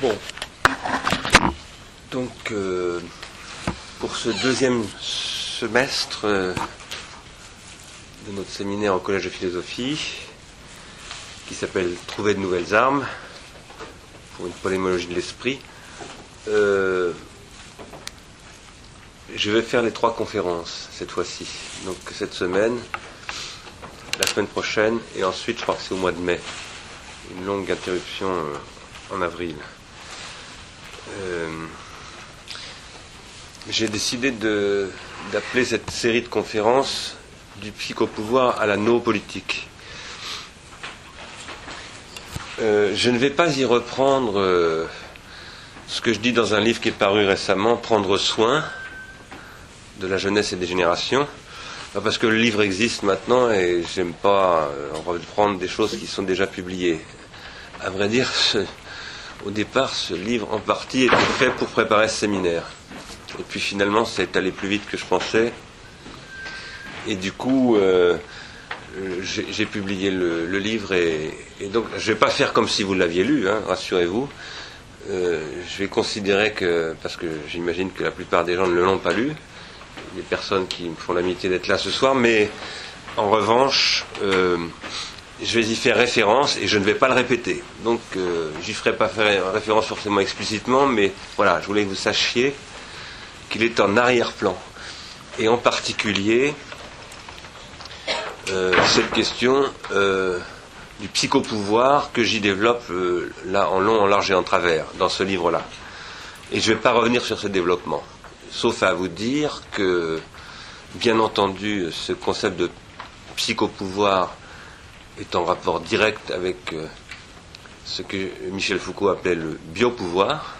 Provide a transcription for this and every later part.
Bon. Donc, euh, pour ce deuxième semestre euh, de notre séminaire au Collège de philosophie, qui s'appelle Trouver de nouvelles armes pour une polémologie de l'esprit, euh, je vais faire les trois conférences cette fois-ci. Donc, cette semaine, la semaine prochaine, et ensuite, je crois que c'est au mois de mai. Une longue interruption en avril. Euh, j'ai décidé d'appeler cette série de conférences du psychopouvoir à la noopolitique. Euh, je ne vais pas y reprendre euh, ce que je dis dans un livre qui est paru récemment, Prendre soin de la jeunesse et des générations, parce que le livre existe maintenant et j'aime pas reprendre des choses qui sont déjà publiées. À vrai dire, au départ, ce livre en partie était fait pour préparer ce séminaire. Et puis finalement, ça est allé plus vite que je pensais. Et du coup, euh, j'ai publié le, livre et, donc je ne vais pas faire comme si vous l'aviez lu, hein, rassurez-vous. Euh, je vais considérer que, parce que j'imagine que la plupart des gens ne l'ont pas lu, des personnes qui me font l'amitié d'être là ce soir, mais en revanche, euh, je vais y faire référence et je ne vais pas le répéter. Donc, euh, j'y ferai pas référence forcément explicitement, mais voilà, je voulais que vous sachiez qu'il est en arrière-plan. Et en particulier, euh, cette question euh, du psychopouvoir que j'y développe là en long, en large et en travers dans ce livre-là. Et je ne vais pas revenir sur ce développement, sauf à vous dire que, bien entendu, ce concept de psychopouvoir est en rapport direct avec euh, ce que Michel Foucault appelait le biopouvoir,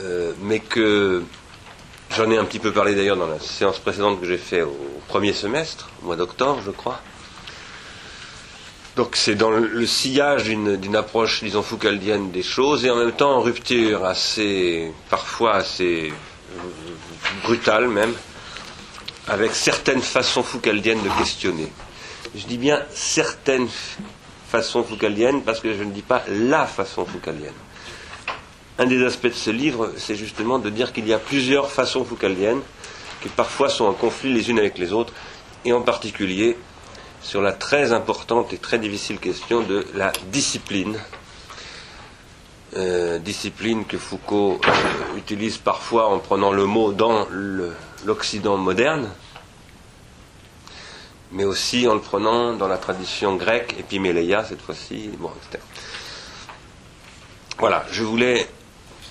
euh, mais que j'en ai un petit peu parlé d'ailleurs dans la séance précédente que j'ai fait au premier semestre, au mois d'octobre, je crois. Donc c'est dans le, sillage d'une approche, disons, foucaldienne des choses, et en même temps en rupture assez, parfois assez euh, brutale même, avec certaines façons foucaldiennes de questionner. Je dis bien certaines façons foucaldiennes parce que je ne dis pas la façon foucaldienne. Un des aspects de ce livre, c'est justement de dire qu'il y a plusieurs façons foucaldiennes qui parfois sont en conflit les unes avec les autres, et en particulier sur la très importante et très difficile question de la discipline. Euh, discipline que Foucault euh, utilise parfois en prenant le mot dans l'Occident moderne, mais aussi en le prenant dans la tradition grecque, épiméléia cette fois-ci, bon, etc. Voilà, je voulais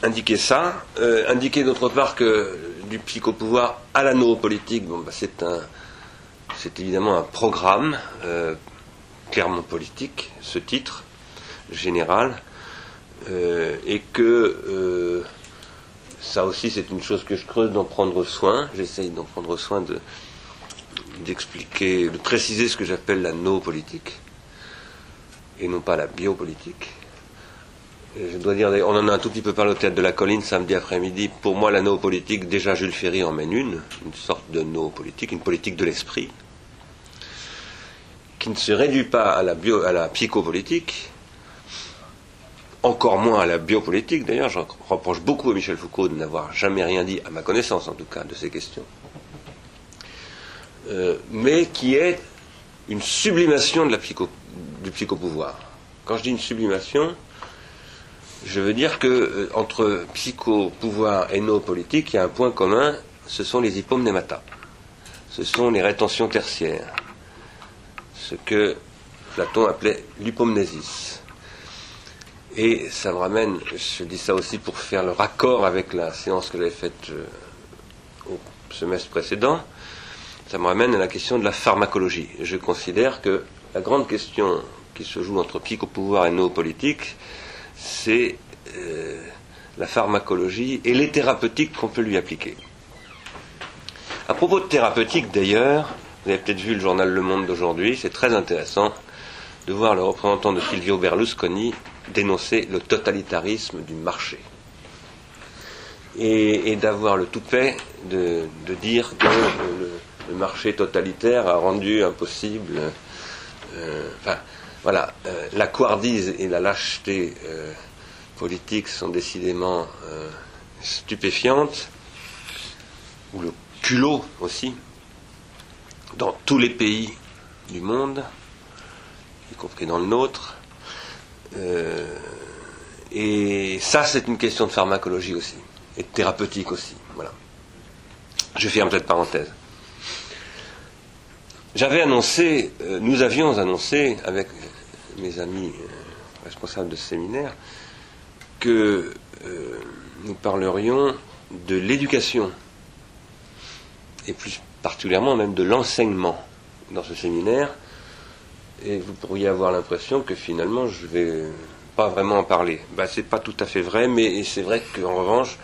indiquer ça, euh, indiquer d'autre part que du psychopouvoir à la noopolitique, bon, bah, c'est un, c'est évidemment un programme euh, clairement politique, ce titre général, euh, et que ça aussi c'est une chose que je creuse d'en prendre soin, j'essaye d'en prendre soin de, d'expliquer, de préciser ce que j'appelle la no-politique, et non pas la biopolitique. je dois dire, on en a un tout petit peu parlé au théâtre de la colline samedi après-midi. Pour moi, la no-politique, déjà Jules Ferry en mène une, une sorte de no-politique, une politique de l'esprit, qui ne se réduit pas à la, bio, à la psychopolitique, encore moins à la biopolitique. D'ailleurs, je reproche beaucoup à Michel Foucault de n'avoir jamais rien dit, à ma connaissance en tout cas, de ces questions. Euh, mais qui est une sublimation de la psycho, du psychopouvoir. Quand je dis une sublimation, je veux dire que euh, entre psychopouvoir et nos politiques, il y a un point commun, ce sont les hypomnémata. Ce sont les rétentions tertiaires. Ce que Platon appelait l'hypomnésis. Et ça me ramène, je dis ça aussi pour faire le raccord avec la séance que j'avais faite euh, au semestre précédent, ça me ramène à la question de la pharmacologie. Je considère que la grande question qui se joue entre psychopouvoir et noopolitique, c'est euh, la pharmacologie et les thérapeutiques qu'on peut lui appliquer. À propos de thérapeutique, d'ailleurs, vous avez peut-être vu le journal Le Monde d'aujourd'hui, c'est très intéressant de voir le représentant de Silvio Berlusconi dénoncer le totalitarisme du marché. Et, d'avoir le toupet de, de dire que le, le marché totalitaire a rendu impossible. Euh, enfin, voilà, euh, la couardise et la lâcheté euh, politiques sont décidément stupéfiantes, ou le culot aussi, dans tous les pays du monde, y compris dans le nôtre. Et ça, c'est une question de pharmacologie aussi, et de thérapeutique aussi. Voilà. Je ferme cette parenthèse. J'avais annoncé, euh, nous avions annoncé avec mes amis euh, responsables de ce séminaire que euh, nous parlerions de l'éducation et plus particulièrement même de l'enseignement dans ce séminaire. Et vous pourriez avoir l'impression que finalement je ne vais pas vraiment en parler. Ben, c'est pas tout à fait vrai, mais c'est vrai qu'en revanche,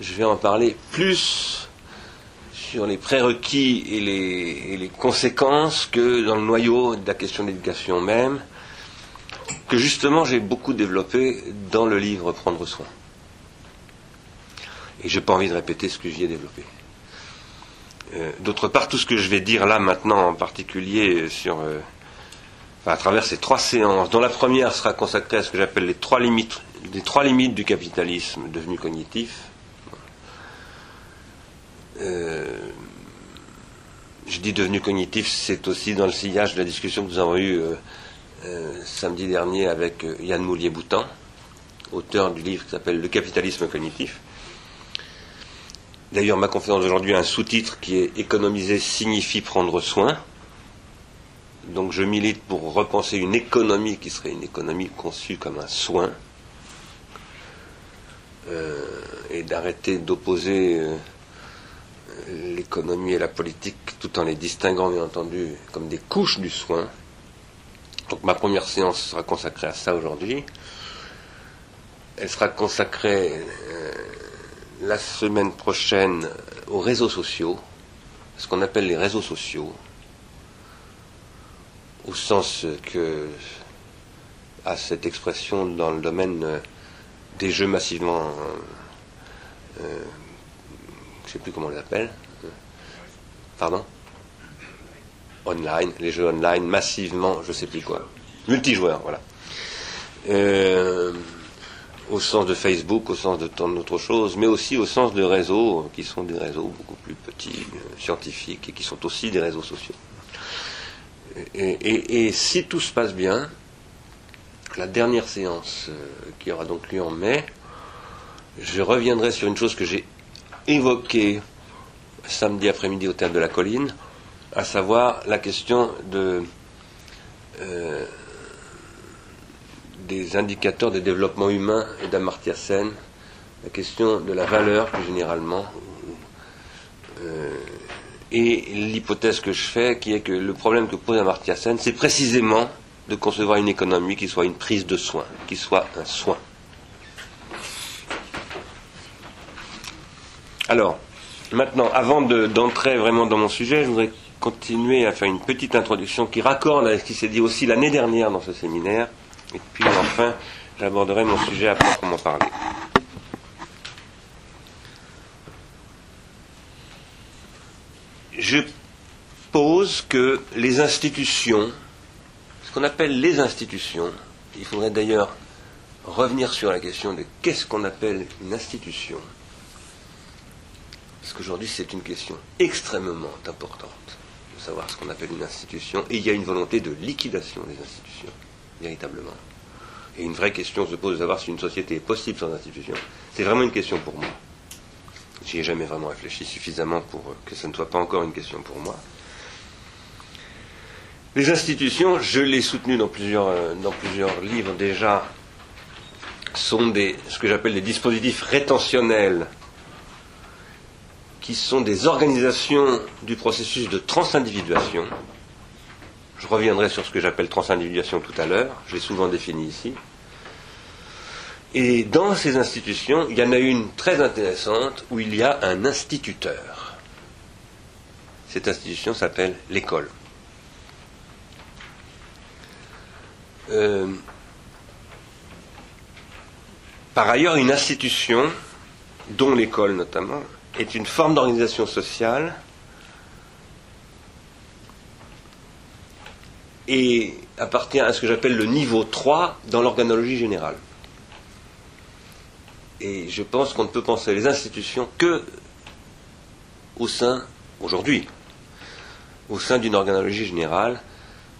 je vais en parler plus sur les prérequis et les, conséquences que dans le noyau de la question d'éducation même, que justement j'ai beaucoup développé dans le livre Prendre soin. Et je n'ai pas envie de répéter ce que j'y ai développé. Euh, d'autre part, tout ce que je vais dire là maintenant, en particulier sur, euh, à travers ces trois séances, dont la première sera consacrée à ce que j'appelle les les trois limites du capitalisme devenu cognitif, euh, je dis devenu cognitif, c'est aussi dans le sillage de la discussion que nous avons eue euh, euh, samedi dernier avec Yann Moulier-Boutan, auteur du livre qui s'appelle Le capitalisme cognitif. D'ailleurs, ma conférence d'aujourd'hui a un sous-titre qui est Économiser signifie prendre soin. Donc je milite pour repenser une économie qui serait une économie conçue comme un soin. et d'arrêter d'opposer l'économie et la politique tout en les distinguant bien entendu comme des couches du soin. Donc ma première séance sera consacrée à ça aujourd'hui. Elle sera consacrée euh, la semaine prochaine aux réseaux sociaux, ce qu'on appelle les réseaux sociaux, au sens que à cette expression dans le domaine des jeux massivement euh, je ne sais plus comment on les appelle. Pardon Online, les jeux online, massivement, je ne sais plus quoi. Multijoueurs, voilà. Euh, au sens de Facebook, au sens de tant d'autres choses, mais aussi au sens de réseaux qui sont des réseaux beaucoup plus petits, euh, scientifiques, et qui sont aussi des réseaux sociaux. Et, si tout se passe bien, la dernière séance euh, qui aura donc lieu en mai, je reviendrai sur une chose que j'ai évoqué samedi après-midi au Théâtre de la Colline, à savoir la question euh, des indicateurs de développement humain et d'Amartya Sen, la question de la valeur plus généralement, euh, et l'hypothèse que je fais qui est que le problème que pose Amartya Sen, c'est précisément de concevoir une économie qui soit une prise de soin, qui soit un soin. Alors, maintenant, avant d'entrer vraiment dans mon sujet, je voudrais continuer à faire une petite introduction qui raccorde avec ce qui s'est dit aussi l'année dernière dans ce séminaire. Et puis enfin, j'aborderai mon sujet à proprement parler. Je pose que les institutions, ce qu'on appelle les institutions, il faudrait d'ailleurs revenir sur la question de qu'est-ce qu'on appelle une institution. Parce qu'aujourd'hui, c'est une question extrêmement importante de savoir ce qu'on appelle une institution. Et il y a une volonté de liquidation des institutions, véritablement. Et une vraie question se pose de savoir si une société est possible sans institution. C'est vraiment une question pour moi. J'y ai jamais vraiment réfléchi suffisamment pour que ce ne soit pas encore une question pour moi. Les institutions, je l'ai soutenu dans plusieurs, euh, dans plusieurs livres déjà, sont des, ce que j'appelle des dispositifs rétentionnels qui sont des organisations du processus de transindividuation. Je reviendrai sur ce que j'appelle transindividuation tout à l'heure, je l'ai souvent défini ici. Et dans ces institutions, il y en a une très intéressante où il y a un instituteur. Cette institution s'appelle l'école. Euh, par ailleurs, une institution, dont l'école notamment, est une forme d'organisation sociale et appartient à ce que j'appelle le niveau 3 dans l'organologie générale. Et je pense qu'on ne peut penser les institutions que au sein, aujourd'hui, au sein d'une organologie générale,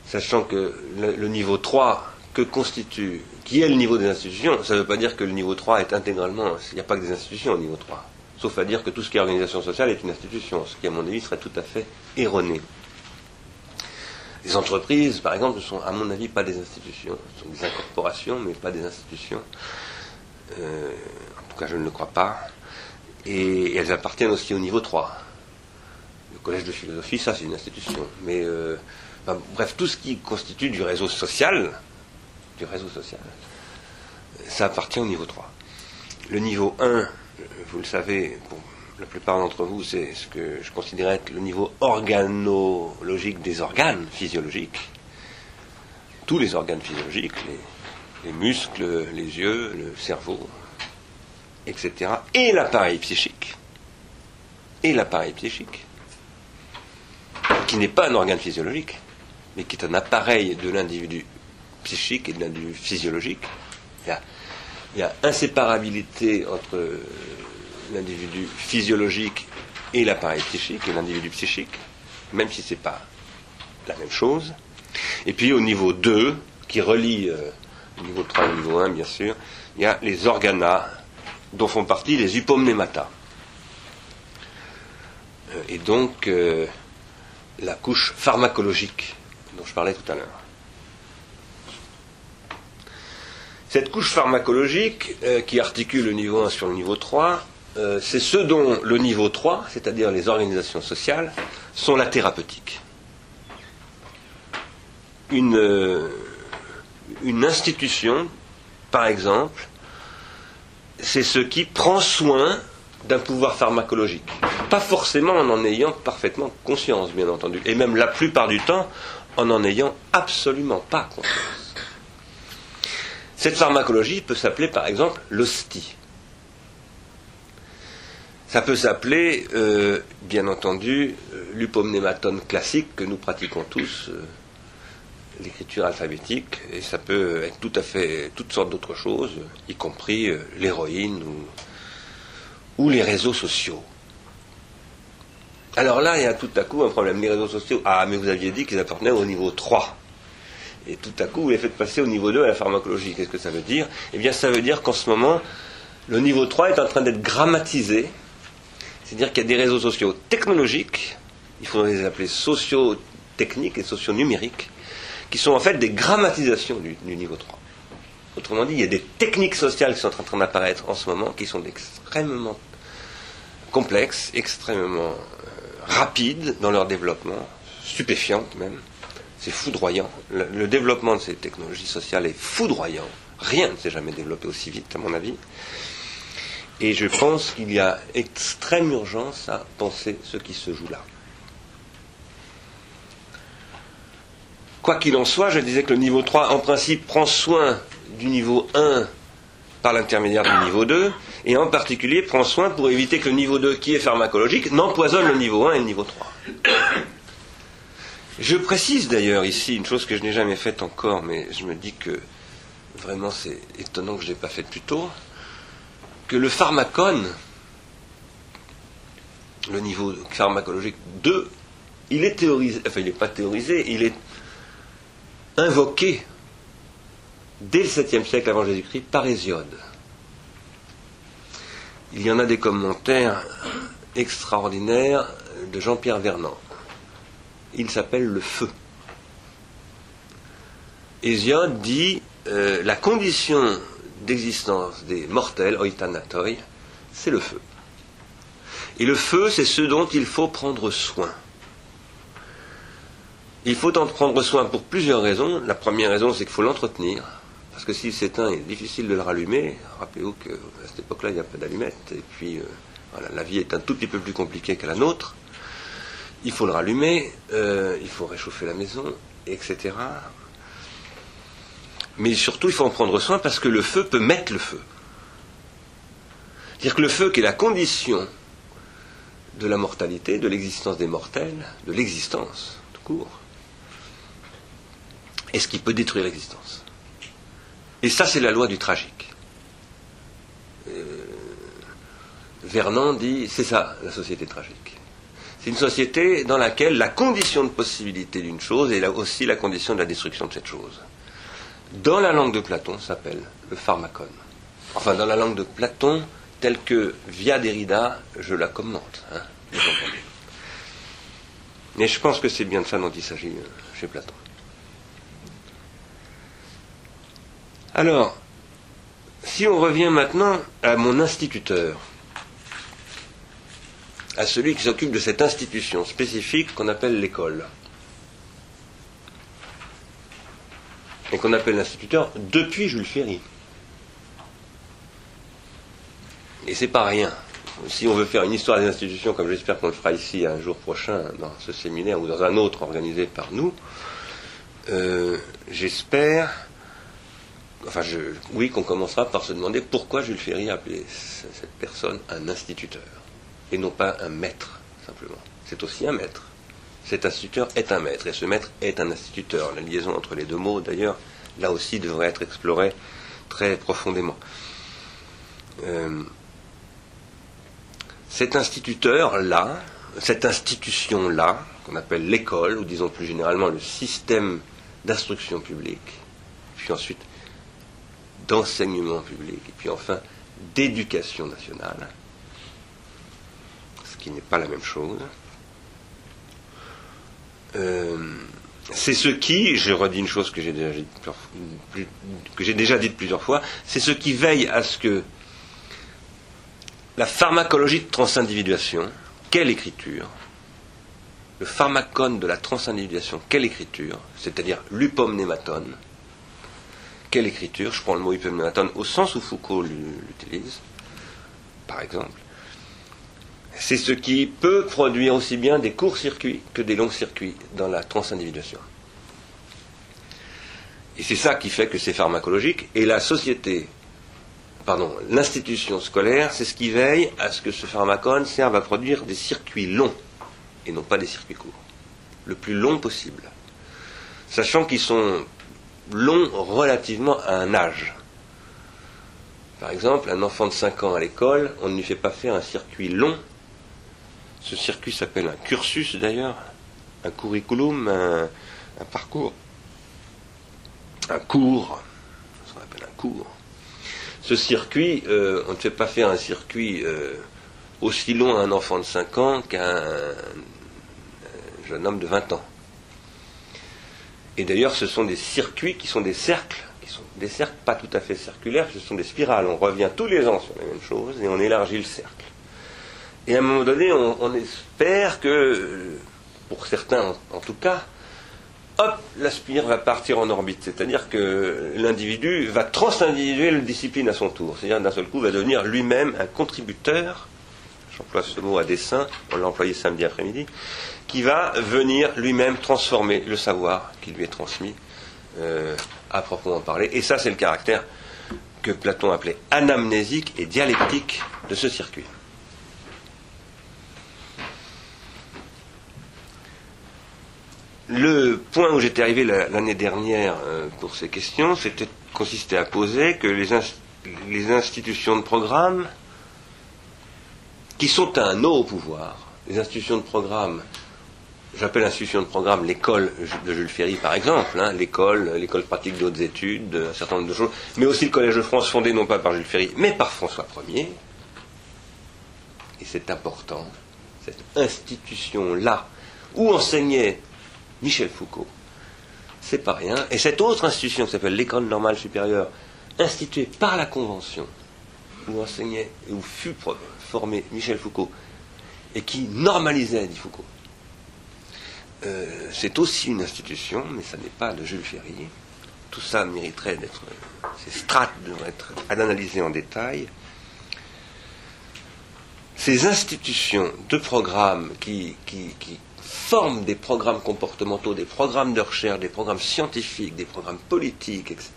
sachant que le, niveau 3 que constitue, qui est le niveau des institutions, ça ne veut pas dire que le niveau 3 est intégralement, il n'y a pas que des institutions au niveau 3, sauf à dire que tout ce qui est organisation sociale est une institution, ce qui à mon avis serait tout à fait erroné. Les entreprises, par exemple, ne sont à mon avis pas des institutions, ce sont des incorporations, mais pas des institutions. Euh, en tout cas, je ne le crois pas. Et, elles appartiennent aussi au niveau 3. Le collège de philosophie, ça c'est une institution. Mais euh, bref, tout ce qui constitue du réseau social, du réseau social, ça appartient au niveau 3. Le niveau 1, vous le savez, pour la plupart d'entre vous, c'est ce que je considère être le niveau organologique des organes physiologiques. Tous les organes physiologiques, les muscles, les yeux, le cerveau, etc. Et l'appareil psychique. Et l'appareil psychique. Qui n'est pas un organe physiologique, mais qui est un appareil de l'individu psychique et de l'individu physiologique. Il y, a, inséparabilité entre l'individu physiologique et l'appareil psychique et l'individu psychique, même si ce n'est pas la même chose. Et puis au niveau 2, qui relie euh, au niveau 3 et au niveau 1, bien sûr, il y a les organas dont font partie les hypomnémata. Euh, et donc euh, la couche pharmacologique dont je parlais tout à l'heure. Cette couche pharmacologique euh, qui articule le niveau 1 sur le niveau 3, c'est ce dont le niveau 3, c'est-à-dire les organisations sociales, sont la thérapeutique. Une, une institution, par exemple, c'est ce qui prend soin d'un pouvoir pharmacologique. Pas forcément en en ayant parfaitement conscience, bien entendu, et même la plupart du temps en en ayant absolument pas conscience. Cette pharmacologie peut s'appeler par exemple l'hostie. Ça peut s'appeler, euh, bien entendu, euh, l'upomnématone classique que nous pratiquons tous, euh, l'écriture alphabétique, et ça peut être tout à fait toutes sortes d'autres choses, y compris l'héroïne ou, ou les réseaux sociaux. Alors là, il y a tout à coup un problème. Les réseaux sociaux, ah, mais vous aviez dit qu'ils appartenaient au niveau 3. Et tout à coup, vous les faites passer au niveau 2 à la pharmacologie. Qu'est-ce que ça veut dire? Eh bien, ça veut dire qu'en ce moment, le niveau 3 est en train d'être grammatisé. C'est-à-dire qu'il y a des réseaux sociaux technologiques, il faudrait les appeler socio-techniques et socio-numériques, qui sont en fait des grammatisations du, niveau 3. Autrement dit, il y a des techniques sociales qui sont en train d'apparaître en ce moment, qui sont extrêmement complexes, extrêmement euh, rapides dans leur développement, stupéfiantes même. C'est foudroyant. Le, développement de ces technologies sociales est foudroyant. Rien ne s'est jamais développé aussi vite, à mon avis. Et je pense qu'il y a extrême urgence à penser ce qui se joue là. Quoi qu'il en soit, je disais que le niveau 3, en principe, prend soin du niveau 1 par l'intermédiaire du niveau 2, et en particulier prend soin pour éviter que le niveau 2, qui est pharmacologique, n'empoisonne le niveau 1 et le niveau 3. Je précise d'ailleurs ici une chose que je n'ai jamais faite encore, mais je me dis que vraiment c'est étonnant que je ne l'ai pas faite plus tôt, que le pharmacone, le niveau pharmacologique 2, il est théorisé, enfin il n'est pas théorisé, il est invoqué dès le 7e siècle avant Jésus-Christ par Hésiode. Il y en a des commentaires extraordinaires de Jean-Pierre Vernant. Il s'appelle le feu. Hésiode dit euh, la condition d'existence des mortels, oitanatoi, c'est le feu. Et le feu, c'est ce dont il faut prendre soin. Il faut en prendre soin pour plusieurs raisons. La première raison, c'est qu'il faut l'entretenir. Parce que s'il s'éteint, il est difficile de le rallumer. Rappelez-vous qu'à cette époque-là, il n'y a pas d'allumettes. Et puis, euh, la vie est un tout petit peu plus compliquée qu'à la nôtre. Il faut le rallumer, euh, il faut réchauffer la maison, etc. Mais surtout, il faut en prendre soin parce que le feu peut mettre le feu. C'est-à-dire que le feu, qui est la condition de la mortalité, de l'existence des mortels, de l'existence, tout court, est ce qui peut détruire l'existence. Et ça, c'est la loi du tragique. Euh, Vernon dit c'est ça la société tragique. C'est une société dans laquelle la condition de possibilité d'une chose est aussi la condition de la destruction de cette chose. Dans la langue de Platon, s'appelle le pharmacone. Enfin, dans la langue de Platon, telle que via Derrida, je la commente. Hein, Mais je pense que c'est bien de ça dont il s'agit euh, chez Platon. Alors, si on revient maintenant à mon instituteur, à celui qui s'occupe de cette institution spécifique qu'on appelle l'école, et qu'on appelle l'instituteur depuis Jules Ferry. Et c'est pas rien. Si on veut faire une histoire des institutions, comme j'espère qu'on le fera ici un jour prochain dans ce séminaire ou dans un autre organisé par nous, euh, j'espère, enfin, oui, qu'on commencera par se demander pourquoi Jules Ferry a appelé cette personne un instituteur et non pas un maître simplement. C'est aussi un maître. Cet instituteur est un maître et ce maître est un instituteur. La liaison entre les deux mots, d'ailleurs, là aussi devrait être explorée très profondément. Euh, cet instituteur-là, cette institution-là, qu'on appelle l'école, ou disons plus généralement le système d'instruction publique, puis ensuite d'enseignement public, et puis enfin d'éducation nationale, qui n'est pas la même chose. Euh, c'est ce qui, je redis une chose que j'ai déjà, dite plusieurs fois, c'est ce qui veille à ce que la pharmacologie de transindividuation, quelle écriture Le pharmacone de la transindividuation, quelle écriture C'est-à-dire l'upomnématone. Quelle écriture Je prends le mot upomnématone au sens où Foucault l'utilise, par exemple. C'est ce qui peut produire aussi bien des courts circuits que des longs circuits dans la transindividuation. Et c'est ça qui fait que c'est pharmacologique. Et la société pardon, l'institution scolaire, c'est ce qui veille à ce que ce pharmacone serve à produire des circuits longs et non pas des circuits courts. Le plus long possible. Sachant qu'ils sont longs relativement à un âge. Par exemple, un enfant de 5 ans à l'école, on ne lui fait pas faire un circuit long. Ce circuit s'appelle un cursus d'ailleurs, un curriculum, un, parcours, un cours, ce qu'on appelle un cours ce circuit, euh, on ne fait pas faire un circuit euh, aussi long à un enfant de 5 ans qu'à un, jeune homme de 20 ans. Et d'ailleurs, ce sont des circuits qui sont des cercles, qui sont des cercles pas tout à fait circulaires, ce sont des spirales. On revient tous les ans sur la même chose et on élargit le cercle. Et à un moment donné, on, espère que, pour certains en tout cas, hop, la spire va partir en orbite. C'est-à-dire que l'individu va transindividuer la discipline à son tour. C'est-à-dire d'un seul coup va devenir lui-même un contributeur, j'emploie ce mot à dessein, on l'a employé samedi après-midi, qui va venir lui-même transformer le savoir qui lui est transmis euh, à proprement parler. Et ça, c'est le caractère que Platon appelait anamnésique et dialectique de ce circuit. Le point où j'étais arrivé l'année dernière euh, pour ces questions, c'était consistait à poser que les, les, institutions de programme qui sont un au pouvoir, les institutions de programme, j'appelle institution de programme l'école de Jules Ferry par exemple, hein, l'école, l'école pratique d'autres études, un certain nombre de choses, mais aussi le Collège de France fondé non pas par Jules Ferry, mais par François Ier. Et c'est important, cette institution-là, où enseignait Michel Foucault. C'est pas rien. Et cette autre institution qui s'appelle l'École normale supérieure, instituée par la Convention, où enseignait, où fut formé Michel Foucault, et qui normalisait, dit Foucault, euh, c'est aussi une institution, mais ça n'est pas de Jules Ferry. Tout ça mériterait d'être. Ces strates devraient être analysées en détail. Ces institutions de programme qui, qui, qui forment des programmes comportementaux, des programmes de recherche, des programmes scientifiques, des programmes politiques, etc.,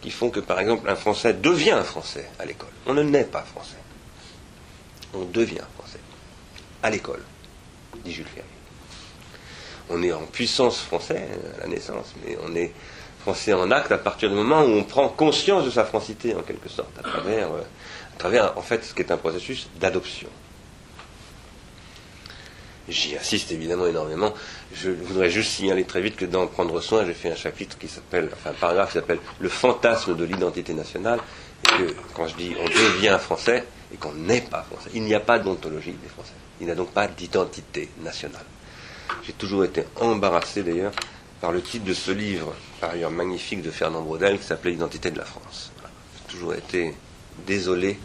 qui font que, par exemple, un Français devient un Français à l'école. On ne naît pas Français. On devient Français à l'école, dit Jules Ferry. On est en puissance français à la naissance, mais on est français en acte à partir du moment où on prend conscience de sa francité, en quelque sorte, à travers, euh, à travers en fait, ce qui est un processus d'adoption. J'y insiste évidemment énormément. Je voudrais juste signaler très vite que dans Prendre soin, j'ai fait un chapitre qui s'appelle, enfin un paragraphe qui s'appelle Le fantasme de l'identité nationale. Et que quand je dis on devient français et qu'on n'est pas français, il n'y a pas d'ontologie des Français. Il n'y a donc pas d'identité nationale. J'ai toujours été embarrassé d'ailleurs par le titre de ce livre, par ailleurs magnifique de Fernand Braudel, qui s'appelait L'identité de la France. J'ai toujours été désolé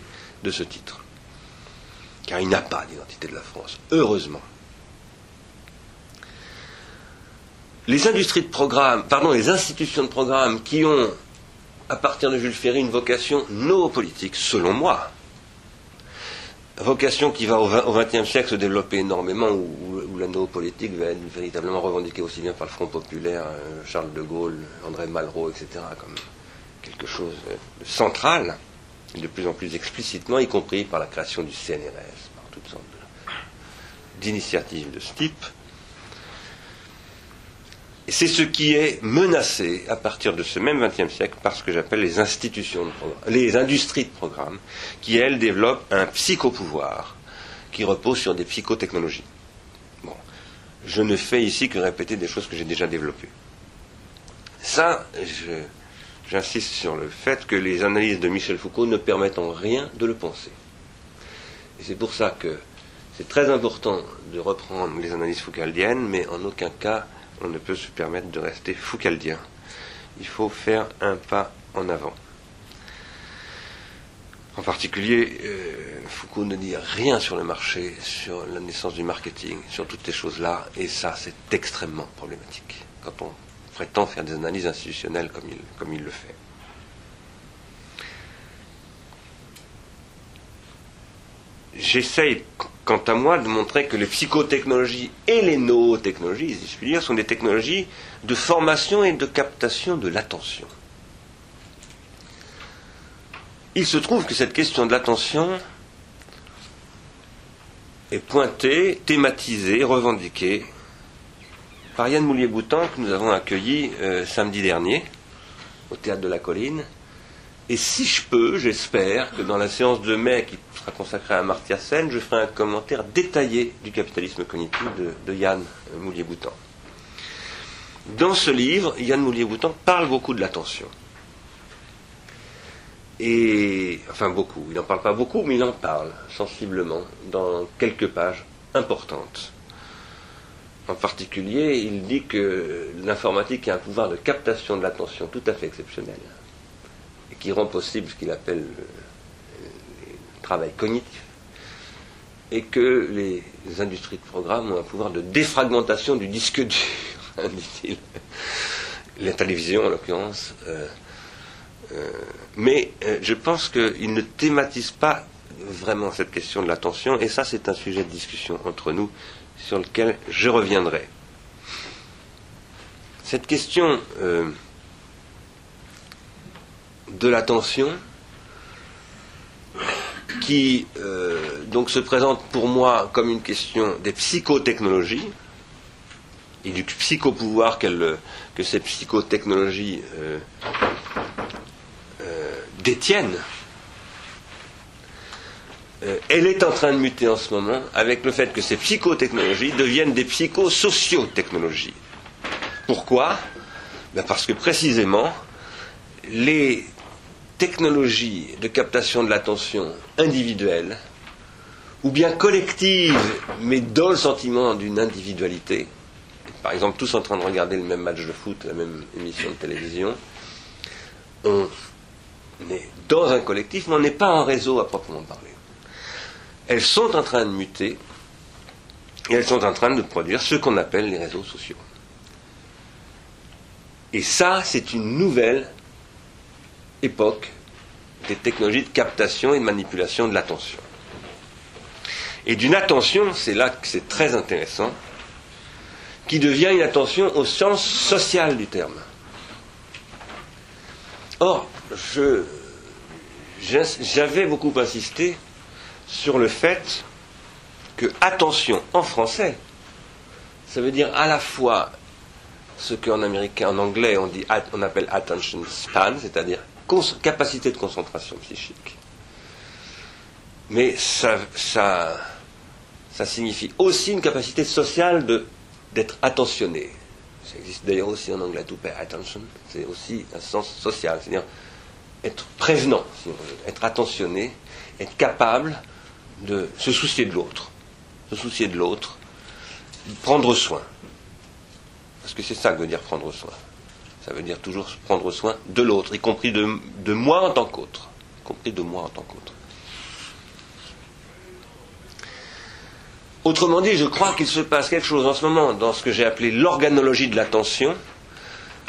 de ce titre. Car il n'y a pas d'identité de la France, heureusement. Les industries de programme, pardon, les institutions de programme qui ont, à partir de Jules Ferry, une vocation noopolitique, selon moi, vocation qui va au XXe siècle se développer énormément, où, où la noopolitique va être véritablement revendiquée aussi bien par le Front populaire, euh, Charles de Gaulle, André Malraux, etc., comme quelque chose de central, et de plus en plus explicitement, y compris par la création du CNRS, par toutes sortes d'initiatives de ce type. C'est ce qui est menacé à partir de ce même XXe siècle par ce que j'appelle les institutions de programme, les industries de programme, qui elles développent un psychopouvoir qui repose sur des psychotechnologies. Bon, je ne fais ici que répéter des choses que j'ai déjà développées. Ça, j'insiste sur le fait que les analyses de Michel Foucault ne permettent en rien de le penser. C'est pour ça que c'est très important de reprendre les analyses foucaldiennes, mais en aucun cas on ne peut se permettre de rester foucaldien. Il faut faire un pas en avant. En particulier, euh, Foucault ne dit rien sur le marché, sur la naissance du marketing, sur toutes ces choses-là, et ça, c'est extrêmement problématique quand on prétend faire des analyses institutionnelles comme il, comme il le fait. J'essaye quant à moi, de montrer que les psychotechnologies et les nootechnologies, si je puis dire, sont des technologies de formation et de captation de l'attention. Il se trouve que cette question de l'attention est pointée, thématisée, revendiquée par Yann Moulier-Boutan, que nous avons accueilli euh, samedi dernier au Théâtre de la Colline, et si je peux, j'espère que dans la séance de mai qui sera consacrée à Amartya Sen, je ferai un commentaire détaillé du capitalisme cognitif de, Yann Moulier-Boutan. Dans ce livre, Yann Moulier-Boutan parle beaucoup de l'attention. Et, enfin beaucoup, il n'en parle pas beaucoup, mais il en parle sensiblement dans quelques pages importantes. En particulier, il dit que l'informatique a un pouvoir de captation de l'attention tout à fait exceptionnel qui rend possible ce qu'il appelle le, travail cognitif, et que les industries de programme ont un pouvoir de défragmentation du disque dur, dit-il. La télévision, en l'occurrence. Euh, euh, mais euh, je pense qu'il ne thématise pas vraiment cette question de l'attention, et ça, c'est un sujet de discussion entre nous sur lequel je reviendrai. Cette question de l'attention qui euh, donc se présente pour moi comme une question des psychotechnologies et du psychopouvoir que ces psychotechnologies euh, euh, détiennent. elle est en train de muter en ce moment avec le fait que ces psychotechnologies deviennent des psychosociotechnologies. Pourquoi? Ben Parce que précisément, les technologie de captation de l'attention individuelle, ou bien collective, mais dans le sentiment d'une individualité, par exemple tous en train de regarder le même match de foot, la même émission de télévision, on est dans un collectif, mais on n'est pas en réseau à proprement parler. Elles sont en train de muter, et elles sont en train de produire ce qu'on appelle les réseaux sociaux. Et ça, c'est une nouvelle époque des technologies de captation et de manipulation de l'attention. Et d'une attention, c'est là que c'est très intéressant, qui devient une attention au sens social du terme. Or, j'avais beaucoup insisté sur le fait que attention en français, ça veut dire à la fois ce qu'en américain, en anglais, on, dit, on appelle attention span, c'est-à-dire capacité de concentration psychique. Mais ça, signifie aussi une capacité sociale d'être attentionné. Ça existe d'ailleurs aussi en anglais, to pay attention. C'est aussi un sens social, c'est-à-dire être prévenant, être attentionné, être capable de se soucier de l'autre, se soucier de l'autre, prendre soin. Parce que c'est ça que veut dire prendre soin. Ça veut dire toujours prendre soin de l'autre, y compris de, moi en tant qu'autre. Y compris de moi en tant qu'autre. Autrement dit, je crois qu'il se passe quelque chose en ce moment dans ce que j'ai appelé l'organologie de l'attention,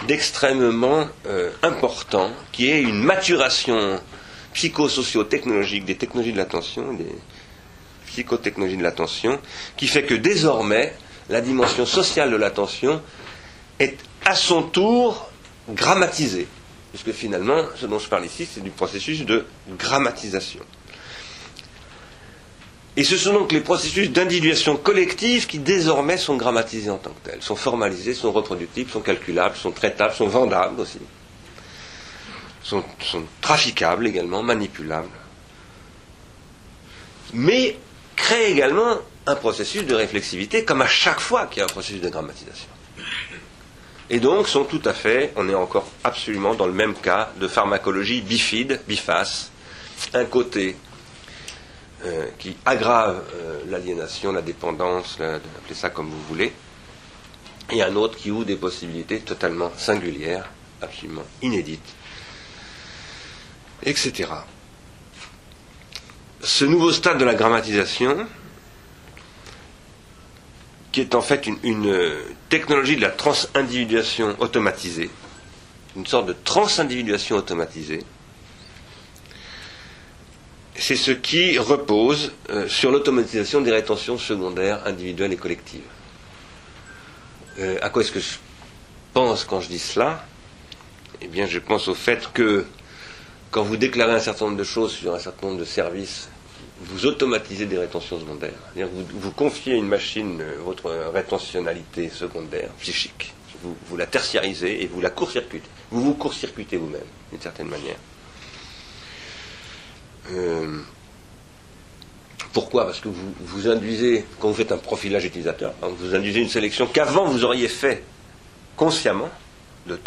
d'extrêmement euh, important, qui est une maturation psychosocio-technologique des technologies de l'attention, des psychotechnologies de l'attention, qui fait que désormais, la dimension sociale de l'attention est à son tour grammatisée. Puisque finalement, ce dont je parle ici, c'est du processus de grammatisation. Et ce sont donc les processus d'individuation collective qui désormais sont grammatisés en tant que tels, sont formalisés, sont reproductibles, sont calculables, sont traitables, sont vendables aussi, sont, sont traficables également, manipulables, mais créent également un processus de réflexivité comme à chaque fois qu'il y a un processus de grammatisation. Et donc sont tout à fait, on est encore absolument dans le même cas de pharmacologie bifide, biface, un côté euh, qui aggrave euh, l'aliénation, la dépendance, appelez ça comme vous voulez, et un autre qui ouvre des possibilités totalement singulières, absolument inédites, etc. Ce nouveau stade de la grammatisation, qui est en fait une, une technologie de la transindividuation automatisée, une sorte de transindividuation automatisée, c'est ce qui repose euh, sur l'automatisation des rétentions secondaires individuelles et collectives. Euh, à quoi est-ce que je pense quand je dis cela? Eh bien, je pense au fait que quand vous déclarez un certain nombre de choses sur un certain nombre de services, vous automatisez des rétentions secondaires. Vous, confiez à une machine euh, votre rétentionnalité secondaire, psychique. Vous, vous la tertiarisez et vous la court-circuitez. Vous vous court-circuitez vous-même, d'une certaine manière. Euh, pourquoi? Parce que vous, vous induisez, quand vous faites un profilage utilisateur, hein, vous induisez une sélection qu'avant vous auriez fait consciemment,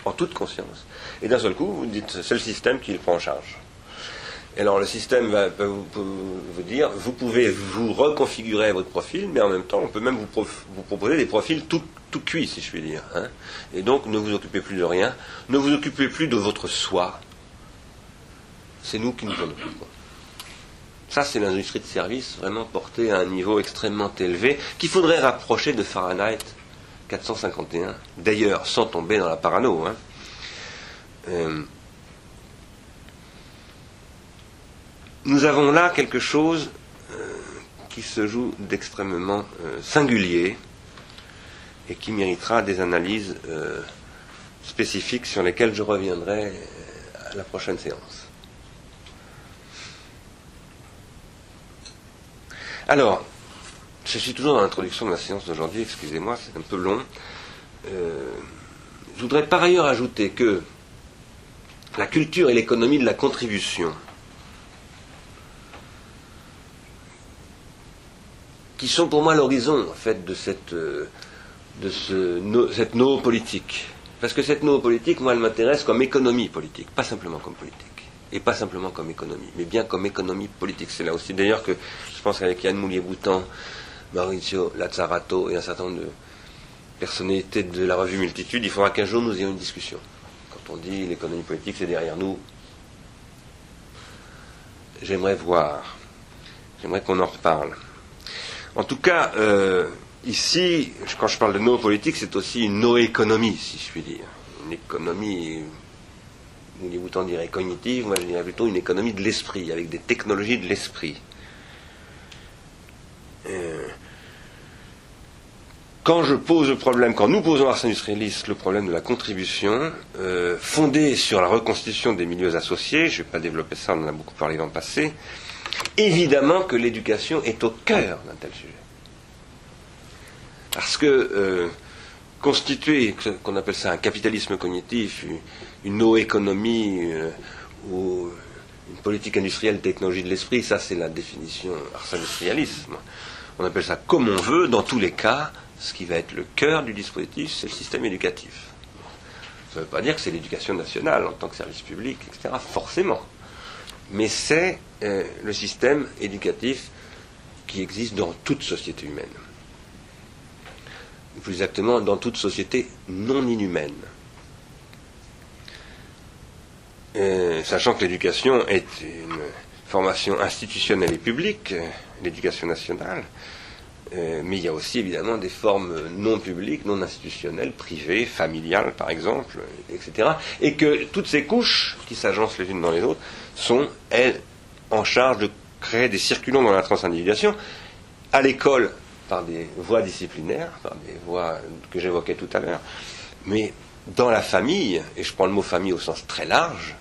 en toute conscience, et d'un seul coup vous dites c'est le système qui le prend en charge. Et alors le système va, vous, dire vous pouvez vous reconfigurer votre profil, mais en même temps on peut même vous, proposer des profils tout, tout cuits, si je puis dire. Hein. Et donc ne vous occupez plus de rien, ne vous occupez plus de votre soi. C'est nous qui nous en occupons. Ça, c'est l'industrie de service vraiment portée à un niveau extrêmement élevé qu'il faudrait rapprocher de Fahrenheit 451. D'ailleurs, sans tomber dans la parano. Hein. Euh, nous avons là quelque chose euh, qui se joue d'extrêmement euh, singulier et qui méritera des analyses spécifiques sur lesquelles je reviendrai à la prochaine séance. Alors, je suis toujours dans l'introduction de la séance d'aujourd'hui, excusez-moi, c'est un peu long. Euh, je voudrais par ailleurs ajouter que la culture et l'économie de la contribution, qui sont pour moi l'horizon en fait de cette, euh, de ce, cette politique. Parce que cette politique, moi, elle m'intéresse comme économie politique, pas simplement comme politique et pas simplement comme économie, mais bien comme économie politique. C'est là aussi d'ailleurs que je pense qu'avec Yann Moulier-Boutan, Maurizio Lazzarato et un certain nombre de personnalités de la revue Multitude, il faudra qu'un jour nous ayons une discussion. Quand on dit l'économie politique, c'est derrière nous. J'aimerais voir, j'aimerais qu'on en reparle. En tout cas, euh, ici, quand je parle de nos politiques, c'est aussi une no-économie, si je puis dire. Une économie Moulier-Boutan dirait cognitive, moi je dirais plutôt une économie de l'esprit, avec des technologies de l'esprit. Euh, quand je pose le problème, quand nous posons Ars Industrialis le problème de la contribution, euh, fondée sur la reconstitution des milieux associés, je ne vais pas développer ça, on en a beaucoup parlé dans le passé, évidemment que l'éducation est au cœur d'un tel sujet. Parce que euh, constituer, qu'on appelle ça un capitalisme cognitif, une no-économie euh, ou une politique industrielle technologie de l'esprit, ça c'est la définition industrialisme. On appelle ça comme on veut, dans tous les cas, ce qui va être le cœur du dispositif, c'est le système éducatif. Ça ne veut pas dire que c'est l'éducation nationale en tant que service public, etc., forcément. Mais c'est euh, le système éducatif qui existe dans toute société humaine. Plus exactement, dans toute société non inhumaine. Euh, sachant que l'éducation est une formation institutionnelle et publique, euh, l'éducation nationale, mais il y a aussi évidemment des formes non publiques, non institutionnelles, privées, familiales par exemple, etc. Et que toutes ces couches qui s'agencent les unes dans les autres sont, elles, en charge de créer des circulants dans la transindividuation. À l'école, par des voies disciplinaires, par des voies que j'évoquais tout à l'heure, mais dans la famille, et je prends le mot famille au sens très large,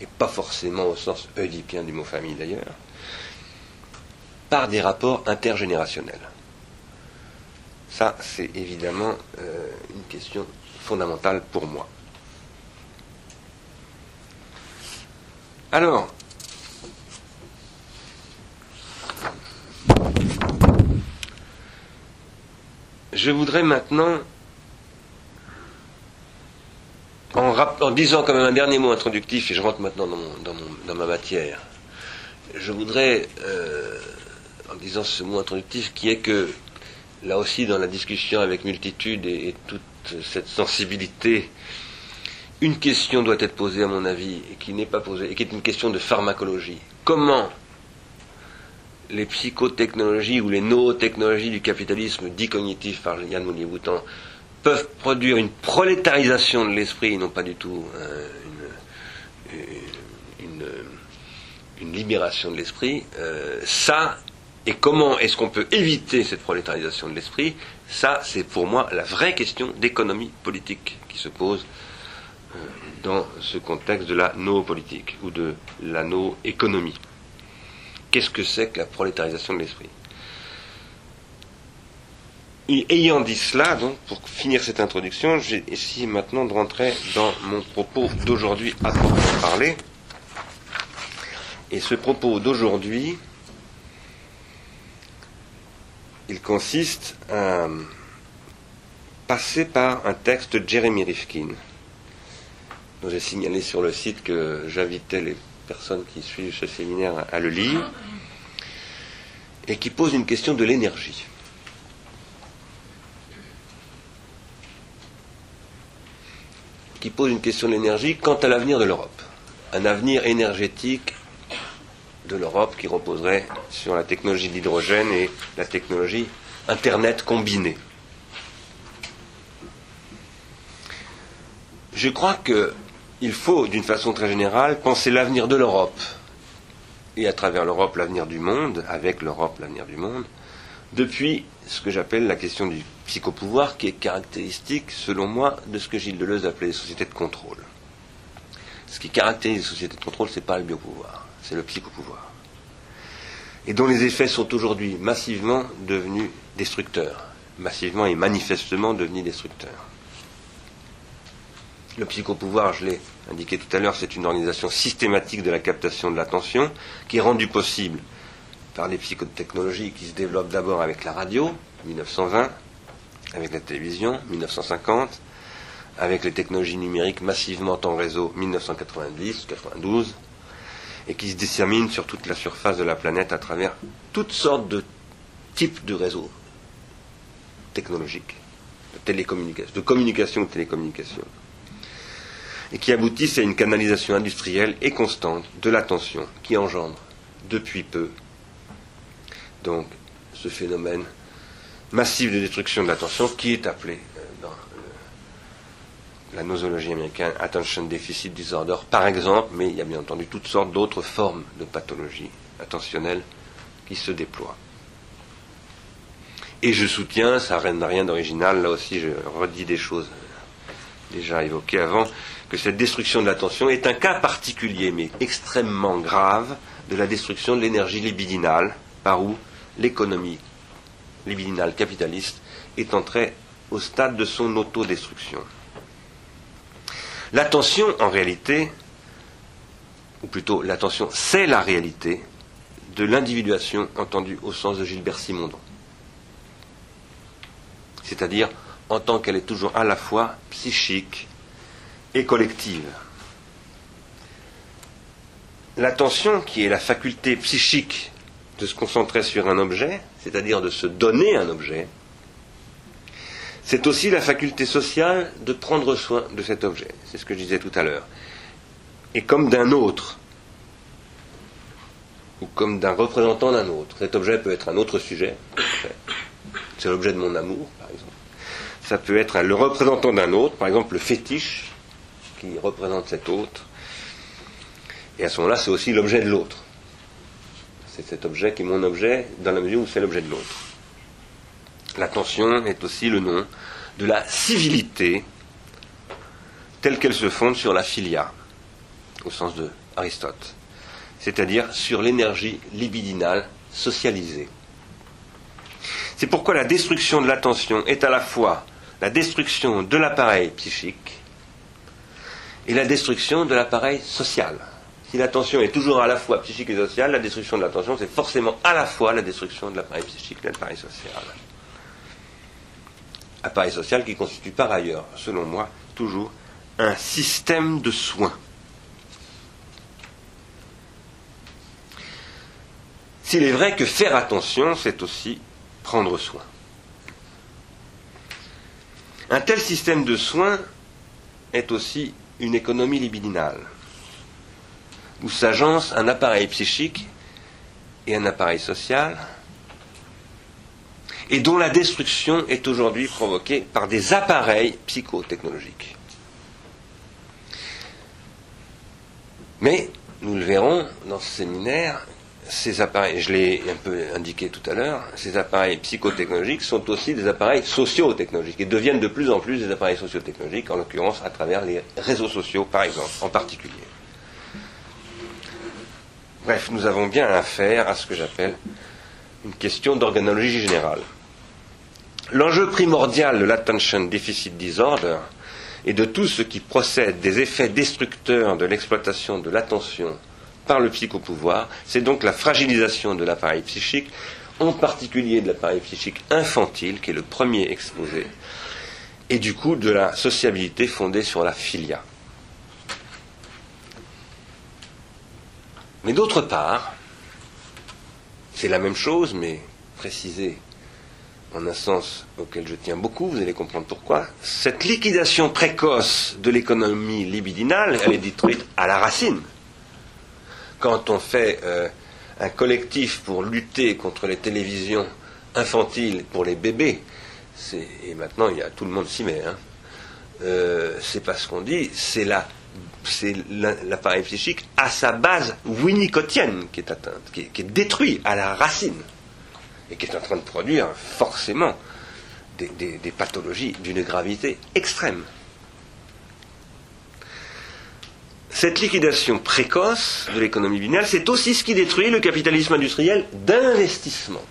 et pas forcément au sens oedipien du mot famille d'ailleurs, par des rapports intergénérationnels. Ça, c'est évidemment euh, une question fondamentale pour moi. Alors, je voudrais maintenant, en, disant quand même un dernier mot introductif, et je rentre maintenant dans, ma matière, je voudrais, euh, en disant ce mot introductif, qui est que là aussi dans la discussion avec multitude et, toute cette sensibilité, une question doit être posée à mon avis et qui n'est pas posée et qui est une question de pharmacologie. Comment les psychotechnologies ou les nootechnologies du capitalisme dit cognitif par Yann Mounier-Boutan peuvent produire une prolétarisation de l'esprit, non pas du tout euh, une, libération de l'esprit, euh, ça et comment est-ce qu'on peut éviter cette prolétarisation de l'esprit Ça, c'est pour moi la vraie question d'économie politique qui se pose dans ce contexte de la no-politique ou de la no-économie. Qu'est-ce que c'est que la prolétarisation de l'esprit? Ayant dit cela, donc, pour finir cette introduction, j'ai essayé maintenant de rentrer dans mon propos d'aujourd'hui à parler. Et ce propos d'aujourd'hui, il consiste à passer par un texte de Jeremy Rifkin, j'ai signalé sur le site que j'invitais les personnes qui suivent ce séminaire à le lire, et qui pose une question de l'énergie. Qui pose une question de l'énergie quant à l'avenir de l'Europe. Un avenir énergétique de l'Europe qui reposerait sur la technologie de l'hydrogène et la technologie Internet combinée. Je crois qu'il faut, d'une façon très générale, penser l'avenir de l'Europe et à travers l'Europe l'avenir du monde, avec l'Europe l'avenir du monde, depuis ce que j'appelle la question du psychopouvoir, qui est caractéristique, selon moi, de ce que Gilles Deleuze appelait les sociétés de contrôle. Ce qui caractérise les sociétés de contrôle, ce n'est pas le biopouvoir c'est le psychopouvoir. Et dont les effets sont aujourd'hui massivement devenus destructeurs, massivement et manifestement devenus destructeurs. Le psychopouvoir, je l'ai indiqué tout à l'heure, c'est une organisation systématique de la captation de l'attention qui est rendue possible par les psychotechnologies qui se développent d'abord avec la radio, 1920, avec la télévision, 1950, avec les technologies numériques massivement en réseau, 1990, 92, et qui se dissémine sur toute la surface de la planète à travers toutes sortes de types de réseaux technologiques, de télécommunication, de communication ou de télécommunication, et qui aboutissent à une canalisation industrielle et constante de l'attention qui engendre depuis peu donc ce phénomène massif de destruction de l'attention qui est appelé la nosologie américaine, Attention Deficit Disorder, par exemple, mais il y a bien entendu toutes sortes d'autres formes de pathologie attentionnelle qui se déploient. Et je soutiens, ça n'a rien d'original, là aussi je redis des choses déjà évoquées avant, que cette destruction de l'attention est un cas particulier, mais extrêmement grave, de la destruction de l'énergie libidinale, par où l'économie libidinale capitaliste est entrée au stade de son autodestruction. L'attention, en réalité, ou plutôt l'attention, c'est la réalité de l'individuation entendue au sens de Gilbert Simondon. C'est-à-dire en tant qu'elle est toujours à la fois psychique et collective. L'attention, qui est la faculté psychique de se concentrer sur un objet, c'est-à-dire de se donner un objet, c'est aussi la faculté sociale de prendre soin de cet objet. C'est ce que je disais tout à l'heure. Et comme d'un autre, ou comme d'un représentant d'un autre. Cet objet peut être un autre sujet. C'est l'objet de mon amour, par exemple. Ça peut être le représentant d'un autre, par exemple le fétiche, qui représente cet autre. Et à ce moment-là, c'est aussi l'objet de l'autre. C'est cet objet qui est mon objet dans la mesure où c'est l'objet de l'autre. L'attention est aussi le nom de la civilité telle qu'elle se fonde sur la filia, au sens de Aristote, c'est-à-dire sur l'énergie libidinale socialisée. C'est pourquoi la destruction de l'attention est à la fois la destruction de l'appareil psychique et la destruction de l'appareil social. Si l'attention est toujours à la fois psychique et sociale, la destruction de l'attention, c'est forcément à la fois la destruction de l'appareil psychique et de l'appareil social. Appareil social qui constitue par ailleurs, selon moi, toujours un système de soins. S'il est vrai que faire attention, c'est aussi prendre soin. Un tel système de soins est aussi une économie libidinale où s'agence un appareil psychique et un appareil social, et dont la destruction est aujourd'hui provoquée par des appareils psychotechnologiques. Mais, nous le verrons dans ce séminaire, ces appareils, je l'ai un peu indiqué tout à l'heure, ces appareils psychotechnologiques sont aussi des appareils socio-technologiques et deviennent de plus en plus des appareils socio-technologiques, en l'occurrence à travers les réseaux sociaux, par exemple, en particulier. Bref, nous avons bien affaire à ce que j'appelle une question d'organologie générale. L'enjeu primordial de l'attention deficit disorder et de tout ce qui procède des effets destructeurs de l'exploitation de l'attention par le psychopouvoir, c'est donc la fragilisation de l'appareil psychique, en particulier de l'appareil psychique infantile, qui est le premier exposé, et du coup de la sociabilité fondée sur la filia. Mais d'autre part, c'est la même chose, mais précisée en un sens auquel je tiens beaucoup, vous allez comprendre pourquoi. Cette liquidation précoce de l'économie libidinale, elle est détruite à la racine. Quand on fait euh, un collectif pour lutter contre les télévisions infantiles pour les bébés, et maintenant il y a, tout le monde s'y met, hein, euh, c'est pas ce qu'on dit, c'est la c'est l'appareil psychique à sa base winnicotienne qui est atteinte, qui est, détruit à la racine, et qui est en train de produire forcément des, pathologies d'une gravité extrême. Cette liquidation précoce de l'économie binale, c'est aussi ce qui détruit le capitalisme industriel d'investissement,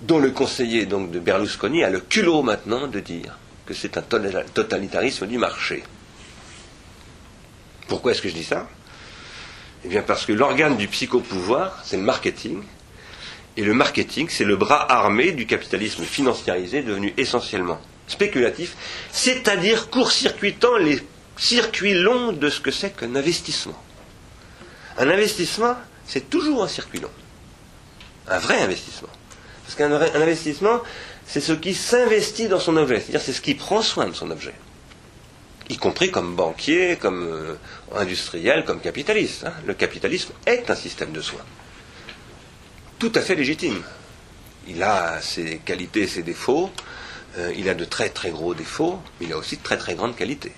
dont le conseiller de Berlusconi a le culot maintenant de dire que c'est un totalitarisme du marché. Pourquoi est-ce que je dis ça? Eh bien parce que l'organe du psychopouvoir, c'est le marketing. Et le marketing, c'est le bras armé du capitalisme financiarisé devenu essentiellement spéculatif, c'est-à-dire court-circuitant les circuits longs de ce que c'est qu'un investissement. Un investissement, c'est toujours un circuit long. Un vrai investissement. Parce qu'un investissement, c'est ce qui s'investit dans son objet, c'est-à-dire c'est ce qui prend soin de son objet y compris comme banquier, comme euh, industriel, comme capitaliste. Hein. Le capitalisme est un système de soins. Tout à fait légitime. Il a ses qualités ses défauts. Euh, il a de très très gros défauts, mais il a aussi de très très grandes qualités.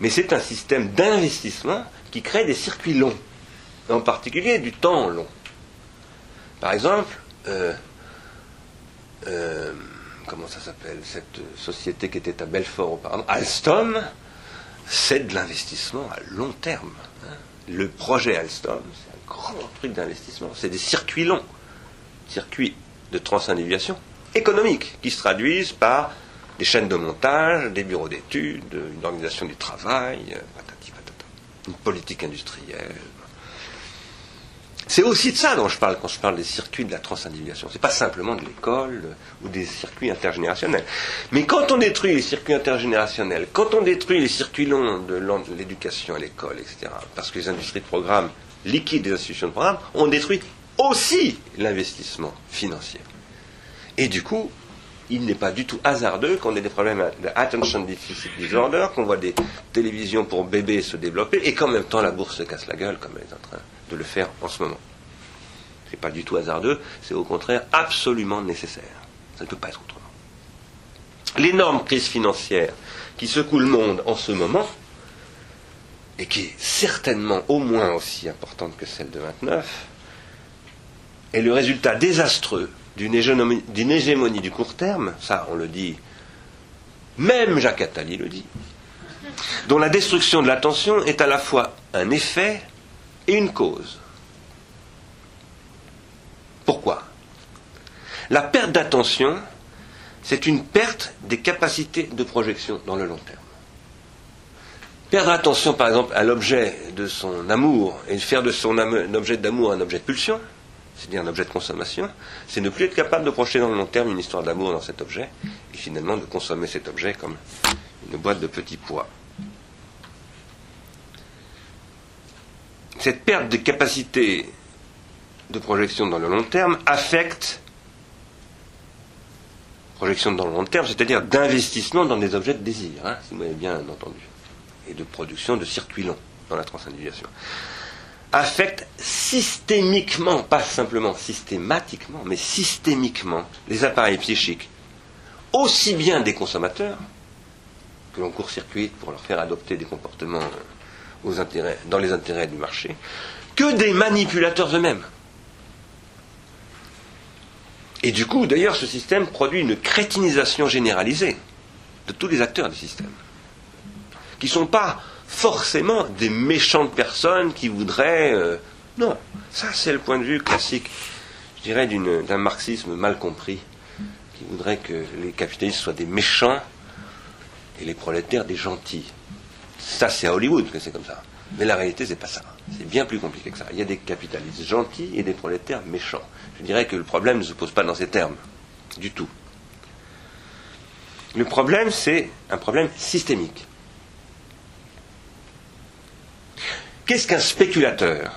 Mais c'est un système d'investissement qui crée des circuits longs, en particulier du temps long. Par exemple, euh, comment ça s'appelle, cette société qui était à Belfort auparavant, Alstom, c'est de l'investissement à long terme. Hein. Le projet Alstom, c'est un grand truc d'investissement. C'est des circuits longs, circuits de transindividuation, économiques qui se traduisent par des chaînes de montage, des bureaux d'études, une organisation du travail, patata, une politique industrielle. C'est aussi de ça dont je parle quand je parle des circuits de la transindividuation. C'est pas simplement de l'école ou des circuits intergénérationnels. Mais quand on détruit les circuits intergénérationnels, quand on détruit les circuits longs de l'éducation à l'école, etc., parce que les industries de programme liquident les institutions de programme, on détruit aussi l'investissement financier. Et du coup, il n'est pas du tout hasardeux qu'on ait des problèmes d'attention deficit disorder, qu'on voit des télévisions pour bébés se développer et qu'en même temps la bourse se casse la gueule comme elle est en train de le faire en ce moment. Ce n'est pas du tout hasardeux, c'est au contraire absolument nécessaire. Ça ne peut pas être autrement. L'énorme crise financière qui secoue le monde en ce moment, et qui est certainement au moins aussi importante que celle de 29, est le résultat désastreux d'une hégémonie, du court terme, ça on le dit, même Jacques Attali le dit, dont la destruction de l'attention est à la fois un effet et une cause. Pourquoi? La perte d'attention, c'est une perte des capacités de projection dans le long terme. Perdre attention, par exemple, à l'objet de son amour et faire de son objet d'amour un objet de pulsion, c'est-à-dire un objet de consommation, c'est ne plus être capable de projeter dans le long terme une histoire d'amour dans cet objet, et finalement de consommer cet objet comme une boîte de petits pois. Cette perte de capacité de projection dans le long terme affecte projection dans le long terme, c'est-à-dire d'investissement dans des objets de désir, hein, si vous m'avez bien entendu, et de production de circuits longs dans la transindividuation affecte systémiquement, pas simplement systématiquement, mais systémiquement les appareils psychiques, aussi bien des consommateurs, que l'on court-circuite pour leur faire adopter des comportements intérêts, dans les intérêts du marché, que des manipulateurs eux-mêmes. Et du coup, d'ailleurs, ce système produit une crétinisation généralisée de tous les acteurs du système, qui ne sont pas forcément des méchantes personnes qui voudraient. Euh, non, ça c'est le point de vue classique, je dirais, d'un marxisme mal compris, qui voudrait que les capitalistes soient des méchants et les prolétaires des gentils. Ça c'est à Hollywood que c'est comme ça. Mais la réalité c'est pas ça. C'est bien plus compliqué que ça. Il y a des capitalistes gentils et des prolétaires méchants. Je dirais que le problème ne se pose pas dans ces termes, du tout. Le problème, c'est un problème systémique. Qu'est-ce qu'un spéculateur?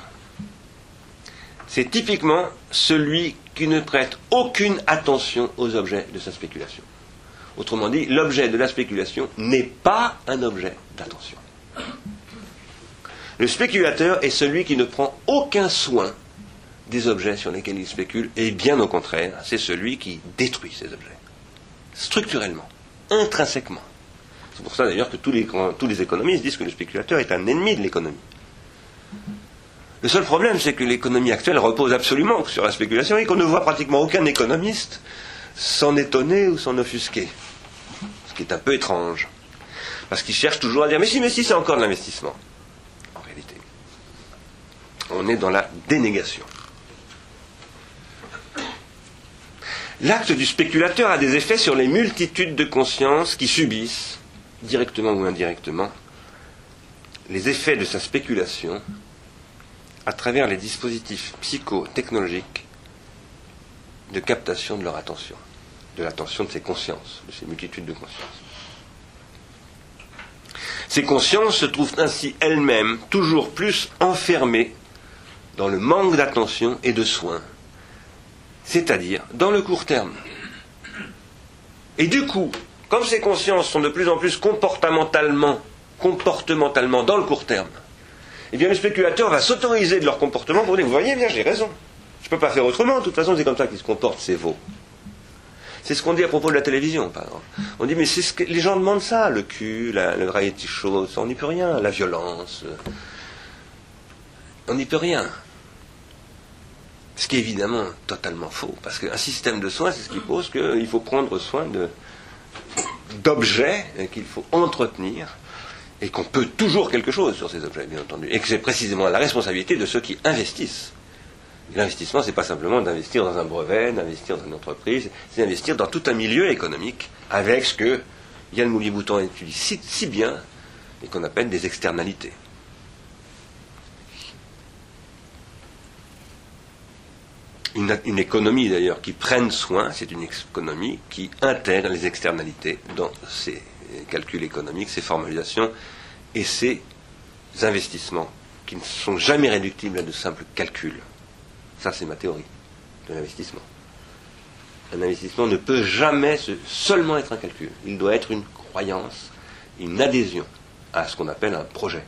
C'est typiquement celui qui ne prête aucune attention aux objets de sa spéculation. Autrement dit, l'objet de la spéculation n'est pas un objet d'attention. Le spéculateur est celui qui ne prend aucun soin des objets sur lesquels il spécule, et bien au contraire, c'est celui qui détruit ces objets, structurellement, intrinsèquement. C'est pour ça d'ailleurs que tous les, tous les économistes disent que le spéculateur est un ennemi de l'économie. Le seul problème, c'est que l'économie actuelle repose absolument sur la spéculation et qu'on ne voit pratiquement aucun économiste s'en étonner ou s'en offusquer. Ce qui est un peu étrange. Parce qu'ils cherchent toujours à dire Mais si, mais si, c'est encore de l'investissement. En réalité, on est dans la dénégation. L'acte du spéculateur a des effets sur les multitudes de consciences qui subissent, directement ou indirectement, les effets de sa spéculation à travers les dispositifs psychotechnologiques de captation de leur attention, de l'attention de ces consciences, de ces multitudes de consciences. Ces consciences se trouvent ainsi elles-mêmes toujours plus enfermées dans le manque d'attention et de soins, c'est-à-dire dans le court terme. Et du coup, comme ces consciences sont de plus en plus comportementalement, comportementalement dans le court terme, eh bien le spéculateur va s'autoriser de leur comportement pour dire, vous voyez bien, j'ai raison. Je ne peux pas faire autrement, de toute façon c'est comme ça qu'ils se comportent, c'est faux. C'est ce qu'on dit à propos de la télévision, par exemple. On dit, mais c'est ce que les gens demandent ça, le cul, le variety show, on n'y peut rien, la violence. On n'y peut rien. Ce qui est évidemment totalement faux, parce qu'un système de soins, c'est ce qui pose qu'il faut prendre soin d'objets qu'il faut entretenir et qu'on peut toujours quelque chose sur ces objets, bien entendu, et que c'est précisément la responsabilité de ceux qui investissent L'investissement, c'est pas simplement d'investir dans un brevet, d'investir dans une entreprise, c'est d'investir dans tout un milieu économique avec ce que Yann Moulier-Bouton étudie si, si bien et qu'on appelle des externalités. Une, une économie d'ailleurs qui prenne soin, c'est une économie qui intègre les externalités dans ses calculs économiques, ses formalisations et ses investissements qui ne sont jamais réductibles à de simples calculs. Ça, c'est ma théorie de l'investissement. Un investissement ne peut jamais se- seulement être un calcul. Il doit être une croyance, une adhésion à ce qu'on appelle un projet.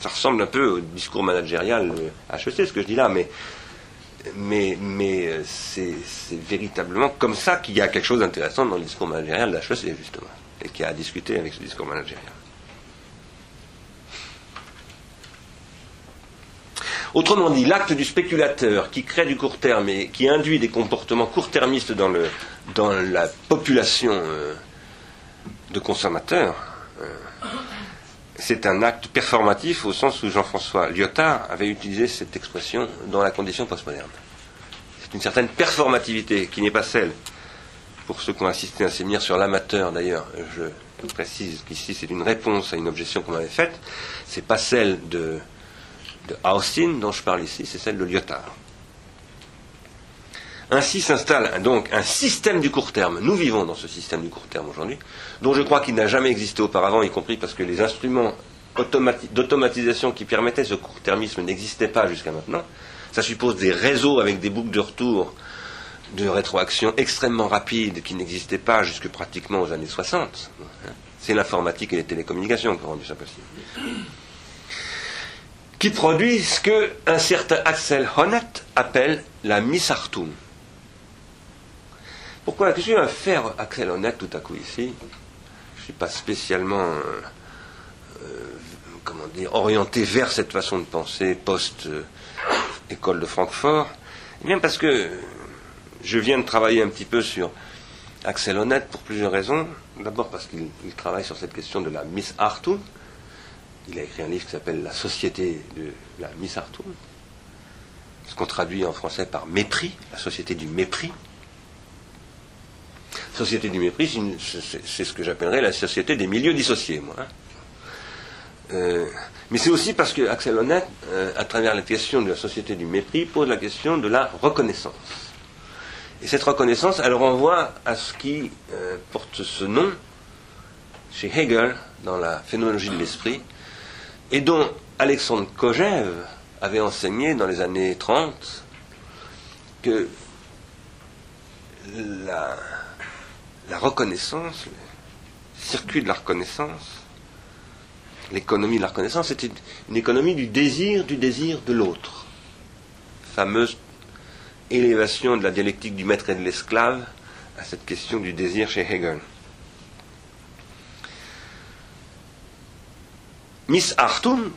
Ça ressemble un peu au discours managérial HEC, ce que je dis là, mais, mais, euh, c'est véritablement comme ça qu'il y a quelque chose d'intéressant dans le discours managérial d'HEC, justement, et qui a à discuter avec ce discours managérial. Autrement dit, l'acte du spéculateur qui crée du court terme et qui induit des comportements court-termistes dans, dans la population euh, de consommateurs, euh, c'est un acte performatif au sens où Jean-François Lyotard avait utilisé cette expression dans la condition postmoderne. C'est une certaine performativité qui n'est pas celle, pour ceux qui ont assisté à un séminaire sur l'amateur d'ailleurs, je précise qu'ici c'est une réponse à une objection qu'on m'avait faite, c'est pas celle de Austin dont je parle ici, c'est celle de Lyotard. Ainsi s'installe donc un système du court terme. Nous vivons dans ce système du court terme aujourd'hui, dont je crois qu'il n'a jamais existé auparavant, y compris parce que les instruments automati- d'automatisation qui permettaient ce court-termisme n'existaient pas jusqu'à maintenant. Ça suppose des réseaux avec des boucles de retour de rétroaction extrêmement rapides qui n'existaient pas jusque pratiquement aux années 60. C'est l'informatique et les télécommunications qui ont rendu ça possible qui produit ce que un certain Axel Honneth appelle la misartum. Pourquoi Qu'est-ce que va faire Axel Honneth tout à coup ici? Je ne suis pas spécialement euh, euh, comment dire, orienté vers cette façon de penser post-école de Francfort. Eh bien parce que je viens de travailler un petit peu sur Axel Honneth pour plusieurs raisons. D'abord parce qu'il il travaille sur cette question de la misartum il a écrit un livre qui s'appelle La société de la misartum, ce qu'on traduit en français par mépris, la société du mépris. Société du mépris, c'est ce que j'appellerais la société des milieux dissociés, moi. hein. Euh, mais c'est aussi parce que Axel Honneth, euh, à travers la question de la société du mépris, pose la question de la reconnaissance. Et cette reconnaissance, elle renvoie à ce qui euh, porte ce nom chez Hegel dans la phénoménologie de l'esprit, et dont Alexandre Kojève avait enseigné dans les années 30 que la, reconnaissance, le circuit de la reconnaissance, l'économie de la reconnaissance, c'était une économie du désir, du désir de l'autre. Élévation de la dialectique du maître et de l'esclave à cette question du désir chez Hegel. Miss Artum,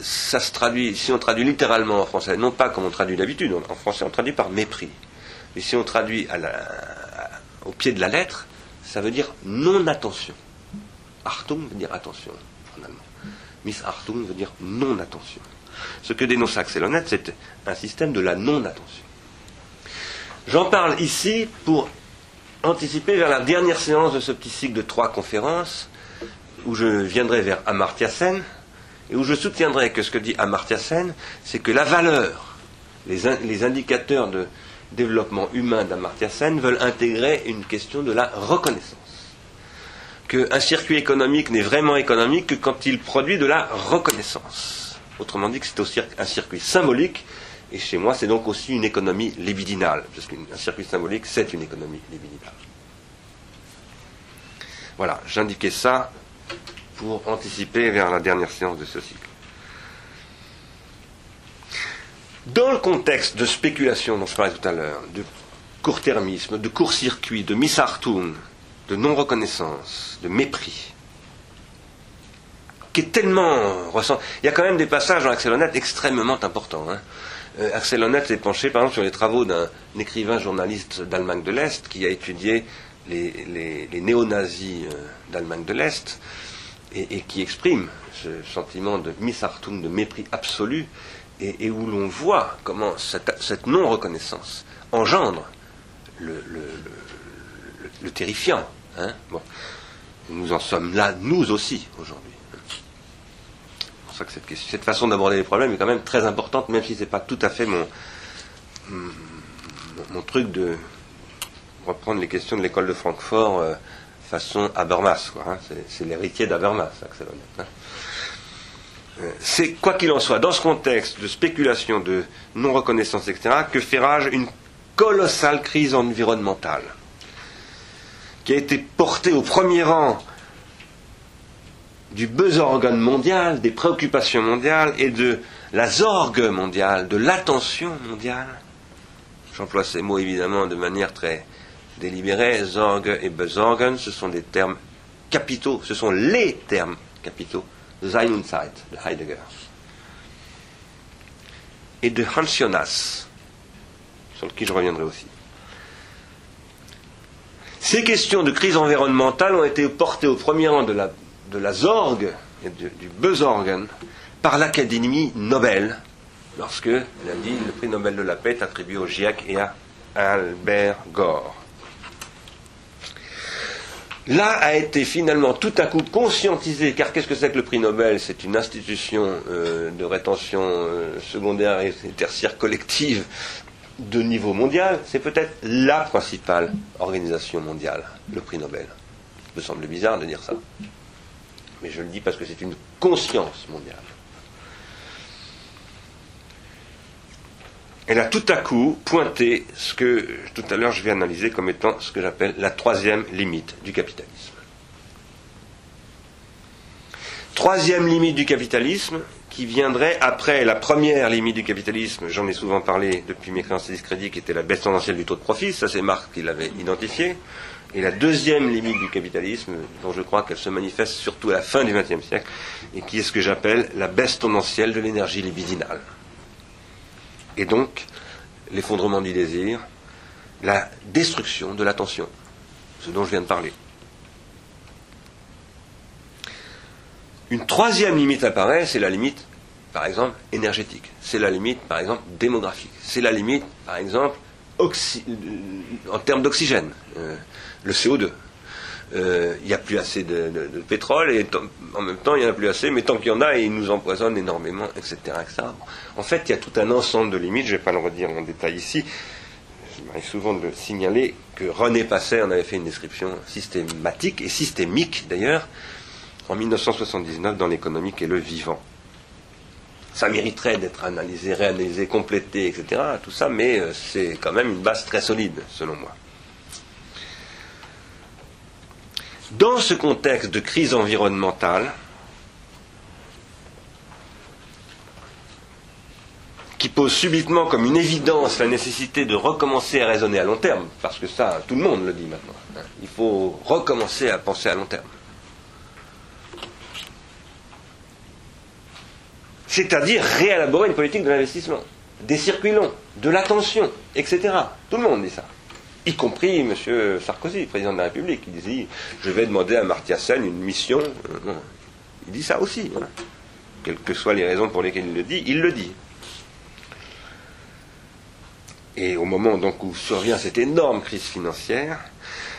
ça se traduit, si on traduit littéralement en français, non pas comme on traduit d'habitude, en français on traduit par mépris, mais si on traduit au pied de la lettre, ça veut dire non-attention. Artum veut dire attention, en allemand. Miss Artum veut dire non-attention. Ce que dénonce Axel Honneth, c'est un système de la non-attention. J'en parle ici pour anticiper vers la dernière séance de ce petit cycle de trois conférences, où je viendrai vers Amartya Sen, et où je soutiendrai que ce que dit Amartya Sen, c'est que la valeur, les, les indicateurs de développement humain d'Amartya Sen veulent intégrer une question de la reconnaissance. Qu'un circuit économique n'est vraiment économique que quand il produit de la reconnaissance. Autrement dit, que c'est aussi un circuit symbolique, et chez moi, c'est donc aussi une économie libidinale, parce qu'un circuit symbolique, c'est une économie libidinale. Voilà, j'indiquais ça pour anticiper vers la dernière séance de ce cycle. Dans le contexte de spéculation dont je parlais tout à l'heure, de court-termisme, de court-circuit, de misartum, de non-reconnaissance, de mépris, qui est tellement ressent. Il y a quand même des passages dans Axel Honneth extrêmement importants. hein. Euh, Axel Honneth s'est penché par exemple sur les travaux d'un écrivain journaliste d'Allemagne de l'Est qui a étudié les, les- néo-nazis euh, d'Allemagne de l'Est et, et qui exprime ce sentiment de misartum, de mépris absolu, et, où l'on voit comment cette, non-reconnaissance engendre le, terrifiant. Hein. bon. Nous en sommes là, nous aussi, aujourd'hui. Cette, façon d'aborder les problèmes est quand même très importante, même si ce n'est pas tout à fait mon, mon, truc de reprendre les questions de l'école de Francfort euh, façon Habermas. Hein. C'est l'héritier d'Habermas, ça que ça hein. euh, c'est, quoi qu'il en soit, dans ce contexte de spéculation, de non-reconnaissance, etc., que fait rage une colossale crise environnementale qui a été portée au premier rang du besorgone mondial, des préoccupations mondiales et de la zorgue mondiale, de l'attention mondiale. J'emploie ces mots évidemment de manière très délibérée. Zorgue et besorgen, ce sont des termes capitaux, ce sont les termes capitaux de Sein und Zeit de Heidegger et de Hans Jonas, sur lequel je reviendrai aussi. Ces questions de crise environnementale ont été portées au premier rang de la, de la Zorg et du Besorgen par l'Académie Nobel, lorsque, elle a dit, le prix Nobel de la paix est attribué au GIEC et à Albert Gore. Là a été finalement tout à coup conscientisé, car qu'est-ce que c'est que le prix Nobel? C'est une institution euh, de rétention euh, secondaire et tertiaire collective de niveau mondial, c'est peut-être la principale organisation mondiale, le prix Nobel. Il me semble bizarre de dire ça. Mais je le dis parce que c'est une conscience mondiale. Elle a tout à coup pointé ce que tout à l'heure je vais analyser comme étant ce que j'appelle la troisième limite du capitalisme. Troisième limite du capitalisme, qui viendrait après la première limite du capitalisme, j'en ai souvent parlé depuis mes créances et discrédits, qui était la baisse tendancielle du taux de profit, ça c'est Marx qui l'avait identifié, et la deuxième limite du capitalisme, dont je crois qu'elle se manifeste surtout à la fin du XXe siècle, et qui est ce que j'appelle la baisse tendancielle de l'énergie libidinale. Et donc, l'effondrement du désir, la destruction de l'attention, ce dont je viens de parler. Une troisième limite apparaît, c'est la limite, par exemple, énergétique. C'est la limite, par exemple, démographique. C'est la limite, par exemple, euh, en termes d'oxygène, euh, le CO2. Euh, il n'y a plus assez de, pétrole et en même temps il n'y en a plus assez, mais tant qu'il y en a, il nous empoisonne énormément, etc. En fait, il y a tout un ensemble de limites, je ne vais pas le redire en détail ici. Je m'arrive souvent de le signaler que René Passet en avait fait une description systématique et systémique d'ailleurs en 1979 dans l'économique et le vivant. Ça mériterait d'être analysé, réanalysé, complété, etc. Tout ça, mais euh, c'est quand même une base très solide, selon moi. Dans ce contexte de crise environnementale, qui pose subitement comme une évidence la nécessité de recommencer à raisonner à long terme, parce que ça, tout le monde le dit maintenant. Hein. Il faut recommencer à penser à long terme. C'est-à-dire réélaborer une politique de l'investissement, des circuits longs, de l'attention, etc. Tout le monde dit ça. Y compris M. Sarkozy, président de la République, qui dit Je vais demander à Martia Sen une mission. Euh, il dit ça aussi. Quelles que soient les raisons pour lesquelles il le dit, il le dit. Et au moment donc où survient cette énorme crise financière,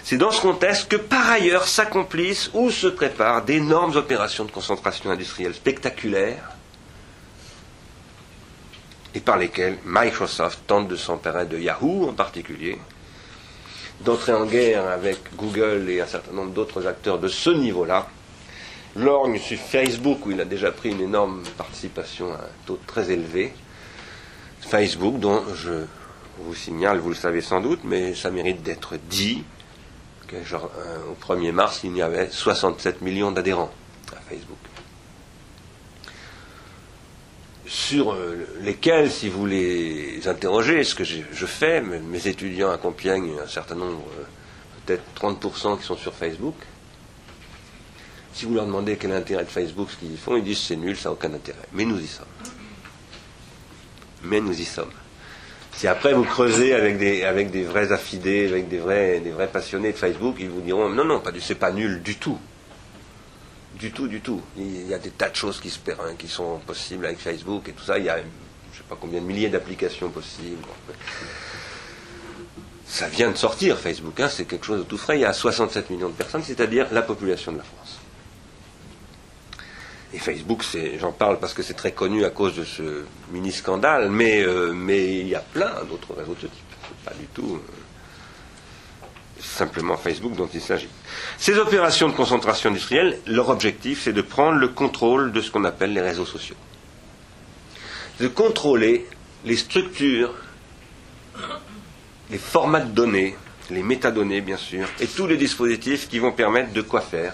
c'est dans ce contexte que par ailleurs s'accomplissent ou se préparent d'énormes opérations de concentration industrielle spectaculaires et par lesquels Microsoft tente de s'emparer de Yahoo en particulier, d'entrer en guerre avec Google et un certain nombre d'autres acteurs de ce niveau-là, lorgne sur Facebook où il a déjà pris une énorme participation à un taux très élevé, Facebook dont je vous signale, vous le savez sans doute, mais ça mérite d'être dit, que genre, euh, au 1er mars, il y avait 67 millions d'adhérents à Facebook sur euh, lesquels, si vous les interrogez, ce que je fais, mes étudiants à Compiègne, un certain nombre, euh, peut-être 30% qui sont sur Facebook, si vous leur demandez quel est l'intérêt de Facebook, ce qu'ils font, ils disent c'est nul, ça n'a aucun intérêt. Mais nous y sommes. Mais nous y sommes. Si après vous creusez avec des, vrais affidés, avec des vrais, des vrais passionnés de Facebook, ils vous diront non, non, c'est pas nul du tout. Du tout, du tout. Il y a des tas de choses qui, se, qui sont possibles avec Facebook et tout ça. Il y a je ne sais pas combien de milliers d'applications possibles. Ça vient de sortir, Facebook, hein, c'est quelque chose de tout frais. Il y a 67 millions de personnes, c'est-à-dire la population de la France. Et Facebook, j'en parle parce que c'est très connu à cause de ce mini-scandale, mais, euh, mais il y a plein d'autres réseaux de ce type. Pas du tout euh, simplement Facebook dont il s'agit. Ces opérations de concentration industrielle, leur objectif, c'est de prendre le contrôle de ce qu'on appelle les réseaux sociaux. De contrôler les structures, les formats de données, les métadonnées bien sûr, et tous les dispositifs qui vont permettre de quoi faire?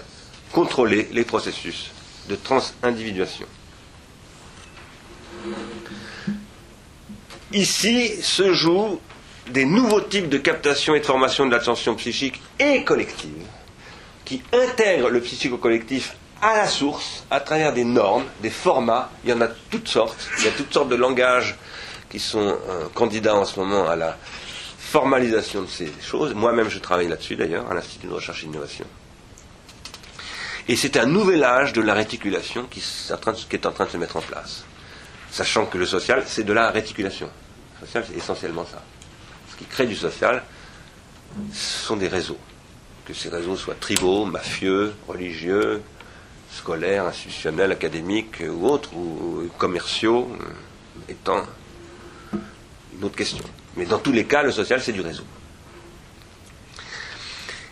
Contrôler les processus de transindividuation. Ici se jouent des nouveaux types de captation et de formation de l'attention psychique et collective qui intègrent le psychico-collectif à la source à travers des normes, des formats. Il y en a toutes sortes. Il y a toutes sortes de langages qui sont euh, candidats en ce moment à la formalisation de ces choses. Moi-même, je travaille là-dessus d'ailleurs à l'Institut de recherche et d'innovation. Et c'est un nouvel âge de la réticulation qui est, en train de, se mettre en place. Sachant que le social, c'est de la réticulation. Le social, c'est essentiellement ça. Qui crée du social, sont des réseaux. Que ces réseaux soient tribaux, mafieux, religieux, scolaires, institutionnels, académiques ou autres, ou commerciaux, euh, étant une autre question. Mais dans tous les cas, le social, c'est du réseau.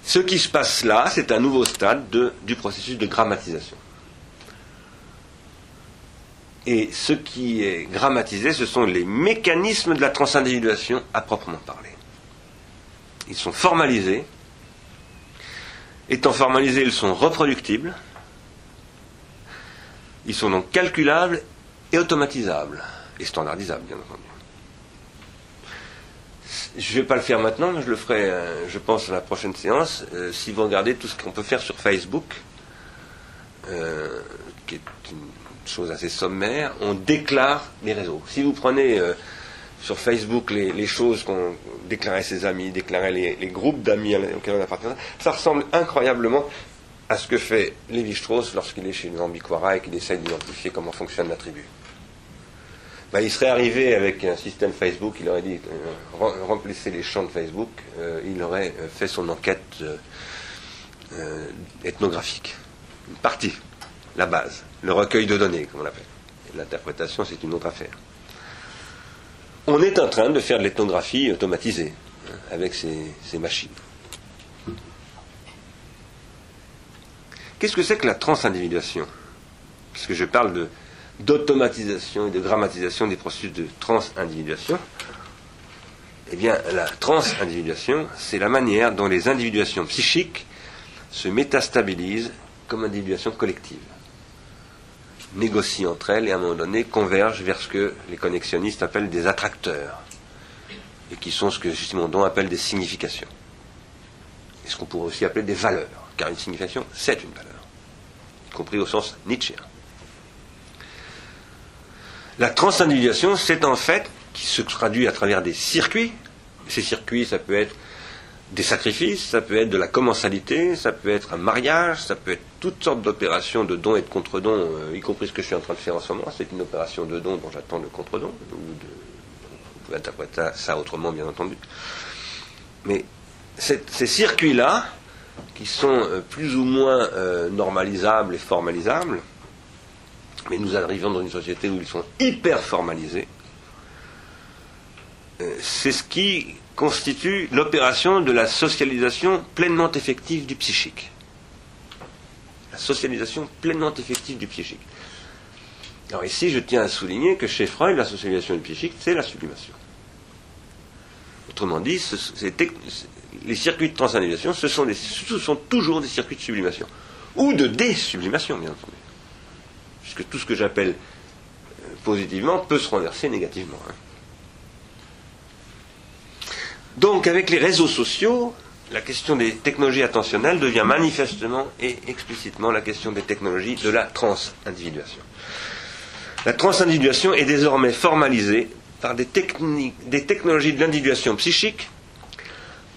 Ce qui se passe là, c'est un nouveau stade du processus de grammatisation. Et ce qui est grammatisé, ce sont les mécanismes de la transindividuation à proprement parler. Ils sont formalisés. Étant formalisés, ils sont reproductibles. Ils sont donc calculables et automatisables. Et standardisables, bien entendu. Je ne vais pas le faire maintenant, mais je le ferai, euh, je pense, à la prochaine séance. Euh, si vous regardez tout ce qu'on peut faire sur Facebook, euh, qui est une chose assez sommaire, on déclare les réseaux. Si vous prenez sur Facebook les, choses qu'on déclarait ses amis, déclarait les, groupes d'amis auxquels on appartient, ça ressemble incroyablement à ce que fait Lévi-Strauss lorsqu'il est chez Lambiquara et qu'il essaye d'identifier comment fonctionne la tribu. Bah, il serait arrivé avec un système Facebook, il aurait dit euh, les champs de Facebook, euh, il aurait euh, fait son enquête ethnographique. Une partie, la base, le recueil de données, comme on l'appelle. L'interprétation, c'est une autre affaire. On est en train de faire de l'ethnographie automatisée hein, avec ces, machines. Qu'est-ce que c'est que la transindividuation? Parce que je parle d'automatisation et de grammatisation des processus de transindividuation, eh bien, la transindividuation, c'est la manière dont les individuations psychiques se métastabilisent comme individuations collectives, négocient entre elles et à un moment donné convergent vers ce que les connexionnistes appellent des attracteurs, et qui sont ce que Simondon appelle des significations, et ce qu'on pourrait aussi appeler des valeurs, car une signification, c'est une valeur, y compris au sens nietzschéen. La transindividuation, c'est en fait qui se traduit à travers des circuits. Ces circuits, ça peut être des sacrifices, ça peut être de la commensalité, ça peut être un mariage, ça peut être toutes sortes d'opérations de dons et de contre-dons, euh, y compris ce que je suis en train de faire en ce moment. C'est une opération de don dont j'attends le contre-don. Ou vous pouvez interpréter ça autrement, bien entendu. Mais ces circuits-là, qui sont euh, plus ou moins euh, normalisables et formalisables, mais nous arrivons dans une société où ils sont hyper formalisés. C'est ce qui constitue l'opération de la socialisation pleinement effective du psychique. La socialisation pleinement effective du psychique. Alors ici, je tiens à souligner que chez Freud, la socialisation du psychique, c'est la sublimation. Autrement dit, les circuits de sont, ce sont toujours des circuits de sublimation. Ou de désublimation, bien entendu puisque tout ce que j'appelle euh, positivement peut se renverser négativement. Hein. Donc avec les réseaux sociaux, la question des technologies attentionnelles devient manifestement et explicitement la question des technologies de la transindividuation. La transindividuation est désormais formalisée par des, des technologies de l'individuation psychique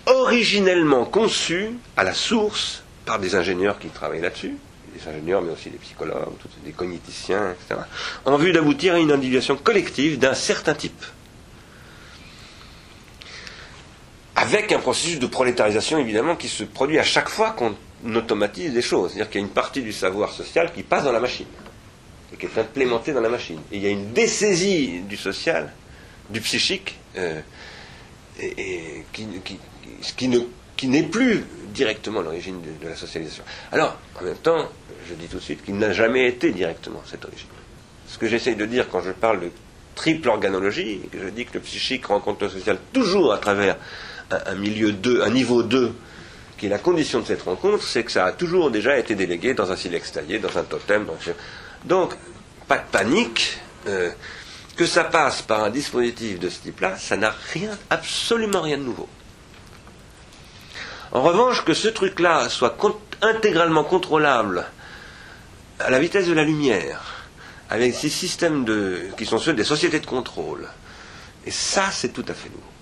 originellement conçues à la source par des ingénieurs qui travaillent là-dessus, des ingénieurs, mais aussi des psychologues, des cogniticiens, etc., en vue d'aboutir à une individuation collective d'un certain type. Avec un processus de prolétarisation, évidemment, qui se produit à chaque fois qu'on automatise des choses. C'est-à-dire qu'il y a une partie du savoir social qui passe dans la machine, et qui est implémentée dans la machine. Et il y a une dessaisie du social, du psychique, euh, et, qui, qui, ne, qui n'est plus directement l'origine de, la socialisation. Alors, en même temps, je dis tout de suite qu'il n'a jamais été directement cette origine. Ce que j'essaye de dire quand je parle de triple organologie, que je dis que le psychique rencontre le social toujours à travers un, milieu 2, un niveau 2, qui est la condition de cette rencontre, c'est que ça a toujours déjà été délégué dans un silex taillé, dans un totem. Donc, pas de panique. Euh, que ça passe par un dispositif de ce type-là, ça n'a rien, absolument rien de nouveau. En revanche, que ce truc-là soit intégralement contrôlable à la vitesse de la lumière, avec ces systèmes qui sont ceux des sociétés de contrôle, et ça, c'est tout à fait nouveau.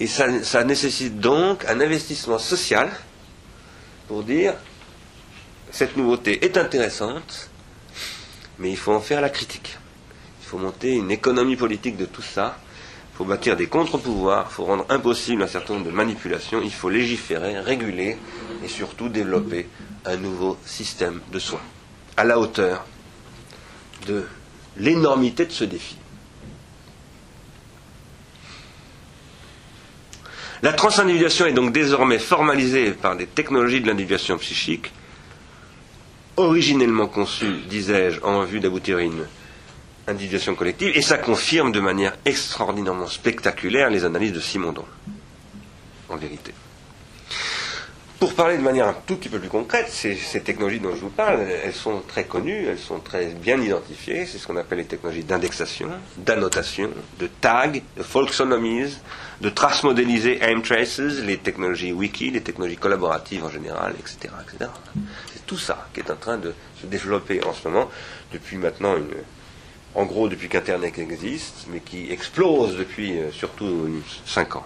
Et ça, nécessite donc un investissement social pour dire cette nouveauté est intéressante, mais il faut en faire la critique. Il faut monter une économie politique de tout ça il faut bâtir des contre-pouvoirs, il faut rendre impossible un certain nombre de manipulations, il faut légiférer, réguler et surtout développer un nouveau système de soins à la hauteur de l'énormité de ce défi. La transindividuation est donc désormais formalisée par des technologies de l'individuation psychique, originellement conçues, disais-je, en vue d'aboutir à une individuation collective, et ça confirme de manière extraordinairement spectaculaire les analyses de Simondon, en vérité. Pour parler de manière un tout petit peu plus concrète, ces, technologies dont je vous parle, elles sont très connues, elles sont très bien identifiées, c'est ce qu'on appelle les technologies d'indexation, d'annotation, de tag, de folksonomies, de traces modélisées aim traces, les technologies wiki, les technologies collaboratives en général, etc. etc. C'est tout ça qui est en train de se développer en ce moment, depuis maintenant une, en gros depuis qu'Internet existe, mais qui explose depuis euh, surtout 5 ans.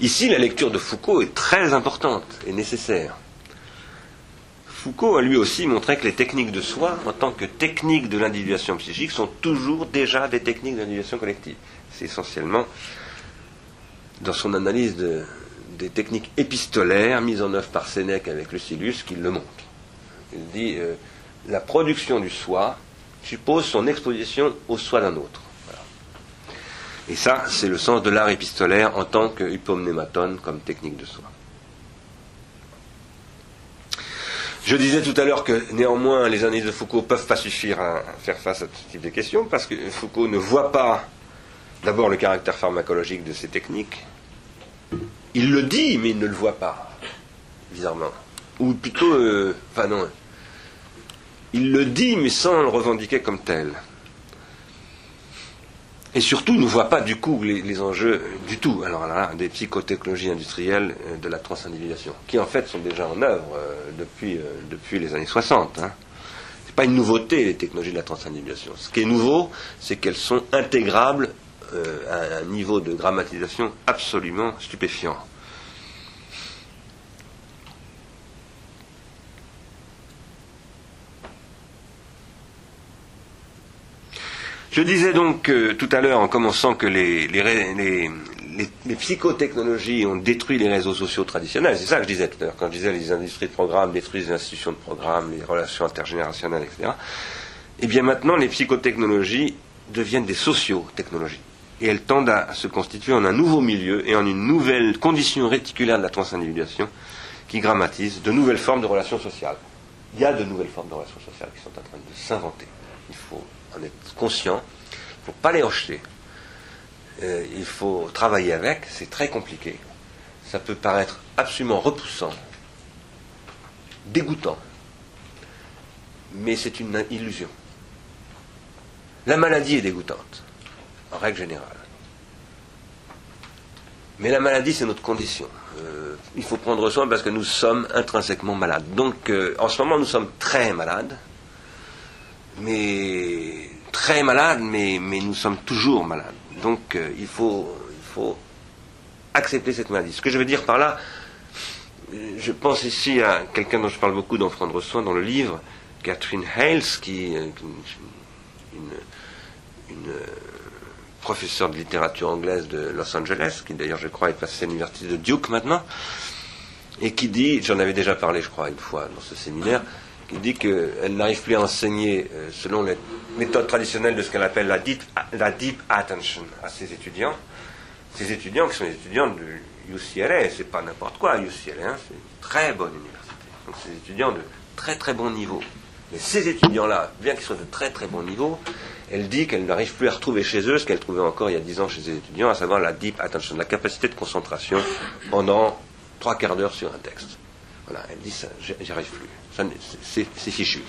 Ici, la lecture de Foucault est très importante et nécessaire. Foucault a lui aussi montré que les techniques de soi, en tant que techniques de l'individuation psychique, sont toujours déjà des techniques d'individuation collective. C'est essentiellement dans son analyse des techniques épistolaires mises en œuvre par Sénèque avec Lucilius qu'il le montre. Il dit euh, la production du soi suppose son exposition au soi d'un autre. Et ça, c'est le sens de l'art épistolaire en tant que hypomnématone comme technique de soi. Je disais tout à l'heure que néanmoins les analyses de Foucault ne peuvent pas suffire à faire face à ce type de questions parce que Foucault ne voit pas d'abord le caractère pharmacologique de ces techniques. Il le dit, mais il ne le voit pas, bizarrement. Ou plutôt, euh, enfin non, il le dit, mais sans le revendiquer comme tel. Et surtout, ne voit pas du coup les, enjeux du tout, alors là, des psychotechnologies industrielles euh, de la transindividuation, qui en fait sont déjà en œuvre euh, depuis, euh, depuis les années 60. Hein. Ce n'est pas une nouveauté, les technologies de la transindividuation. Ce qui est nouveau, c'est qu'elles sont intégrables à un niveau de grammatisation absolument stupéfiant. Je disais donc tout à l'heure en commençant que les, psychotechnologies ont détruit les réseaux sociaux traditionnels. C'est ça que je disais tout à l'heure, quand je disais les industries de programme détruisent les institutions de programme, les relations intergénérationnelles, etc. Eh bien maintenant, les psychotechnologies deviennent des sociotechnologies. Et elles tendent à se constituer en un nouveau milieu et en une nouvelle condition réticulaire de la transindividuation qui grammatise de nouvelles formes de relations sociales. Il y a de nouvelles formes de relations sociales qui sont en train de s'inventer. Il faut en être conscient. Il ne faut pas les rejeter. Euh, il faut travailler avec. C'est très compliqué. Ça peut paraître absolument repoussant, dégoûtant. Mais c'est une illusion. La maladie est dégoûtante, en règle générale. Mais la maladie, c'est notre condition. Euh, il faut prendre soin parce que nous sommes intrinsèquement malades. Donc, euh, en ce moment, nous sommes très malades mais très malade, mais, mais nous sommes toujours malades. Donc euh, il, faut, il faut accepter cette maladie. Ce que je veux dire par là, je pense ici à quelqu'un dont je parle beaucoup d'en prendre soin dans le livre, Catherine Hales, qui est une, une, professeure de littérature anglaise de Los Angeles, qui d'ailleurs je crois est passée à l'université de Duke maintenant, et qui dit, j'en avais déjà parlé je crois une fois dans ce séminaire, qui dit qu'elle n'arrive plus à enseigner euh, selon les méthodes traditionnelles de ce qu'elle appelle la deep, attention à ses étudiants. Ces étudiants qui sont des étudiants de UCLA, c'est pas n'importe quoi UCLA, hein, c'est une très bonne université. Donc des étudiants de très très bon niveau. Mais ces étudiants-là, bien qu'ils soient de très très bon niveau, elle dit qu'elle n'arrive plus à retrouver chez eux ce qu'elle trouvait encore il y a dix ans chez ses étudiants, à savoir la deep attention, la capacité de concentration pendant trois quarts d'heure sur un texte. Voilà, elle dit ça, j'y arrive plus. C'est fichu.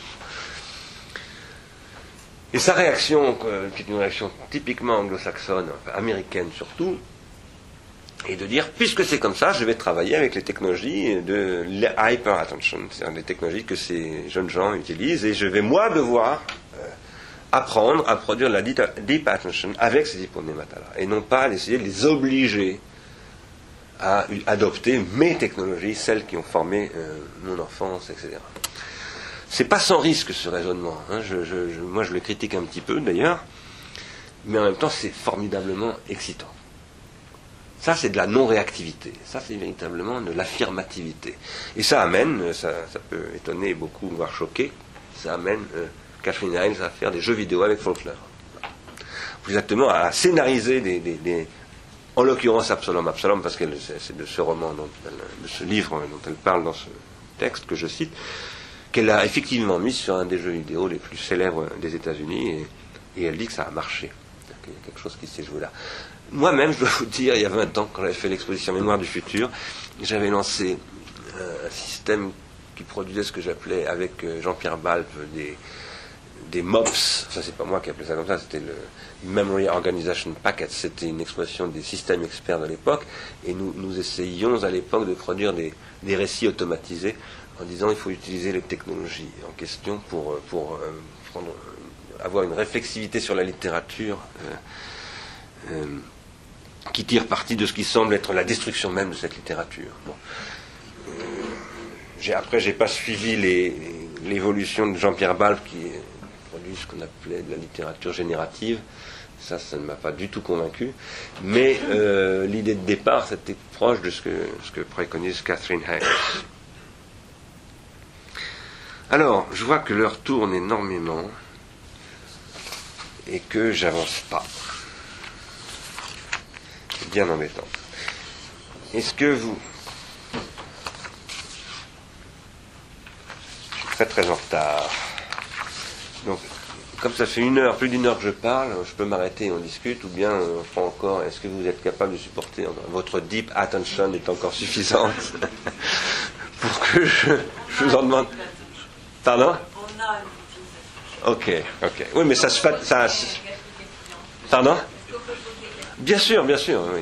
Et sa réaction, qui est une réaction typiquement anglo-saxonne, américaine surtout, est de dire, puisque c'est comme ça, je vais travailler avec les technologies de hyper attention, c'est-à-dire les technologies que ces jeunes gens utilisent, et je vais moi devoir euh, apprendre à produire la deep attention avec ces hyponématas-là, et non pas d'essayer de les obliger à adopter mes technologies, celles qui ont formé euh, mon enfance, etc. C'est pas sans risque ce raisonnement. Hein. moi, je le critique un petit peu d'ailleurs, mais en même temps, c'est formidablement excitant. Ça, c'est de la non-réactivité. Ça, c'est véritablement de l'affirmativité. Et ça amène, ça, peut étonner beaucoup, voire choquer, ça amène euh, Catherine Hines à faire des jeux vidéo avec Faulkner. Exactement, à scénariser des, en l'occurrence Absalom, Absalom parce que c'est de ce roman, de ce livre dont elle parle dans ce texte que je cite, qu'elle a effectivement mis sur un des jeux vidéo les plus célèbres des États-Unis, et, elle dit que ça a marché. Il y a quelque chose qui s'est joué là. Moi-même, je dois vous dire, il y a 20 ans, quand j'avais fait l'exposition Mémoire du futur, j'avais lancé euh, un système qui produisait ce que j'appelais, avec euh, Jean-Pierre Balpe, des, des MOPS, ça c'est pas moi qui appelais ça comme ça, c'était le Memory Organization Packet, c'était une expression des systèmes experts de l'époque, et nous, nous essayions à l'époque de produire des, des, récits automatisés en disant il faut utiliser les technologies en question pour, euh, pour euh, euh, avoir une réflexivité sur la littérature qui tire parti de ce qui semble être la destruction même de cette littérature. Bon. Après, j'ai pas suivi l'évolution de Jean-Pierre Balve qui produit ce qu'on appelait de la littérature générative. Ça, ça ne m'a pas du tout convaincu. Mais euh, l'idée de départ, c'était proche de ce que, ce que préconise Catherine Hayes. Alors, je vois que l'heure tourne énormément et que j'avance pas. C'est bien embêtant. Est-ce que vous... Je suis très très en retard. Donc, comme ça fait une heure, plus d'une heure que je parle, je peux m'arrêter et on discute, ou bien on prend encore, est-ce que vous êtes capable de supporter, votre deep attention est encore suffisante pour que je, vous en demande. Pardon Ok, ok. Oui, mais ça se fait. Ça... Pardon Bien sûr, bien sûr, oui.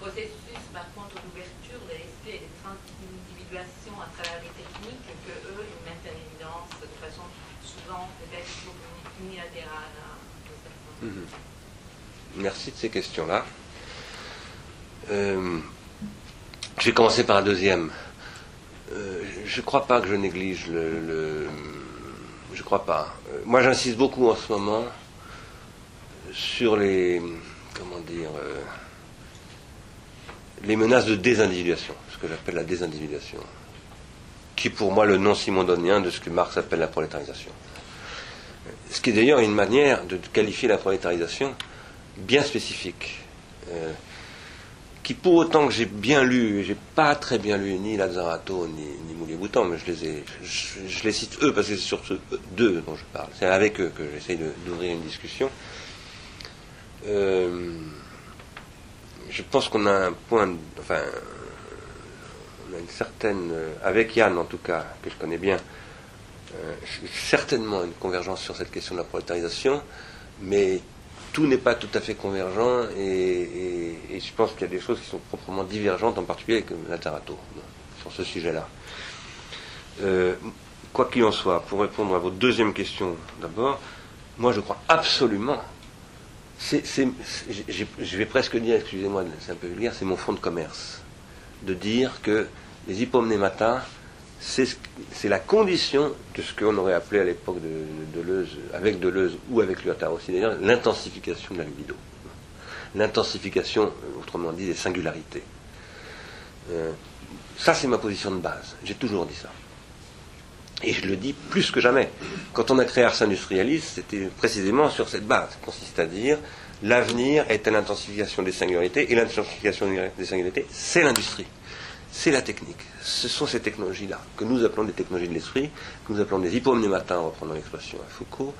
processus, par contre, d'ouverture de l'esprit et de transindividuation à travers les techniques que eux, ils mettent en évidence de façon souvent peut-être unilatérale. Hein, Merci de ces questions-là. Euh, je vais commencer par un deuxième. Euh, je ne crois pas que je néglige le. je ne crois pas. Euh, moi, j'insiste beaucoup en ce moment sur les. Comment dire. Les menaces de désindividuation, ce que j'appelle la désindividuation, qui pour moi le nom simondonien de ce que Marx appelle la prolétarisation. Ce qui est d'ailleurs une manière de qualifier la prolétarisation bien spécifique, euh, qui, pour autant que j'ai bien lu, j'ai pas très bien lu ni Lazzarato ni, ni Moulier-Boutan, mais je les, ai, je, les cite eux parce que c'est sur ce deux dont je parle. C'est avec eux que j'essaye d'ouvrir une discussion. Euh, je pense qu'on a un point, enfin, on a une certaine, avec Yann en tout cas, que je connais bien, euh, certainement une convergence sur cette question de la prolétarisation, mais tout n'est pas tout à fait convergent et, je pense qu'il y a des choses qui sont proprement divergentes, en particulier avec Latarato, sur ce sujet-là. Euh, quoi qu'il en soit, pour répondre à votre deuxième question d'abord, moi je crois absolument, je vais presque dire, excusez-moi, c'est un peu vulgaire, c'est mon fonds de commerce, de dire que les hypomnématas c'est la condition de ce qu'on aurait appelé à l'époque de, Deleuze, avec Deleuze ou avec Lyotard aussi d'ailleurs, l'intensification de la libido. L'intensification, autrement dit, des singularités. Euh, ça, c'est ma position de base. J'ai toujours dit ça. Et je le dis plus que jamais. Quand on a créé Ars Industrialis, c'était précisément sur cette base. Consiste à dire l'avenir est à l'intensification des singularités, et l'intensification des singularités, c'est l'industrie c'est la technique. Ce sont ces technologies-là, que nous appelons des technologies de l'esprit, que nous appelons des hypomnématins, en reprenant l'expression à Foucault,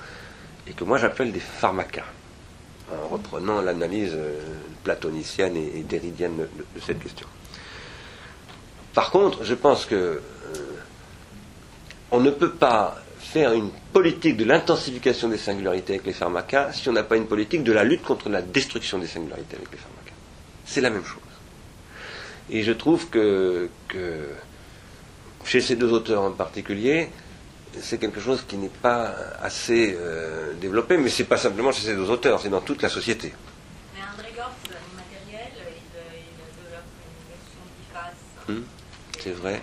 et que moi j'appelle des pharmacas, en reprenant l'analyse euh, platonicienne et, déridienne de, cette question. Par contre, je pense que on ne peut pas faire une politique de l'intensification des singularités avec les pharmacas si on n'a pas une politique de la lutte contre la destruction des singularités avec les pharmacas. C'est la même chose. Et je trouve que, chez ces deux auteurs en particulier, c'est quelque chose qui n'est pas assez euh, développé, mais ce n'est pas simplement chez ces deux auteurs, c'est dans toute la société. Mais André Gortz, il, il développe une version c'est vrai.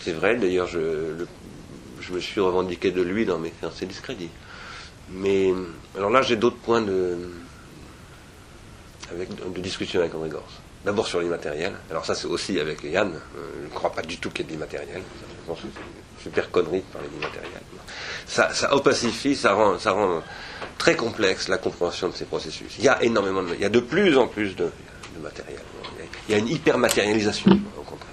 C'est vrai, d'ailleurs, je, me suis revendiqué de lui dans mes fiancés discrédits. Mais alors là, j'ai d'autres points de, de discussion avec André Gors. D'abord sur l'immatériel. Alors ça, c'est aussi avec Yann. Euh, je ne crois pas du tout qu'il y ait de l'immatériel. Je pense que c'est une super connerie de parler d'immatériel. Ça, ça opacifie, ça rend, très complexe la compréhension de ces processus. Il y a énormément de... Il y a de plus en plus de, matériel. Il y a une hypermatérialisation, au contraire.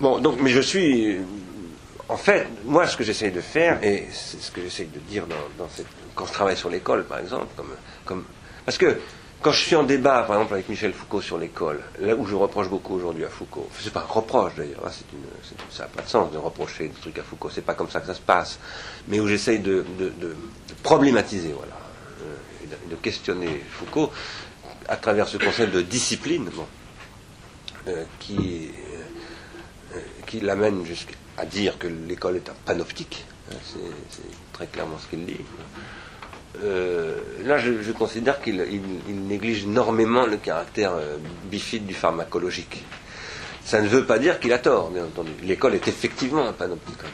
Bon, donc, mais je suis... En fait, moi, ce que j'essaye de faire, et c'est ce que j'essaye de dire quand je travaille sur l'école, par exemple, parce que quand je suis en débat, par exemple, avec Michel Foucault sur l'école, là où je reproche beaucoup aujourd'hui à Foucault, c'est pas un reproche d'ailleurs, hein, ça n'a pas de sens de reprocher des trucs à Foucault, c'est pas comme ça que ça se passe, mais où j'essaye de, problématiser, voilà, euh, de, questionner Foucault à travers ce concept de discipline, euh, qui, euh, qui l'amène jusqu'à dire que l'école est un panoptique, hein, c'est très clairement ce qu'il dit. Euh, là, je, considère qu'il néglige énormément le caractère euh, bifide du pharmacologique. Ça ne veut pas dire qu'il a tort, bien entendu. L'école est effectivement un panopticon.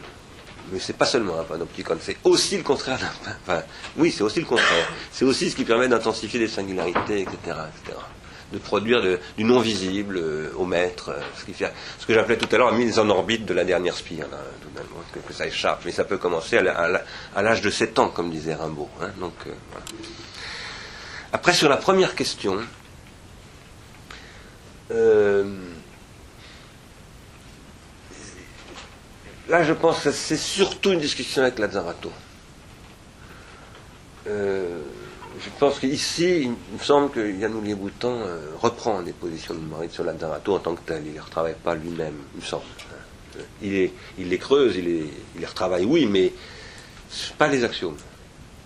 Mais c'est pas seulement un panopticon, c'est aussi le contraire d'un. Enfin, oui, c'est aussi le contraire. C'est aussi ce qui permet d'intensifier les singularités, etc., etc de produire du non visible euh, au maître, euh, ce, que j'appelais tout à l'heure la mise en orbite de la dernière spire, que, ça échappe. Mais ça peut commencer à l'âge de 7 ans, comme disait Rimbaud. Hein, euh, Après, sur la première question, là je pense que c'est surtout une discussion avec Lazzarato. Je pense qu'ici, il me semble que Yann Boutan euh, reprend des positions de Maurice sur l'Adarato en tant que tel. Il ne les retravaille pas lui-même, il me semble. Euh, il, les creuse, il les, il les retravaille, oui, mais pas les axiomes.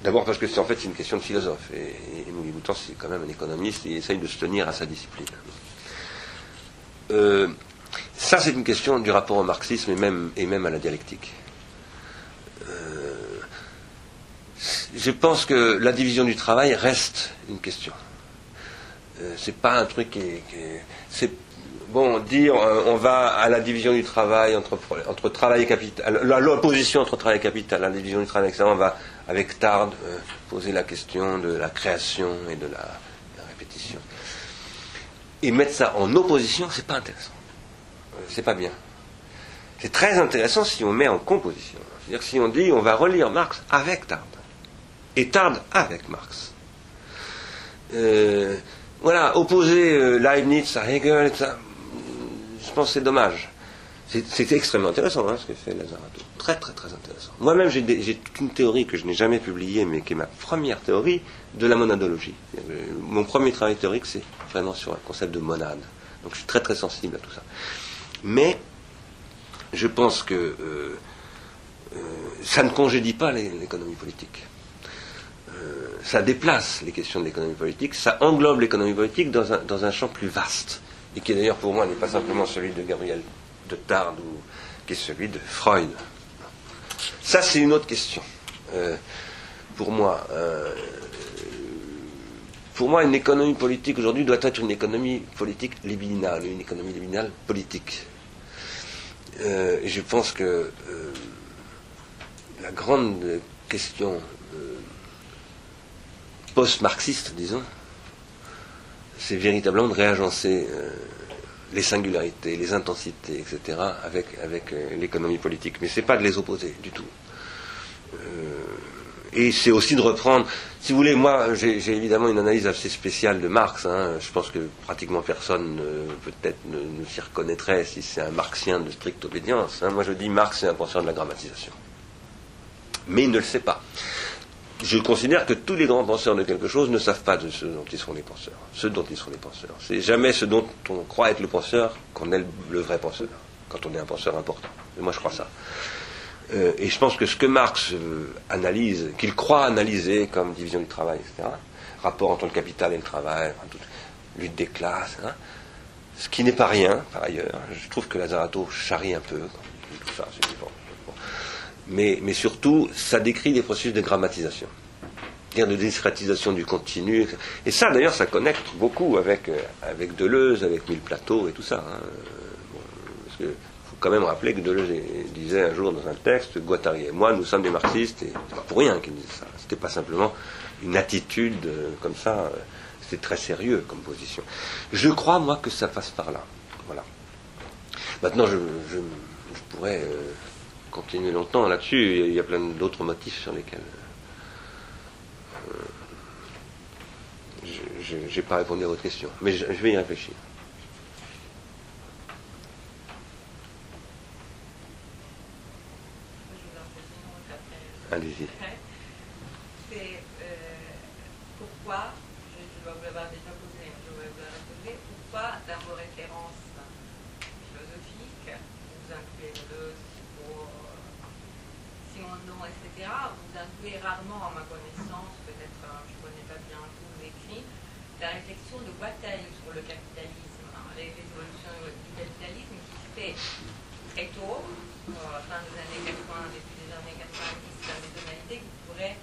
D'abord parce que c'est en fait une question de philosophe. Et, et c'est quand même un économiste, il essaye de se tenir à sa discipline. Euh, ça, c'est une question du rapport au marxisme et même à la dialectique. Je pense que la division du travail reste une question. Euh, c'est pas un truc qui est. c'est bon dire euh, on va à la division du travail entre, travail et capital, l'opposition entre travail et capital, la division du travail, etc. On va avec Tard euh, poser la question de la création et de la, répétition. Et mettre ça en opposition, c'est pas intéressant. c'est pas bien. C'est très intéressant si on met en composition. C'est-à-dire si on dit on va relire Marx avec Tard et tarde avec Marx. Euh, voilà, opposer euh, Leibniz à Hegel, je pense que c'est dommage. C'est extrêmement intéressant hein, ce que fait Lazarato. Très très très intéressant. Moi-même j'ai toute une théorie que je n'ai jamais publiée, mais qui est ma première théorie de la monadologie. Mon premier travail théorique, c'est vraiment sur le concept de monade. Donc je suis très très sensible à tout ça. Mais je pense que euh, euh, ça ne congédie pas l'économie politique. Euh, ça déplace les questions de l'économie politique, ça englobe l'économie politique dans un, dans un champ plus vaste, et qui d'ailleurs pour moi n'est pas simplement celui de Gabriel de Tard, ou, qui est celui de Freud. Ça c'est une autre question. pour moi, pour moi, une économie politique aujourd'hui doit être une économie politique libidinale, une économie libidinale politique. Euh, et je pense que euh, la grande question euh, post-marxiste, disons, c'est véritablement de réagencer les singularités, les intensités, etc., avec, avec l'économie politique. Mais ce n'est pas de les opposer du tout. Et c'est aussi de reprendre, si vous voulez, moi j'ai évidemment une analyse assez spéciale de Marx. Hein. Je pense que pratiquement personne peut-être ne, s'y reconnaîtrait si c'est un marxien de stricte obédience. Hein. Moi je dis Marx est un penseur de la grammatisation. Mais il ne le sait pas. Je considère que tous les grands penseurs de quelque chose ne savent pas de ce dont ils sont les penseurs. Ce dont ils sont les penseurs. C'est jamais ce dont on croit être le penseur qu'on est le vrai penseur. Quand on est un penseur important. Et moi je crois ça. Euh, et je pense que ce que Marx euh, analyse, qu'il croit analyser comme division du travail, etc., rapport entre le capital et le travail, lutte des classes, hein, ce qui n'est pas rien, par ailleurs. Je trouve que Lazarato charrie un peu, tout ça, mais, surtout, ça décrit des processus de grammatisation, c'est-à-dire de discrétisation du continu. Et ça, d'ailleurs, ça connecte beaucoup avec, euh, avec Deleuze, avec Mille Plateau et tout ça. Hein. parce que quand même rappeler que Deleuze disait un jour dans un texte, Guattari et moi, nous sommes des marxistes, et c'est pas pour rien qu'il disait ça. C'était pas simplement une attitude euh, comme ça, euh, c'était très sérieux comme position. Je crois, moi, que ça passe par là. Voilà. Maintenant, je, pourrais euh, continuer longtemps là-dessus, il y a plein d'autres motifs sur lesquels. je n'ai pas répondu à votre question, mais je vais y réfléchir. Allez-y. C'est euh, pourquoi, je, dois vous l'avoir déjà posé, je vais vous la poser, pourquoi dans vos références philosophiques, vous incluez le pour Simondon, etc., vous incluez rarement, à ma connaissance, peut-être euh, je ne connais pas bien tous vos écrits, la réflexion de Guattari sur le capitalisme, hein, les, évolutions du capitalisme qui se fait très tôt, à euh, la fin des années 80, début des années 90, des tonalités qui pourraient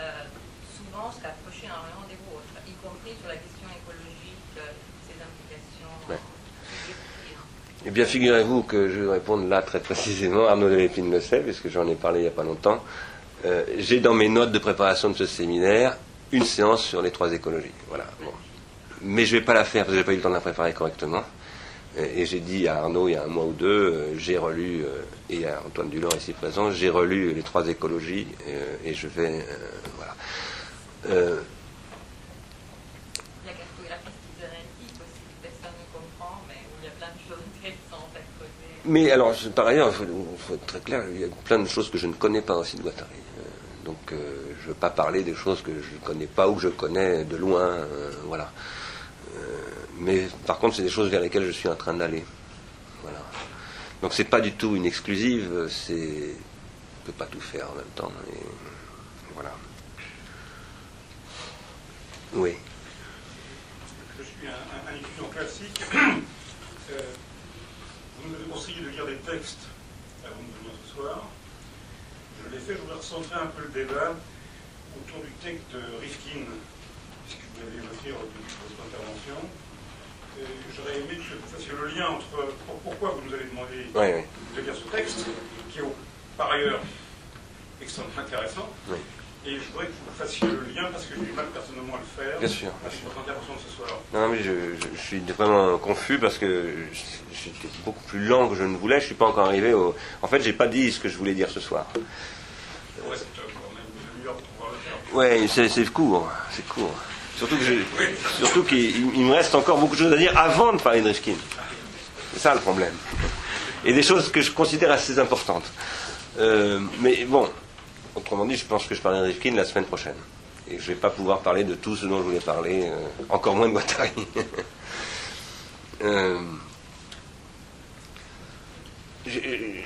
euh, souvent se rapprocher énormément des vôtres, y compris sur la question écologique, ses implications. Eh bien, figurez-vous que je vais répondre là très précisément. Arnaud de Lépine le sait, puisque j'en ai parlé il n'y a pas longtemps. Euh, j'ai dans mes notes de préparation de ce séminaire une séance sur les trois écologies. Mais je ne vais pas la faire parce que je n'ai pas eu le temps de la préparer correctement. Et j'ai dit à Arnaud il y a un mois ou deux, euh, j'ai relu, euh, et à Antoine Dulor ici présent, j'ai relu les trois écologies euh, et je vais. voilà. Il y a cartographie cybernétique aussi que personne ne comprend, mais où il y a plein de choses intéressantes à creuser. Mais alors, par ailleurs, il faut, être très clair, il y a plein de choses que je ne connais pas aussi de Guattari. donc, je ne veux pas parler des choses que je ne connais pas ou que je connais de loin. voilà mais par contre, c'est des choses vers lesquelles je suis en train d'aller. Voilà. Donc c'est pas du tout une exclusive. On peut pas tout faire en même temps. Voilà. Oui. Je suis un, étudiant classique. Euh, vous de lire des textes avant de venir ce soir. Je l'ai fait, je voudrais recentrer un peu le débat autour du texte de Rifkin, puisque vous l'avez évoqué début de votre intervention j'aurais aimé que vous fassiez le lien entre pourquoi vous nous avez demandé de lire ce texte, qui est par ailleurs extrêmement intéressant. Et je voudrais que vous fassiez le lien parce que j'ai du mal personnellement à le faire. Bien sûr. votre intervention de ce soir. Non, mais je, suis vraiment confus parce que j'étais beaucoup plus lent que je ne voulais. Je ne suis pas encore arrivé au. En fait, j'ai pas dit ce que je voulais dire ce soir. Ouais, c'est c'est court. C'est court. Surtout que surtout qu'il me reste encore beaucoup de choses à dire avant de parler de Rifkin. C'est ça le problème. Et des choses que je considère assez importantes. Euh, mais bon, autrement dit, je pense que je parlerai de Rifkin la semaine prochaine. Et je ne vais pas pouvoir parler de tout ce dont je voulais parler, euh, encore moins de Guattari. euh,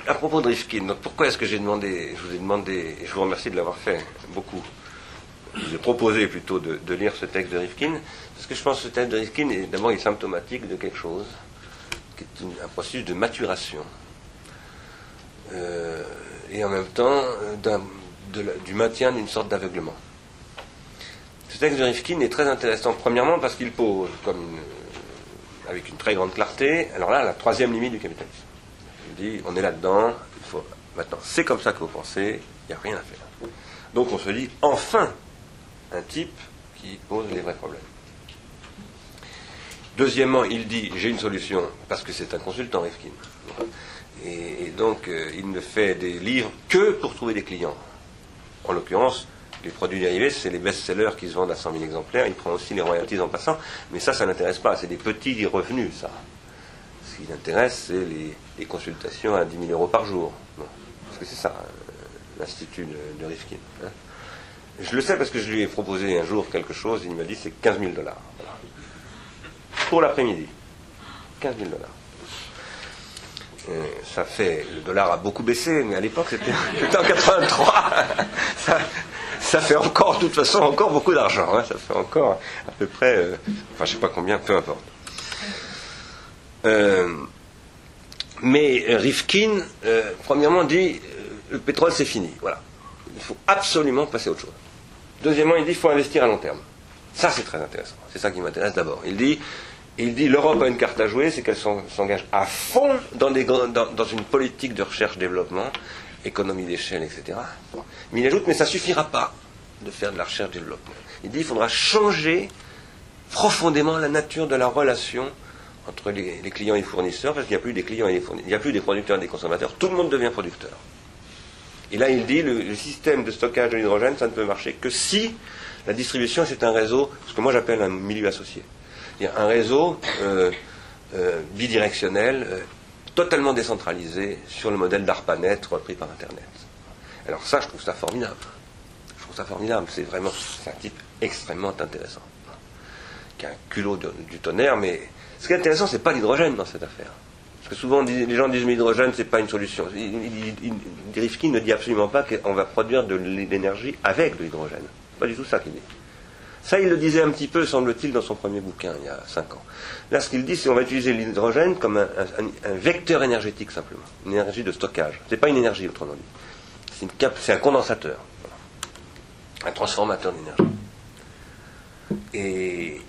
à propos de Rifkin, donc pourquoi est-ce que j'ai demandé, je vous ai demandé, et je vous remercie de l'avoir fait beaucoup, je vous ai proposé plutôt de, lire ce texte de Rifkin, parce que je pense que ce texte de Rifkin est d'abord symptomatique de quelque chose, qui est un processus de maturation, euh, et en même temps du maintien d'une sorte d'aveuglement. Ce texte de Rifkin est très intéressant, premièrement parce qu'il pose, comme avec une très grande clarté, alors là, la troisième limite du capitalisme dit on est là-dedans, il maintenant c'est comme ça que vous pensez, il n'y a rien à faire. Donc on se dit enfin un type qui pose les vrais problèmes. Deuxièmement, il dit j'ai une solution parce que c'est un consultant Rifkin. Et, donc euh, il ne fait des livres que pour trouver des clients. En l'occurrence, les produits dérivés, c'est les best-sellers qui se vendent à 100 000 exemplaires. Il prend aussi les royalties en passant. Mais ça, ça n'intéresse pas. C'est des petits revenus, ça qui l'intéresse, c'est les, consultations à 10 000 euros par jour. parce que c'est ça, euh, l'Institut de, Rifkin. Hein. Je le sais parce que je lui ai proposé un jour quelque chose, il m'a dit c'est 15 000 dollars. Pour l'après-midi. 15 000 dollars. Ça fait, le dollar a beaucoup baissé, mais à l'époque c'était en 83. ça, fait encore, de toute façon, encore beaucoup d'argent. Hein. ça fait encore à peu près, euh, enfin je sais pas combien, peu importe. Euh, mais Rifkin, euh, premièrement, dit le pétrole c'est fini. Voilà. Il faut absolument passer à autre chose. Deuxièmement, il dit qu'il faut investir à long terme. Ça, c'est très intéressant. C'est ça qui m'intéresse d'abord. Il dit il dit l'Europe a une carte à jouer, c'est qu'elle s'engage à fond dans, une politique de recherche-développement, économie d'échelle, etc. Mais il ajoute, mais ça ne suffira pas de faire de la recherche-développement. Il dit qu'il faudra changer profondément la nature de la relation entre les, clients et les fournisseurs, parce qu'il n'y a plus des clients et des fournisseurs, il n'y a plus des producteurs et des consommateurs, tout le monde devient producteur. Et là, il dit, le, le système de stockage de l'hydrogène, ça ne peut marcher que si la distribution, c'est un réseau, ce que moi j'appelle un milieu associé. Il un réseau euh, euh, bidirectionnel, euh, totalement décentralisé, sur le modèle d'ARPANET repris par Internet. Alors ça, je trouve ça formidable. Je trouve ça formidable. C'est vraiment un type extrêmement intéressant. Qui a un culot du tonnerre, mais ce qui est intéressant, ce n'est pas l'hydrogène dans cette affaire. Parce que souvent, les gens disent que l'hydrogène, ce n'est pas une solution. Rifkin ne dit absolument pas qu'on va produire de l'énergie avec de l'hydrogène. Pas du tout ça qu'il dit. Ça, il le disait un petit peu, semble-t-il, dans son premier bouquin, il y a 5 ans. Là, ce qu'il dit, c'est qu'on va utiliser l'hydrogène comme un, vecteur énergétique, simplement. Une énergie de stockage. Ce n'est pas une énergie, autrement dit. C'est un condensateur. Un transformateur d'énergie. Et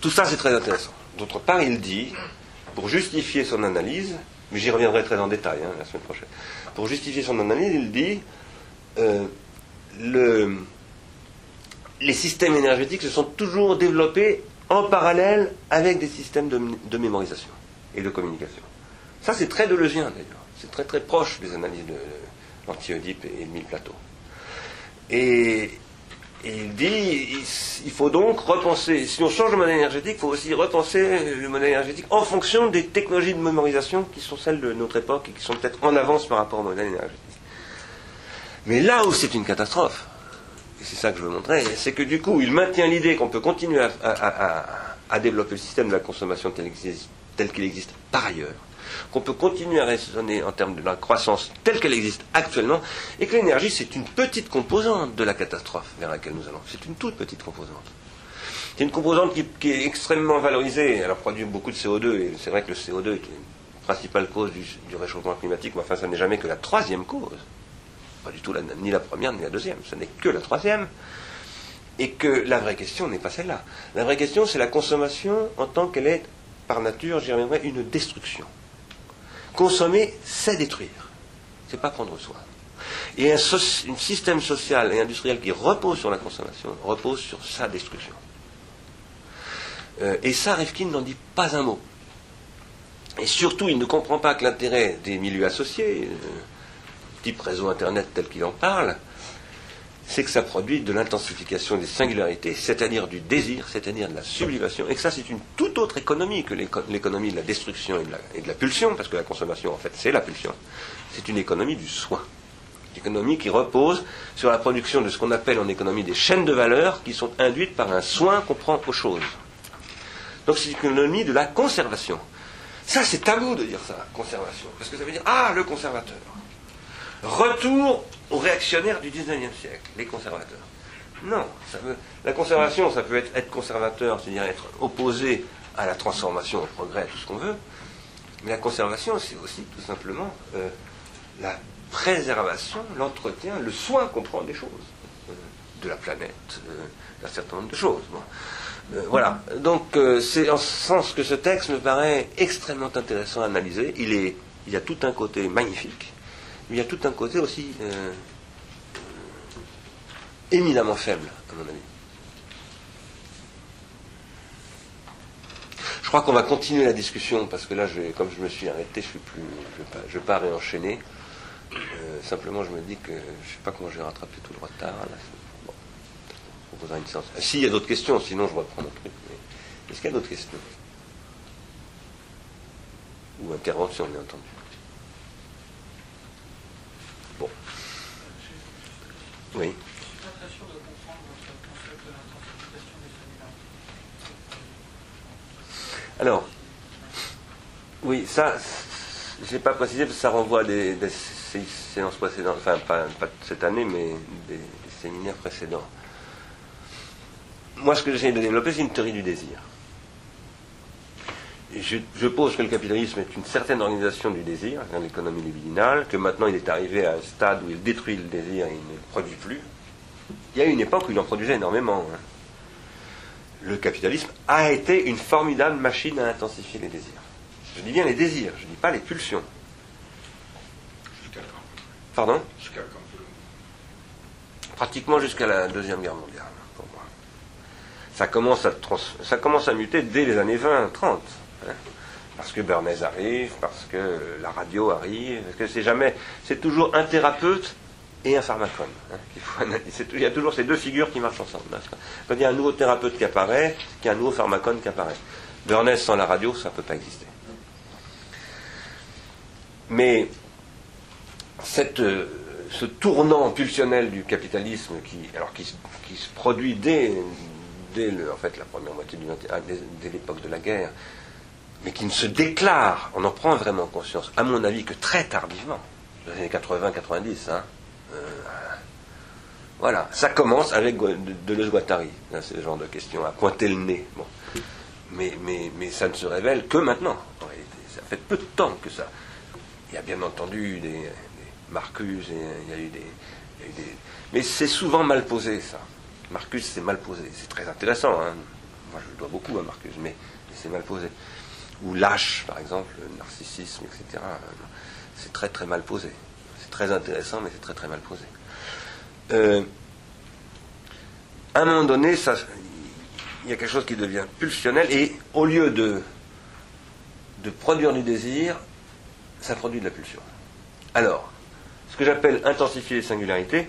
tout ça, c'est très intéressant. D'autre part, il dit, pour justifier son analyse, mais j'y reviendrai très en détail hein, la semaine prochaine, pour justifier son analyse, il dit, euh, le, les systèmes énergétiques se sont toujours développés en parallèle avec des systèmes de, mémorisation et de communication. Ça, c'est très deleuzien d'ailleurs. C'est très très proche des analyses de, de et de Mille Plateau. Et il dit, il faut donc repenser, si on change le modèle énergétique, il faut aussi repenser le modèle énergétique en fonction des technologies de mémorisation qui sont celles de notre époque et qui sont peut-être en avance par rapport au modèle énergétique. Mais là où c'est une catastrophe, c'est ça que je veux montrer, c'est que du coup, il maintient l'idée qu'on peut continuer à, développer le système de la consommation tel qu'il existe par ailleurs, qu'on peut continuer à raisonner en termes de la croissance telle qu'elle existe actuellement, et que l'énergie, c'est une petite composante de la catastrophe vers laquelle nous allons. C'est une toute petite composante. C'est une composante qui, est extrêmement valorisée. Elle produit beaucoup de CO2, et c'est vrai que le CO2 est une principale cause du, réchauffement climatique, mais enfin, ça n'est jamais que la troisième cause. Pas du tout ni la première ni la deuxième, ce n'est que la troisième. Et que la vraie question n'est pas celle-là. La vraie question, c'est la consommation en tant qu'elle est, par nature, j'y reviendrai, une destruction. Consommer, c'est détruire. C'est pas prendre soin. Et un, système social et industriel qui repose sur la consommation repose sur sa destruction. Euh, et ça, Rifkin n'en dit pas un mot. Et surtout, il ne comprend pas que l'intérêt des milieux associés, euh, type réseau Internet tel qu'il en parle, c'est que ça produit de l'intensification des singularités, c'est-à-dire du désir, c'est-à-dire de la sublimation, et que ça c'est une toute autre économie que l'économie de la destruction et de la, pulsion, parce que la consommation en fait c'est la pulsion, c'est une économie du soin. Une économie qui repose sur la production de ce qu'on appelle en économie des chaînes de valeur qui sont induites par un soin qu'on prend aux choses. Donc c'est une économie de la conservation. Ça c'est tabou de dire ça, conservation, parce que ça veut dire ah le conservateur. Retour aux réactionnaires du 19e siècle, les conservateurs. Non, la conservation, ça peut être être conservateur, c'est-à-dire être opposé à la transformation, au progrès, tout ce qu'on veut. Mais la conservation, c'est aussi tout simplement euh, la préservation, l'entretien, le soin qu'on prend des choses, euh, de la planète, euh, d'un certain nombre de choses. voilà. Donc, c'est en ce sens que ce texte me paraît extrêmement intéressant à analyser. Il, est, il a tout un côté magnifique il y a tout un côté aussi euh, éminemment faible, à mon avis. Je crois qu'on va continuer la discussion parce que là, comme je me suis arrêté, je ne vais, pas réenchaîner. Euh, simplement, je me dis que je ne sais pas comment je vais rattraper tout le retard. on posera une séance. Ah, S'il y a d'autres questions, sinon je reprends mon truc. Est-ce qu'il y a d'autres questions? Ou interventions, bien entendu. Alors, oui, ça, je n'ai pas précisé parce que ça renvoie à des, séances précédentes, enfin pas, cette année, mais des, séminaires précédents. Moi, ce que j'essaie de développer, c'est une théorie du désir. Je, je, pose que le capitalisme est une certaine organisation du désir, dans l'économie libidinale, que maintenant il est arrivé à un stade où il détruit le désir et il ne produit plus. Il y a eu une époque où il en produisait énormément. Hein. Le capitalisme a été une formidable machine à intensifier les désirs. Je dis bien les désirs, je ne dis pas les pulsions. Pardon? Pratiquement jusqu'à la Deuxième Guerre mondiale, pour moi. Ça commence à, ça commence à muter dès les années 20, 30. Hein. parce que Bernays arrive, parce que la radio arrive, parce que c'est jamais, c'est toujours un thérapeute et un pharmacone. Hein, il, y a toujours ces deux figures qui marchent ensemble. Quand il y a un nouveau thérapeute qui apparaît, qu'il un nouveau pharmacone qui apparaît. Bernays sans la radio, ça ne peut pas exister. Mais cette, euh, ce tournant pulsionnel du capitalisme qui, alors qui, se produit dès, dès le, en fait, la première moitié du dès l'époque de la guerre, mais qui ne se déclare, on en prend vraiment conscience, à mon avis, que très tardivement, dans les années 80-90. Hein, euh, voilà, ça commence avec Deleuze-Guattari, c'est le genre de question à pointer le nez. Bon. Mais, mais, mais ça ne se révèle que maintenant, en réalité. Ça fait peu de temps que ça. Il y a bien entendu des, Marcus, et il y a eu des, mais c'est souvent mal posé, ça. Marcus, c'est mal posé. C'est très intéressant. Hein. Moi, je dois beaucoup à Marcus, mais c'est mal posé ou lâche, par exemple, le narcissisme, etc. C'est très très mal posé. C'est très intéressant, mais c'est très très mal posé. Euh, à un moment donné, il y a quelque chose qui devient pulsionnel, et au lieu de produire du désir, ça produit de la pulsion. Alors, ce que j'appelle intensifier les singularités,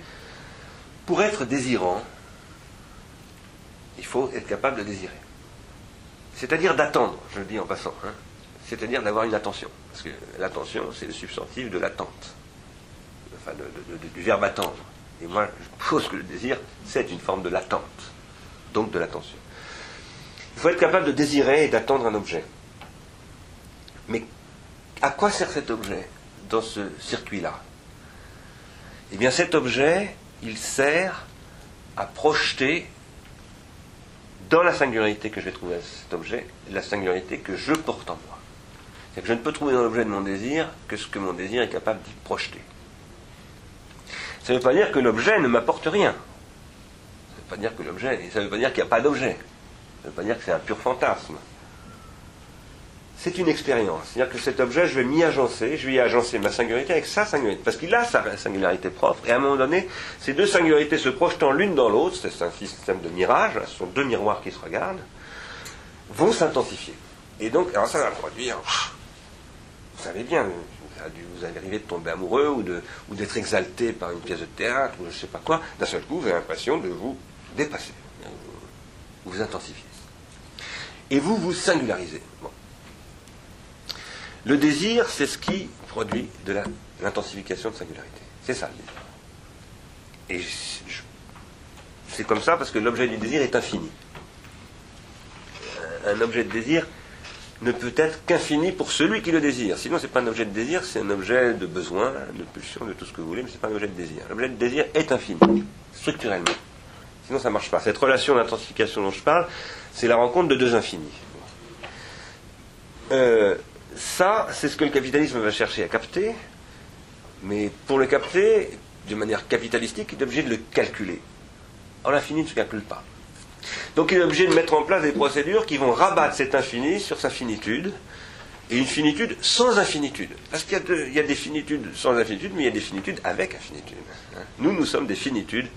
pour être désirant, il faut être capable de désirer. C'est-à-dire d'attendre, je le dis en passant. Hein. C'est-à-dire d'avoir une attention. Parce que l'attention, c'est le substantif de l'attente. Enfin, du verbe attendre. Et moi, je pose que le désir, c'est une forme de l'attente. Donc de l'attention. Il faut être capable de désirer et d'attendre un objet. Mais à quoi sert cet objet dans ce circuit-là? Eh bien, cet objet, il sert à projeter dans la singularité que je vais trouver à cet objet, la singularité que je porte en moi. C'est que je ne peux trouver dans l'objet de mon désir que ce que mon désir est capable d'y projeter. Ça ne veut pas dire que l'objet ne m'apporte rien. Ça ne veut pas dire que l'objet, ça ne veut pas dire qu'il n'y a pas d'objet. Ça ne veut pas dire que c'est un pur fantasme c'est une expérience. C'est-à-dire que cet objet, je vais m'y agencer, je vais y agencer ma singularité avec sa singularité, parce qu'il a sa singularité propre, et à un moment donné, ces deux singularités se projetant l'une dans l'autre, c'est un système de mirage, ce sont deux miroirs qui se regardent, vont s'intensifier. Et donc, alors ça va produire, vous savez bien, vous allez arriver de tomber amoureux ou, d'être exalté par une pièce de théâtre ou je ne sais pas quoi. D'un seul coup, vous avez l'impression de vous dépasser. Vous vous intensifiez. Et vous vous singularisez. Le désir, c'est ce qui produit de l'intensification de singularité. C'est ça le désir. Et c'est comme ça parce que l'objet du désir est infini. Un objet de désir ne peut être qu'infini pour celui qui le désire. Sinon, ce n'est pas un objet de désir, c'est un objet de besoin, de pulsion, de tout ce que vous voulez, mais ce n'est pas un objet de désir. L'objet de désir est infini, structurellement. Sinon, ça ne marche pas. Cette relation d'intensification dont je parle, c'est la rencontre de deux infinis. Euh, ça, c'est ce que le capitalisme va chercher à capter, mais pour le capter, de manière capitalistique, il est obligé de le calculer. Or, l'infini ne se calcule pas. Donc il est obligé de mettre en place des procédures qui vont rabattre cet infini sur sa finitude, et une finitude sans infinitude. Parce qu'il y, a des finitudes sans infinitude, mais il y a des finitudes avec infinitude. Hein. Nous, nous sommes des finitudes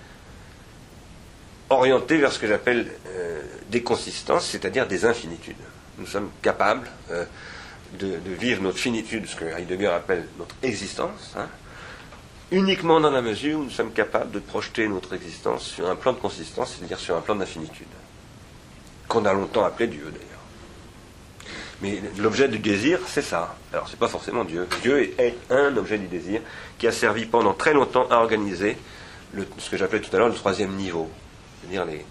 orientées vers ce que j'appelle euh, des consistances, c'est-à-dire des infinitudes. Nous sommes capables euh, de, vivre notre finitude, ce que Heidegger appelle notre existence, hein, uniquement dans la mesure où nous sommes capables de projeter notre existence sur un plan de consistance, c'est-à-dire sur un plan d'infinitude, qu'on a longtemps appelé Dieu d'ailleurs. Mais l'objet du désir, c'est ça. Alors, c'est pas forcément Dieu. Dieu est un objet du désir qui a servi pendant très longtemps à organiser ce que j'appelais tout à l'heure le troisième niveau, c'est-à-dire les,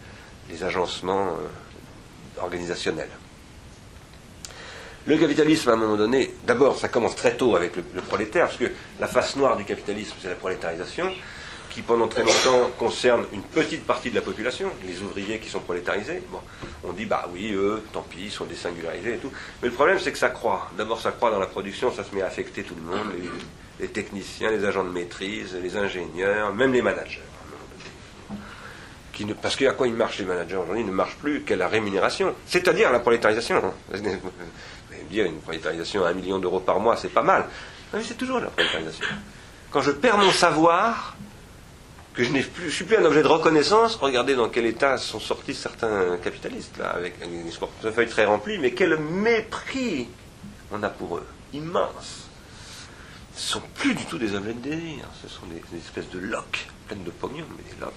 agencements euh, organisationnels. Le capitalisme, à un moment donné, d'abord, ça commence très tôt avec le, prolétaire, parce que la face noire du capitalisme, c'est la prolétarisation, qui pendant très longtemps concerne une petite partie de la population, les ouvriers qui sont prolétarisés. Bon, on dit, bah oui, eux, tant pis, ils sont désingularisés et tout. Mais le problème, c'est que ça croît. D'abord, ça croît dans la production, ça se met à affecter tout le monde, les, techniciens, les agents de maîtrise, les ingénieurs, même les managers. Parce qu'à quoi ils marchent les managers aujourd'hui Ils ne marchent plus qu'à la rémunération, c'est-à-dire la prolétarisation. Dire une prolétarisation à un million d'euros par mois, c'est pas mal. Mais c'est toujours la prolétarisation. Quand je perds mon savoir, que je n'ai plus, je suis plus un objet de reconnaissance, regardez dans quel état sont sortis certains capitalistes, là, avec des portefeuilles très remplis, mais quel mépris on a pour eux, immense. Ce ne sont plus du tout des objets de désir, ce sont des, espèces de loques, pleines de pognon, mais des loques.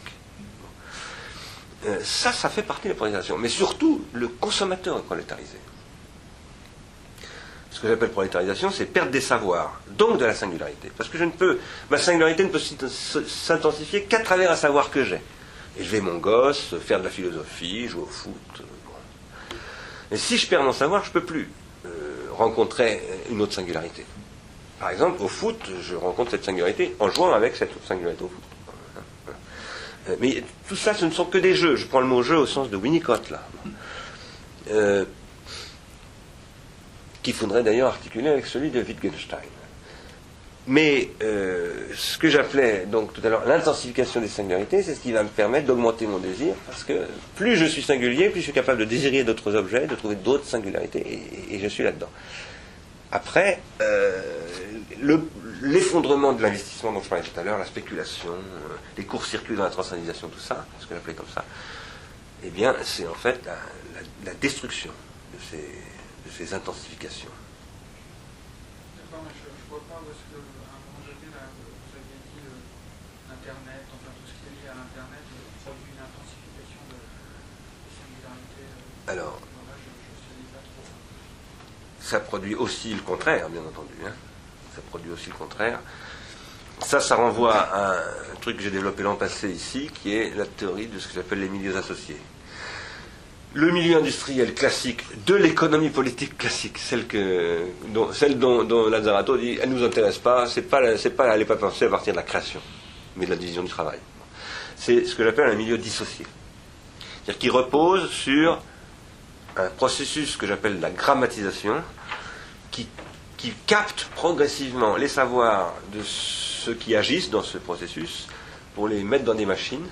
Euh, ça, ça fait partie de la prolétarisation. Mais surtout, le consommateur est prolétarisé ce que j'appelle prolétarisation, c'est perdre des savoirs, donc de la singularité. Parce que je ne peux, ma singularité ne peut s'intensifier qu'à travers un savoir que j'ai. Vais mon gosse, faire de la philosophie, jouer au foot. Et si je perds mon savoir, je ne peux plus euh, rencontrer une autre singularité. Par exemple, au foot, je rencontre cette singularité en jouant avec cette autre singularité au foot. Euh, mais tout ça, ce ne sont que des jeux. Je prends le mot jeu au sens de Winnicott, là. Euh, qu'il faudrait d'ailleurs articuler avec celui de Wittgenstein. Mais euh, ce que j'appelais donc tout à l'heure l'intensification des singularités, c'est ce qui va me permettre d'augmenter mon désir, parce que plus je suis singulier, plus je suis capable de désirer d'autres objets, de trouver d'autres singularités, et, je suis là-dedans. Après, euh, l'effondrement de l'investissement dont je parlais tout à l'heure, la spéculation, euh, les courts-circuits dans la transcendisation, tout ça, ce que j'appelais comme ça, eh bien, c'est en fait la destruction de ces ces intensifications. D'accord, mais je ne vois pas est-ce qu'à un moment donné, là, vous aviez dit l'Internet, enfin tout ce qui est lié à l'Internet, produit une intensification de, des singularités. Euh, Alors, voilà, je, je pas trop. Ça produit aussi le contraire, bien entendu. Hein. Ça produit aussi le contraire. Ça, ça renvoie à un truc que j'ai développé l'an passé ici, qui est la théorie de ce que j'appelle les milieux associés le milieu industriel classique de l'économie politique classique, celle, que, dont, celle dont, dont Lazzarato dit elle ne nous intéresse pas, c'est pas, c'est pas, elle n'est pas pensée à partir de la création, mais de la division du travail. C'est ce que j'appelle un milieu dissocié. C'est-à-dire qui repose sur un processus que j'appelle la grammatisation, qui, qui capte progressivement les savoirs de ceux qui agissent dans ce processus pour les mettre dans des machines,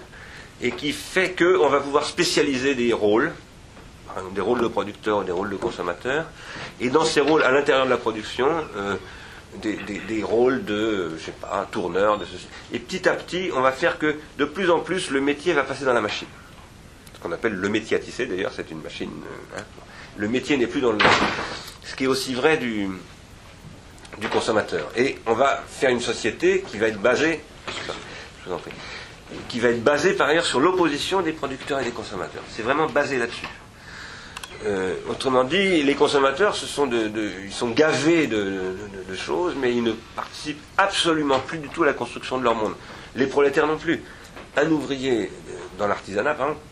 et qui fait qu'on va pouvoir spécialiser des rôles des rôles de producteur, des rôles de consommateur, et dans ces rôles à l'intérieur de la production, euh, des, rôles de, je sais pas, tourneur, de ceci. Et petit à petit, on va faire que de plus en plus, le métier va passer dans la machine. Ce qu'on appelle le métier à tisser, d'ailleurs, c'est une machine. Euh, hein. Le métier n'est plus dans le. Ce qui est aussi vrai du, du consommateur. Et on va faire une société qui va être basée, je vous en prie, qui va être basée par ailleurs sur l'opposition des producteurs et des consommateurs. C'est vraiment basé là-dessus. Euh, autrement dit, les consommateurs, sont ils sont gavés de, choses, mais ils ne participent absolument plus du tout à la construction de leur monde. Les prolétaires non plus. Un ouvrier euh, dans l'artisanat, par exemple,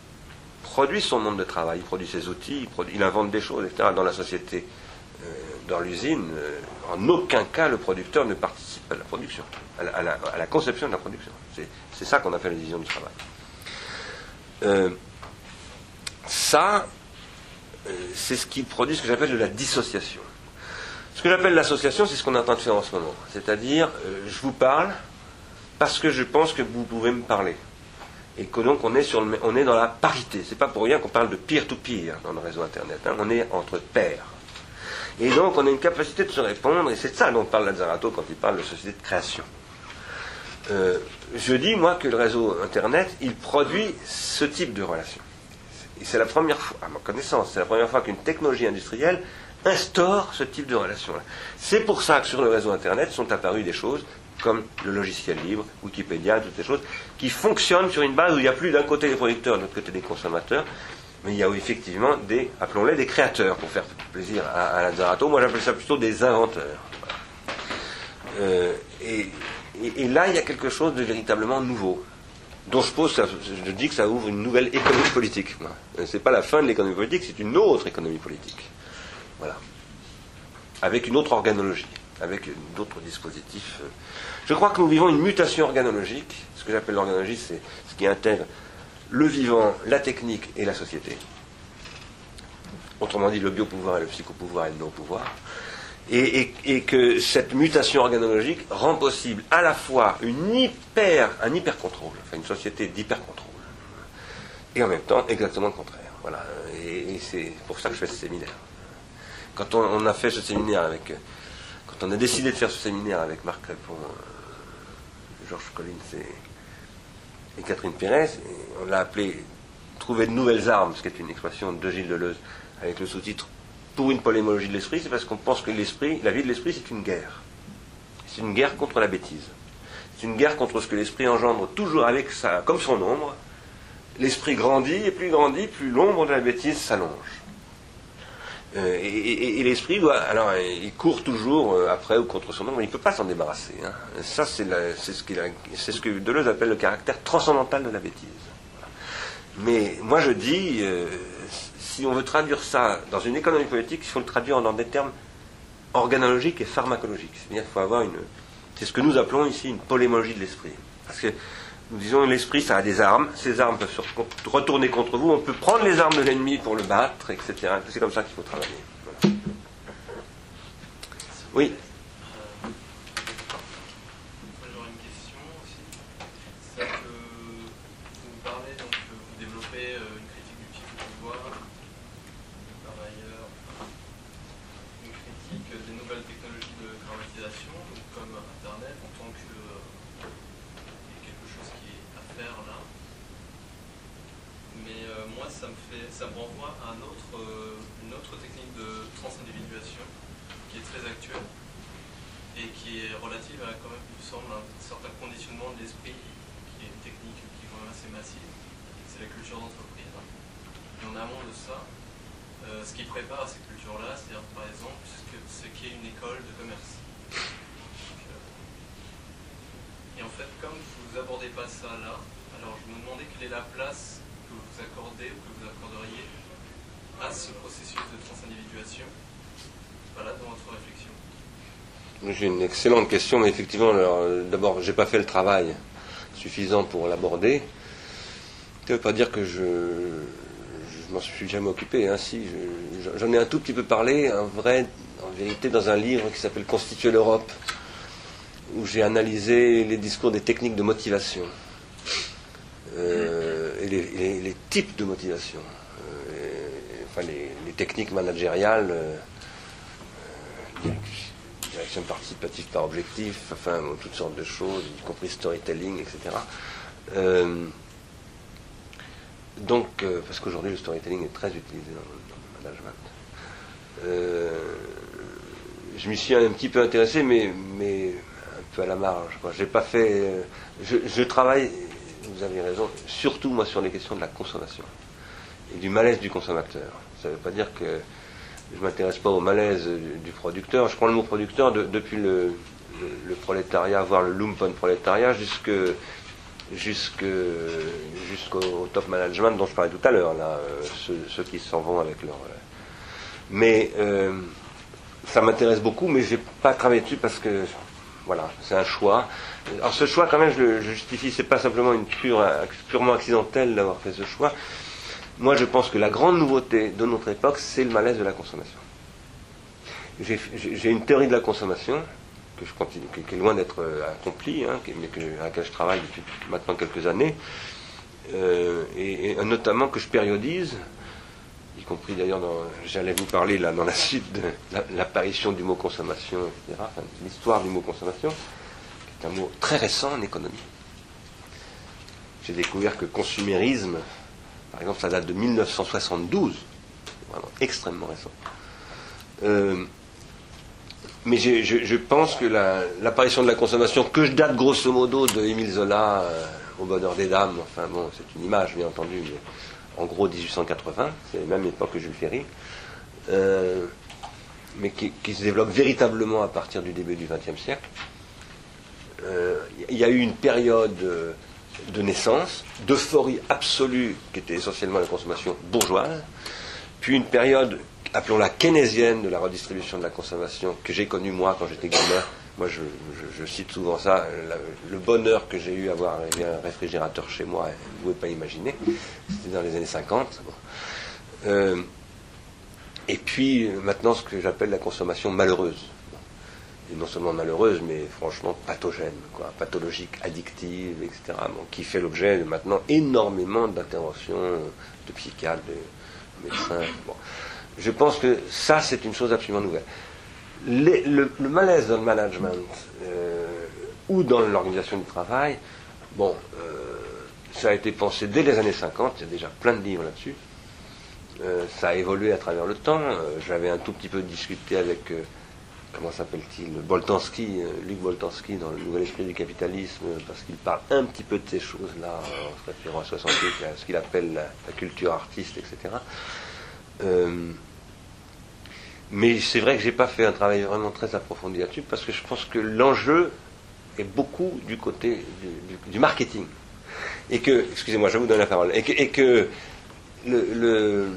produit son monde de travail, il produit ses outils, il, invente des choses, etc. Dans la société, euh, dans l'usine, en aucun cas le producteur ne participe à la production, à la, conception de la production. C'est ça qu'on appelle la division du travail. Ça, c'est ce qui produit ce que j'appelle de la dissociation. Ce que j'appelle l'association, c'est ce qu'on est en train de faire en ce moment. C'est-à-dire, euh, je vous parle parce que je pense que vous pouvez me parler. Et que donc on est, sur on est dans la parité. C'est pas pour rien qu'on parle de peer-to-peer dans le réseau Internet. hein. On est entre pairs. Et donc on a une capacité de se répondre, et c'est ça dont parle Lazzarato quand il parle de société de création. Euh, je dis, moi, que le réseau Internet, il produit ce type de relation. Et c'est la première fois, à ma connaissance, c'est la première fois qu'une technologie industrielle instaure ce type de relation-là. C'est pour ça que sur le réseau Internet sont apparues des choses comme le logiciel libre, Wikipédia, toutes ces choses, qui fonctionnent sur une base où il n'y a plus d'un côté des producteurs, de l'autre côté des consommateurs, mais il y a effectivement des, appelons-les des créateurs, pour faire plaisir à, à. Moi j'appelle ça plutôt des inventeurs. Euh, et là, il y a quelque chose de véritablement nouveau, dont je pose, je dis que ça ouvre une nouvelle économie politique. Euh, C'est pas la fin de l'économie politique, c'est une autre économie politique. Voilà. Avec une autre organologie, avec d'autres dispositifs. euh. Je crois que nous vivons une mutation organologique. Ce que j'appelle l'organologie, c'est ce qui intègre le vivant, la technique et la société. Autrement dit, le biopouvoir et le psychopouvoir et le non-pouvoir et, que cette mutation organologique rend possible à la fois une hyper, un hyper-contrôle, enfin une société d'hyper-contrôle, et en même temps exactement le contraire. Voilà. Et, c'est pour ça que je fais ce séminaire. Quand on, a fait ce séminaire avec, quand on a décidé de faire ce séminaire avec Marc Crépon, euh, Georges Collins et, Catherine Pérez, on l'a appelé Trouver de nouvelles armes, ce qui est une expression de Gilles Deleuze, avec le sous-titre une polémologie de l'esprit, c'est parce qu'on pense que l'esprit, la vie de l'esprit, c'est une guerre. C'est une guerre contre la bêtise. C'est une guerre contre ce que l'esprit engendre toujours avec ça, comme son ombre. L'esprit grandit, et plus grandit, plus l'ombre de la bêtise s'allonge. Euh, et l'esprit doit, alors, il court toujours euh, après ou contre son ombre, il ne peut pas s'en débarrasser. hein. Ça, c'est c'est ce que Deleuze appelle le caractère transcendantal de la bêtise. Mais moi je dis, euh, si on veut traduire ça dans une économie politique, il faut le traduire dans des termes organologiques et pharmacologiques. C'est-à-dire qu'il faut avoir une. C'est ce que nous appelons ici une polémologie de l'esprit. Parce que nous disons l'esprit, ça a des armes. Ces armes peuvent se re- retourner contre vous. On peut prendre les armes de l'ennemi pour le battre, etc. C'est comme ça qu'il faut travailler. Oui. Moi, j'aurais une question aussi. C'est que vous parlez, donc, que vous développez euh, une critique du petit pouvoir, par ailleurs, une critique des nouvelles technologies de grammatisation, donc comme Internet, en tant que euh, il y a quelque chose qui est à faire là. Mais euh, moi, ça me fait, ça me renvoie à un autre, euh, une autre technique de transindividuation qui est très actuelle et qui est relative à quand même, il me semble, un certain conditionnement de l'esprit, qui est une technique qui est quand même assez massive, c'est la culture d'entreprise. Et en amont de ça, euh, ce qui prépare à ces cultures-là, c'est-à-dire par exemple ce que- ce qui est une école de commerce. Donc, euh, Et en fait, comme vous abordez pas ça là, alors je me demandais quelle est la place que vous accordez ou que vous accorderiez à ce processus de transindividuation, voilà, dans votre réflexion. Une excellente question, mais effectivement, euh, d'abord, j'ai pas fait le travail suffisant pour l'aborder. Ça ne veut pas dire que je, je m'en suis jamais occupé. Hein, je- j'en ai un tout petit peu parlé, en vérité, dans un livre qui s'appelle Constituer l'Europe, où j'ai analysé les discours des techniques de motivation euh, et les, types de motivation, euh, enfin les, techniques managériales. Direction participative par objectif, enfin toutes sortes de choses, y compris storytelling, etc. Euh, donc, euh, parce qu'aujourd'hui le storytelling est très utilisé dans, le- management. Euh, je m'y suis un petit peu intéressé, mais, mais un peu à la marge. J'ai pas fait. Je, je travaille, vous avez raison, surtout moi sur les questions de la consommation et du malaise du consommateur. Ça ne veut pas dire que je m'intéresse pas au malaise du, du producteur. Je prends le mot producteur de- depuis le, prolétariat, voire le lumpen prolétariat, jusque jusqu'au top management dont je parlais tout à l'heure, là, euh, ceux, ceux qui s'en vont avec leur. euh, Mais euh, ça m'intéresse beaucoup, mais j'ai pas travaillé dessus parce que voilà, c'est un choix. Alors ce choix, quand même, je le je justifie. C'est pas simplement une pure, purement accidentelle d'avoir fait ce choix. Moi, je pense que la grande nouveauté de notre époque, c'est le malaise de la consommation. J'ai une théorie de la consommation que je continue, qui, est loin d'être euh, accomplie, hein, mais à laquelle je travaille depuis maintenant quelques années, euh, et, notamment que je périodise, y compris d'ailleurs j'allais vous parler là dans la suite de la- l'apparition du mot consommation, etc., l'histoire du mot consommation, qui est un mot très récent en économie. J'ai découvert que consumérisme, par exemple, ça date de 1972, vraiment extrêmement récent. Euh, mais je, pense que la- l'apparition de la consommation, que je date grosso modo de Émile Zola euh, au bonheur des dames, enfin bon, c'est une image bien entendu, mais en gros 1880, c'est la même époque que Jules Ferry, euh, mais qui, se développe véritablement à partir du début du XXe siècle. Il y a eu une période de naissance, d'euphorie absolue qui était essentiellement la consommation bourgeoise, puis une période, appelons-la keynésienne, de la redistribution de la consommation que j'ai connue moi quand j'étais gamin. Moi, je, cite souvent ça, le bonheur que j'ai eu à avoir un réfrigérateur chez moi, vous ne pouvez pas imaginer. C'était dans les années 50. bon. Euh, et puis euh, maintenant, ce que j'appelle la consommation malheureuse. Et non seulement malheureuse, mais franchement pathogène, pathologique, addictive, etc. qui fait l'objet maintenant énormément d'interventions de psychiatres, de médecins. Je pense que ça, c'est une chose absolument nouvelle. Le, malaise dans le management euh, ou dans l'organisation du travail, bon, euh, ça a été pensé dès les années 50, il y a déjà plein de livres là-dessus. Euh, ça a évolué à travers le temps. J'avais un tout petit peu discuté avec, comment s'appelle-t-il, Boltanski, euh, Luc Boltanski, dans le Nouvel Esprit du Capitalisme, euh, parce qu'il parle un petit peu de ces choses-là, en se référant à 68, à ce qu'il appelle la, culture artiste, etc. Euh, mais c'est vrai que j'ai pas fait un travail vraiment très approfondi là-dessus, parce que je pense que l'enjeu est beaucoup du côté du, marketing. Et que, excusez-moi, je vous donne la parole, et que, le-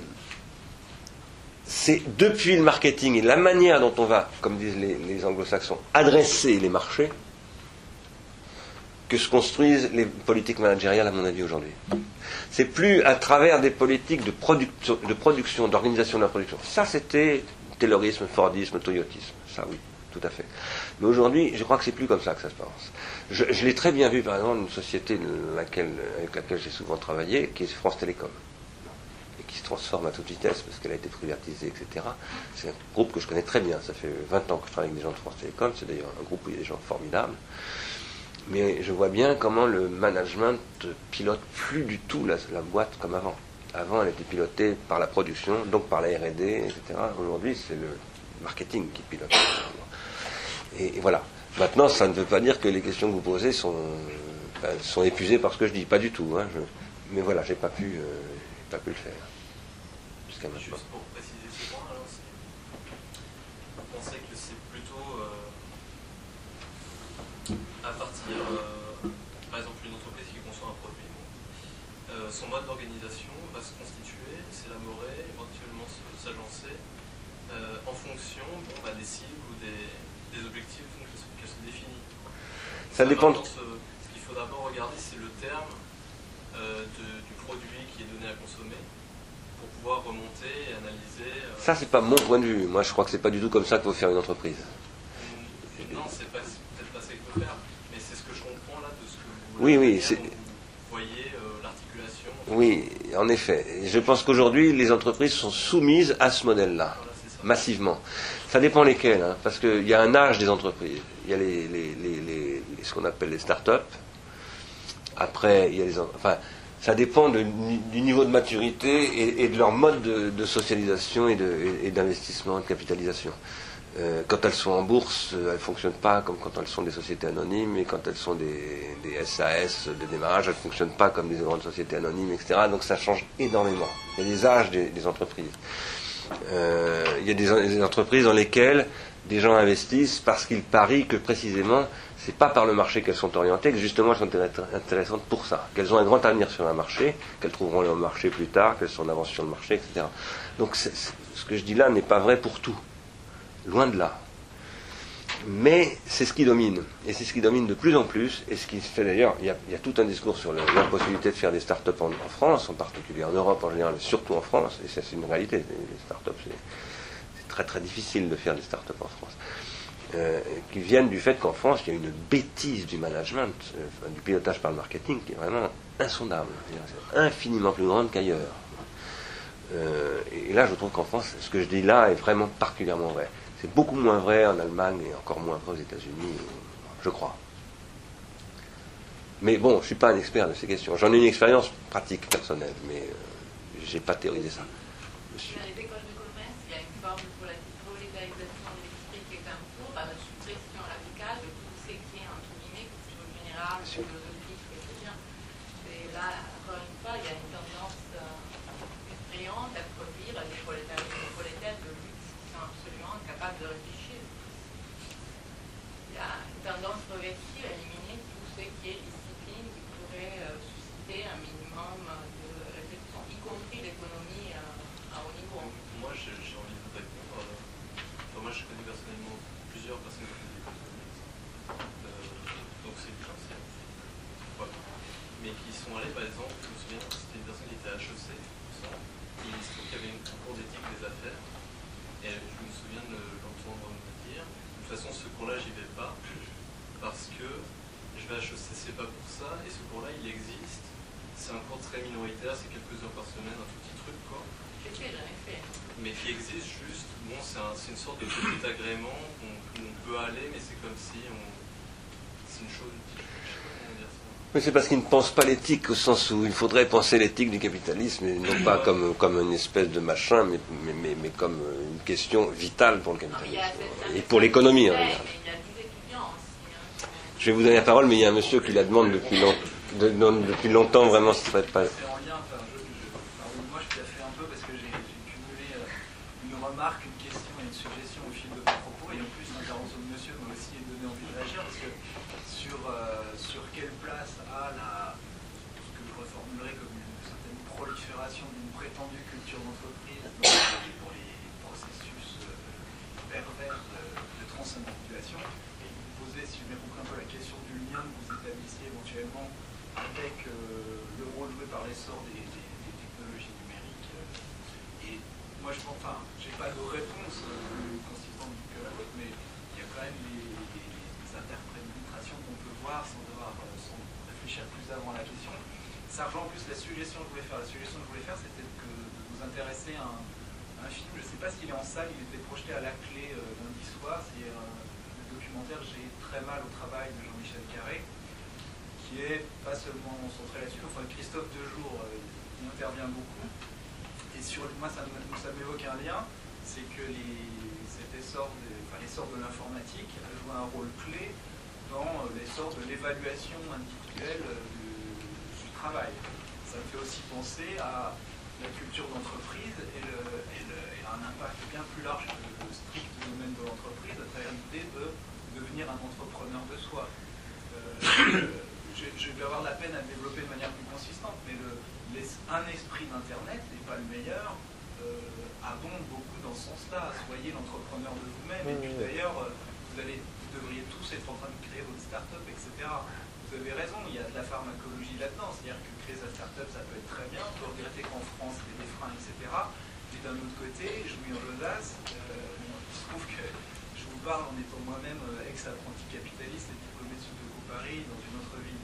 c'est depuis le marketing et la manière dont on va, comme disent les, anglo-saxons, adresser les marchés, que se construisent les politiques managériales, à mon avis, aujourd'hui. C'est plus à travers des politiques de, production, d'organisation de la production. Ça, c'était Taylorisme, Fordisme, Toyotisme. Ça, oui, tout à fait. Mais aujourd'hui, je crois que c'est plus comme ça que ça se passe. Je, l'ai très bien vu, par exemple, une société avec laquelle j'ai souvent travaillé, qui est France Télécom qui se transforme à toute vitesse parce qu'elle a été privatisée, etc. C'est un groupe que je connais très bien. Ça fait 20 ans que je travaille avec des gens de France Télécom. C'est d'ailleurs un groupe où il y a des gens formidables. Mais je vois bien comment le management pilote plus du tout la, boîte comme avant. Avant, elle était pilotée par la production, donc par la R&D, etc. Aujourd'hui, c'est le marketing qui pilote. Et, voilà. Maintenant, ça ne veut pas dire que les questions que vous posez sont, euh, sont épuisées par ce que je dis. Pas du tout. hein. Mais voilà, j'ai pas euh, pas pu le faire jusqu'à maintenant. Juste pour préciser ce point, alors, vous pensez que c'est plutôt euh, à partir, euh, par exemple, une entreprise qui conçoit un produit, euh, son mode d'organisation va se constituer, s'élaborer, éventuellement s'agencer en fonction bon, bah, des cibles ou des, des objectifs qu'elle se- définit. Ça dépend. Maintenant, Ce, ce qu'il faut d'abord regarder, c'est le terme euh, de- du produit qui est donné à consommer pour pouvoir remonter et analyser. euh, Ça, c'est pas mon point de vue. Moi, je crois que c'est pas du tout comme ça qu'il faut faire une entreprise. Non, c'est peut-être pas ça qu'il faut faire, mais c'est ce que je comprends là de ce que vous Oui, oui, c'est- Vous voyez euh, l'articulation. Oui, en effet. Je pense qu'aujourd'hui, les entreprises sont soumises à ce modèle-là, Voilà, c'est ça. massivement. Ça dépend lesquelles, hein, parce qu'il y a un âge des entreprises. Il y a les, les- les- les- les- ce qu'on appelle les start-up. Après, il y a les. en- Enfin, ça dépend du niveau de maturité et, de leur mode de, socialisation et d'investissement et de capitalisation. Euh, quand elles sont en bourse, elles ne fonctionnent pas comme quand elles sont des sociétés anonymes, et quand elles sont des, SAS de démarrage, elles ne fonctionnent pas comme des grandes sociétés anonymes, etc. Donc ça change énormément. Il y a des âges des, entreprises. Euh, il y a des entreprises dans lesquelles des gens investissent parce qu'ils parient que précisément, c'est pas par le marché qu'elles sont orientées, que justement elles sont intér- intéressantes pour ça, qu'elles ont un grand avenir sur un marché, qu'elles trouveront leur marché plus tard, qu'elles sont en avance sur le marché, etc. Donc ce que je dis là n'est pas vrai pour tout, loin de là. Mais c'est ce qui domine, et c'est ce qui domine de plus en plus, et ce qui se fait d'ailleurs, il y a, tout un discours sur le- l'impossibilité de faire des start-up en, en France, en particulier en Europe en général, surtout en France, et ça c'est une réalité, les, les start-up c'est très très difficile de faire des start-up en France, euh, qui viennent du fait qu'en France il y a une bêtise du management, euh, du pilotage par le marketing qui est vraiment insondable, c'est infiniment plus grande qu'ailleurs. Euh, et là je trouve qu'en France, ce que je dis là est vraiment particulièrement vrai. C'est beaucoup moins vrai en Allemagne et encore moins vrai aux États-Unis, je crois. Mais bon, je ne suis pas un expert de ces questions. J'en ai une expérience pratique personnelle, mais euh, j'ai pas théorisé ça. Monsieur. Dans les écoles de commerce, il y a une forme pour la prolétarisation de l'esprit qui est en cours, par la suppression radicale de tout ce qui est, entre guillemets, culture générale, Bien sûr. philosophique, etc. Et là, encore une fois, il y a une tendance euh, effrayante à produire des prolétaires, des prolétaires de luxe qui sont absolument incapables de réfléchir. Il y a une tendance progressive à éliminer tout ce qui est discipline qui pourrait euh, susciter un minimum de réflexion, y compris l'économie euh, à haut niveau. Moi, j'ai j'ai envie de répondre. euh, enfin, moi, je connais personnellement plusieurs personnes qui font des économies. Euh, donc, c'est des gens, c'est voilà. Mais qui sont allés, par exemple, je me souviens, c'était une personne qui était à HEC, tout ça. Et il se trouve qu'il y avait une cours d'éthique des affaires. Et je me souviens de l'entendre me dire de toute façon, ce cours-là, j'y vais pas. Parce que je vais à HEC, c'est pas pour ça. Et ce cours-là, il existe. C'est un cours très minoritaire, c'est quelques heures par semaine, un tout petit truc, quoi J'ai fait, j'en ai fait. mais qui existe juste, bon, c'est un- c'est une sorte de petit agrément où on, où on peut aller, mais c'est comme si on. C'est une chose. Je sais pas comment dire ça. Mais c'est parce qu'ils ne pensent pas l'éthique au sens où il faudrait penser l'éthique du capitalisme, et non pas comme, comme une espèce de machin, mais, mais, mais, mais comme une question vitale pour le capitalisme. Et pour l'économie en général. aussi. hein. Je vais vous donner la parole, mais il y a un monsieur qui la demande depuis, long- de- de- depuis longtemps, vraiment, ce serait pas. C'est en lien, enfin, je, je- enfin, oui, moi je t'ai fait un peu parce que j'ai j'ai cumulé euh, une remarque, une question et une suggestion au fil de vos propos, et en plus l'intervention de monsieur m'a aussi donné envie de réagir parce que sur, euh, sur quelle place a la, ce que je reformulerais comme une certaine prolifération d'une prétendue culture d'entreprise dans les- pour les processus euh, pervers de, de transindividuation, et vous posez, si j'ai bien compris un peu la question du lien que vous établissiez éventuellement avec euh, le rôle joué par l'essor des, des- des technologies numériques. euh, et moi, je pense, enfin, j'ai pas de réponse euh, plus consistante que la vôtre, mais il y a quand même des, des- des interprétations qu'on peut voir sans devoir euh, sans réfléchir plus avant à la question. Ça rejoint en plus la suggestion que je voulais faire. La suggestion que je voulais faire, c'était que de vous intéresser à un, à un film. Je ne sais pas s'il est en salle, il était projeté à la clé euh, lundi soir. C'est euh, le documentaire J'ai très mal au travail de Jean-Michel Carré qui est pas seulement centré là-dessus, enfin Christophe Dejour euh, il intervient beaucoup. Et sur moi ça me- ça m'évoque un lien, c'est que les, cet essor de, enfin, l'essor de l'informatique a joué un rôle clé dans euh, l'essor de l'évaluation individuelle euh, du, du travail. Ça me fait aussi penser à la culture d'entreprise et, le- et le- et un impact bien plus large que le strict domaine de l'entreprise à travers l'idée de devenir un entrepreneur de soi. Euh, je, je vais avoir de la peine à le développer de manière plus consistante, mais le, l'es- un esprit d'Internet n'est pas le meilleur, euh, abonde beaucoup dans ce sens-là. Soyez l'entrepreneur de vous-même, et puis d'ailleurs, euh, vous, allez, vous devriez tous être en train de créer votre start-up, etc. Vous avez raison, il y a de la pharmacologie là-dedans, c'est-à-dire que créer sa start-up, ça peut être très bien, on peut regretter qu'en France, il y ait des freins, etc. Mais d'un autre côté, en Josas, euh, il se trouve que je vous parle en étant moi-même euh, ex-apprenti capitaliste et diplômé de Sudoku Paris dans une autre ville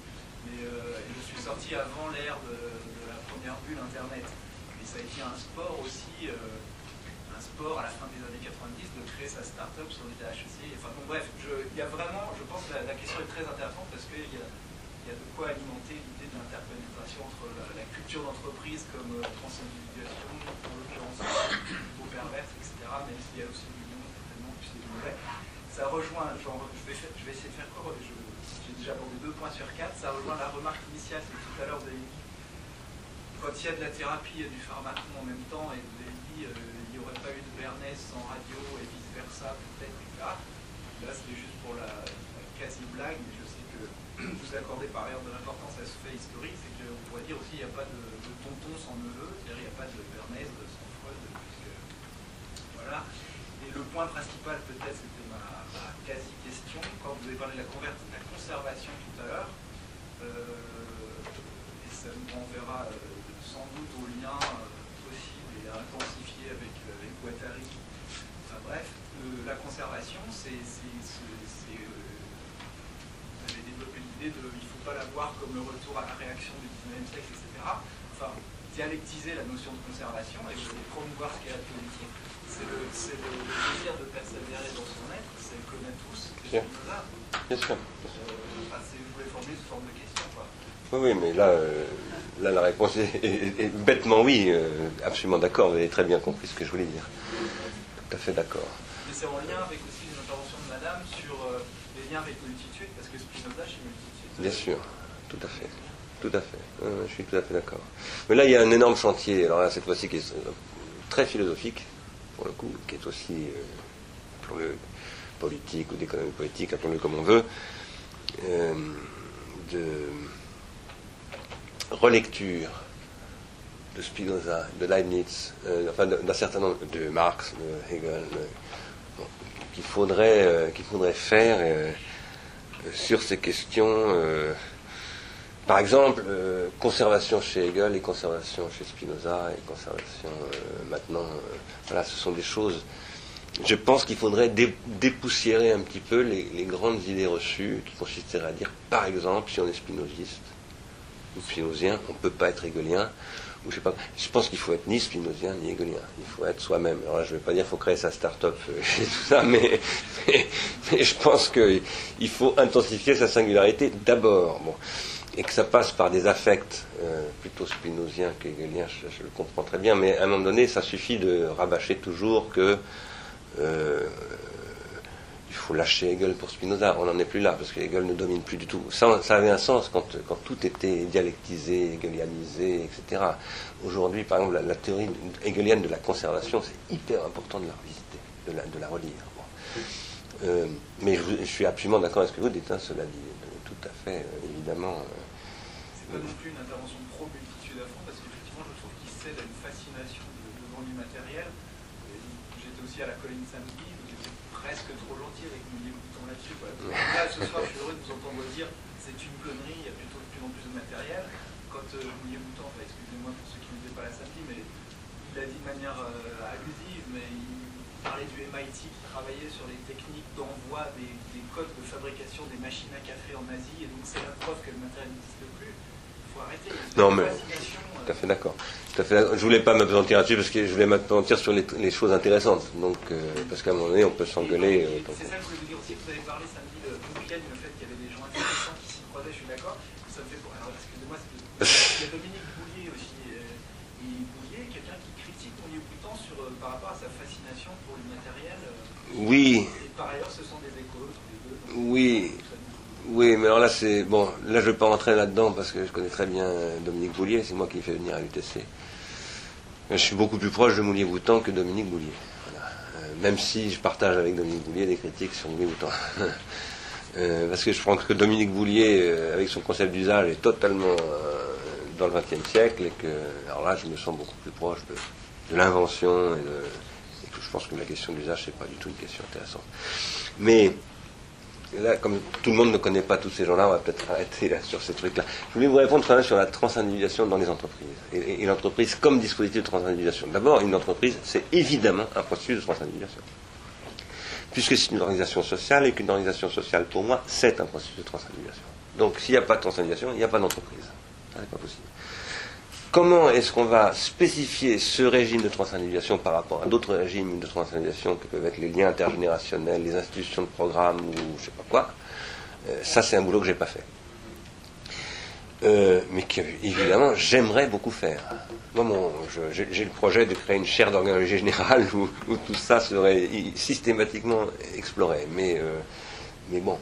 mais euh, je suis sorti avant l'ère de, la première bulle Internet. Et ça a été un sport aussi, euh, un sport à la fin des années 90 de créer sa start-up sur l'idée HEC. Enfin bon, bref, il y a vraiment, je pense que la, question est très intéressante parce qu'il y a y a de quoi alimenter l'idée de l'interpénétration entre la, culture d'entreprise comme euh, transindividuation, en l'occurrence, plutôt perverse, etc., même s'il y a aussi du monde, certainement, puis c'est mauvais. Ça rejoint, je vais, essayer de faire quoi je, j'aborde deux points sur quatre. Ça rejoint la remarque initiale de tout à l'heure de Yves. Quand il y a de la thérapie et du pharmacon en même temps, et vous avez dit, euh, il n'y aurait pas eu de Bernès sans radio et vice-versa, peut-être, etc. Là, c'était juste pour la, quasi-blague, mais je sais que vous accordez par ailleurs de l'importance à ce fait historique, c'est qu'on pourrait dire aussi qu'il n'y a pas de, tonton sans neveu, c'est-à-dire qu'il n'y a pas de Bernès sans Freud. Voilà. Et le point principal, peut-être, c'était ma, ma quasi-question, quand vous avez parlé de la conversion conservation tout à l'heure. Euh, et ça nous renverra euh, sans doute au lien euh, possible et à intensifier avec, avec Guattari. Enfin, bref, la conservation, c'est. avez développé l'idée de il ne faut pas la voir comme le retour à la réaction du 19e siècle, etc. Enfin, dialectiser la notion de conservation et promouvoir ce qu'est la politique. C'est le, le, désir de persévérer dans son être, c'est le qu'on a tous, Bien. Bien sûr. C'est- de. Quoi. Oui, mais là, euh, là la réponse est, est- est bêtement oui, euh, absolument d'accord. Vous avez très bien compris ce que je voulais dire. Tout à fait d'accord. Mais c'est en lien avec aussi une intervention de Madame sur euh, les liens avec multitude, parce que Spinoza, chez multitude. Bien sûr, tout à fait. Tout à fait. Je suis tout à fait d'accord. Mais là, il y a un énorme chantier, alors là, cette fois-ci, qui est très philosophique, pour le coup, qui est aussi, euh, appelons-le politique ou d'économie politique, appelons-le comme on veut, de relecture de Spinoza, de Leibniz, euh, enfin d'un certain nombre de Marx, de Hegel, qu'il faudrait, euh, qu'il faudrait faire euh, sur ces questions. par exemple, conservation chez Hegel et conservation chez Spinoza et conservation maintenant. voilà, ce sont des choses. Je pense qu'il faudrait dé- dépoussiérer un petit peu les, grandes idées reçues qui consisteraient à dire, par exemple, si on est spinoziste ou spinozien, on ne peut pas être hegelien. Ou je, pense qu'il faut être ni spinozien ni hegelien. Il faut être soi-même. Je ne vais pas dire qu'il faut créer sa start-up euh, et tout ça, mais, je pense qu'il faut intensifier sa singularité d'abord. Et que ça passe par des affects euh, plutôt spinoziens qu'hegeliens, je le comprends très bien, mais à un moment donné, ça suffit de rabâcher toujours que euh, il faut lâcher Hegel pour Spinoza. On n'en est plus là, parce que Hegel ne domine plus du tout. Ça, avait un sens quand, tout était dialectisé, hegelianisé, etc. Aujourd'hui, par exemple, la, théorie hegelienne de la conservation, c'est hyper important de la revisiter, de la, relire. Euh, mais je, suis absolument d'accord avec ce que vous dites, hein, cela dit, tout à fait, euh, évidemment. euh, C'est pas non plus intervention pro-multitude à fond, parce qu'effectivement, je trouve qu'il cède à une fascination de- devant l'immatériel. Et J'étais aussi à la colline samedi, vous étiez presque trop gentil avec Moulier Bouton là-dessus. quoi. Là, ce soir, je suis heureux de vous entendre dire c'est une connerie, il y a plutôt de plus en plus de matériel. Quand euh, Moulier Bouton, enfin, excusez-moi pour ceux qui n'étaient pas là samedi, mais il a dit de manière euh, allusive, mais il parlait du MIT qui travaillait sur les techniques d'envoi des codes de fabrication des machines à café en Asie, et donc c'est la preuve que le matériel n'existe plus. Non, mais- Tout à fait d'accord. Je voulais pas m'apesantir là-dessus parce que je voulais m'apesantir sur les, les choses intéressantes. Donc, euh, parce qu'à un moment donné, on peut s'engueuler. euh, C'est ça que je voulais vous dire aussi. Vous avez parlé samedi de Poupienne, le fait qu'il y avait des gens intéressants qui s'y croisaient, je suis d'accord. Ça me fait pour. Alors, excusez-moi, il y a Dominique Boulier aussi. euh, Et Boulier, quelqu'un qui critique Moulier Boutan sur, euh, par rapport à sa fascination pour l'immatériel. euh, Oui, Et par ailleurs, ce sont des échos, tous les deux. donc, oui. Oui, mais alors là, c'est. Bon, là, je ne vais pas rentrer là-dedans parce que je connais très bien Dominique Boulier, c'est moi qui l'ai fait venir à l'UTC. Je suis beaucoup plus proche de Moulier Boutan que Dominique Boulier. Euh, même si je partage avec Dominique Boulier des critiques sur Moulier Boutan. Euh, parce que je pense que Dominique Boulier, euh, avec son concept d'usage, est totalement euh, dans le XXe siècle et que, alors là, je me sens beaucoup plus proche de, l'invention et, de- que je pense que la question d'usage, c'est pas du tout une question intéressante. Mais là, comme tout le monde ne connaît pas tous ces gens-là, on va peut-être arrêter là, sur ces trucs-là. Je voulais vous répondre quand même sur la transindividuation dans les entreprises. Et, l'entreprise comme dispositif de transindividuation. D'abord, une entreprise, c'est évidemment un processus de transindividuation. Puisque c'est une organisation sociale et qu'une organisation sociale, pour moi, c'est un processus de transindividuation. Donc, s'il n'y a pas de transindividuation, il n'y a pas d'entreprise. Ça, c'est pas possible. Comment est-ce qu'on va spécifier ce régime de transindividuation par rapport à d'autres régimes de transindividuation que peuvent être les liens intergénérationnels, les institutions de programme ou je sais pas quoi? Euh, Ça, c'est un boulot que j'ai pas fait. Euh, mais que, évidemment, j'aimerais beaucoup faire. Moi, je- j'ai le projet de créer une chaire d'organologie générale où, tout ça serait systématiquement exploré. Mais, euh, bon,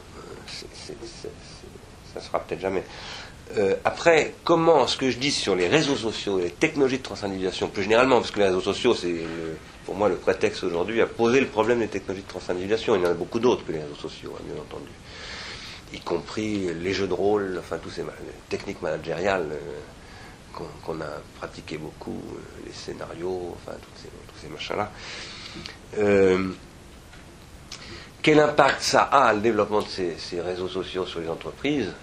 ça sera peut-être jamais. Euh, après, comment ce que je dis sur les réseaux sociaux et les technologies de transindividuation, plus généralement, parce que les réseaux sociaux, c'est le- pour moi le prétexte aujourd'hui à poser le problème des technologies de transindividuation. Il y en a beaucoup d'autres que les réseaux sociaux, hein, bien entendu. Y compris les jeux de rôle, enfin, tous ces techniques managériales euh, qu'on a pratiquées beaucoup, euh, les scénarios, enfin, tous ces, machins-là. Euh, quel impact ça a, le développement de ces réseaux sociaux sur les entreprises?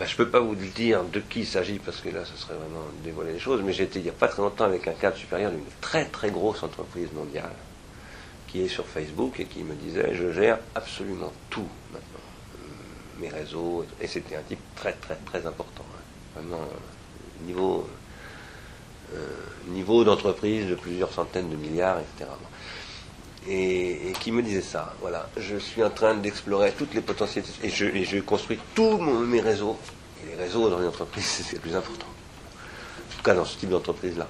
Ben, Je ne peux pas vous dire de qui il s'agit, parce que là, ce serait vraiment dévoiler les choses, mais été il n'y a pas très longtemps avec un cadre supérieur d'une très très grosse entreprise mondiale, qui est sur Facebook et qui me disait, je gère absolument tout maintenant, Euh, mes réseaux, et c'était un type très très très important, hein. vraiment euh, niveau, euh, niveau d'entreprise de plusieurs centaines de milliards, etc et, qui me disait ça. Voilà, je suis en train d'explorer toutes les potentialités et je, et construis tous mes réseaux. Et les réseaux dans une entreprise, c'est le plus important. En tout cas, dans ce type d'entreprise-là.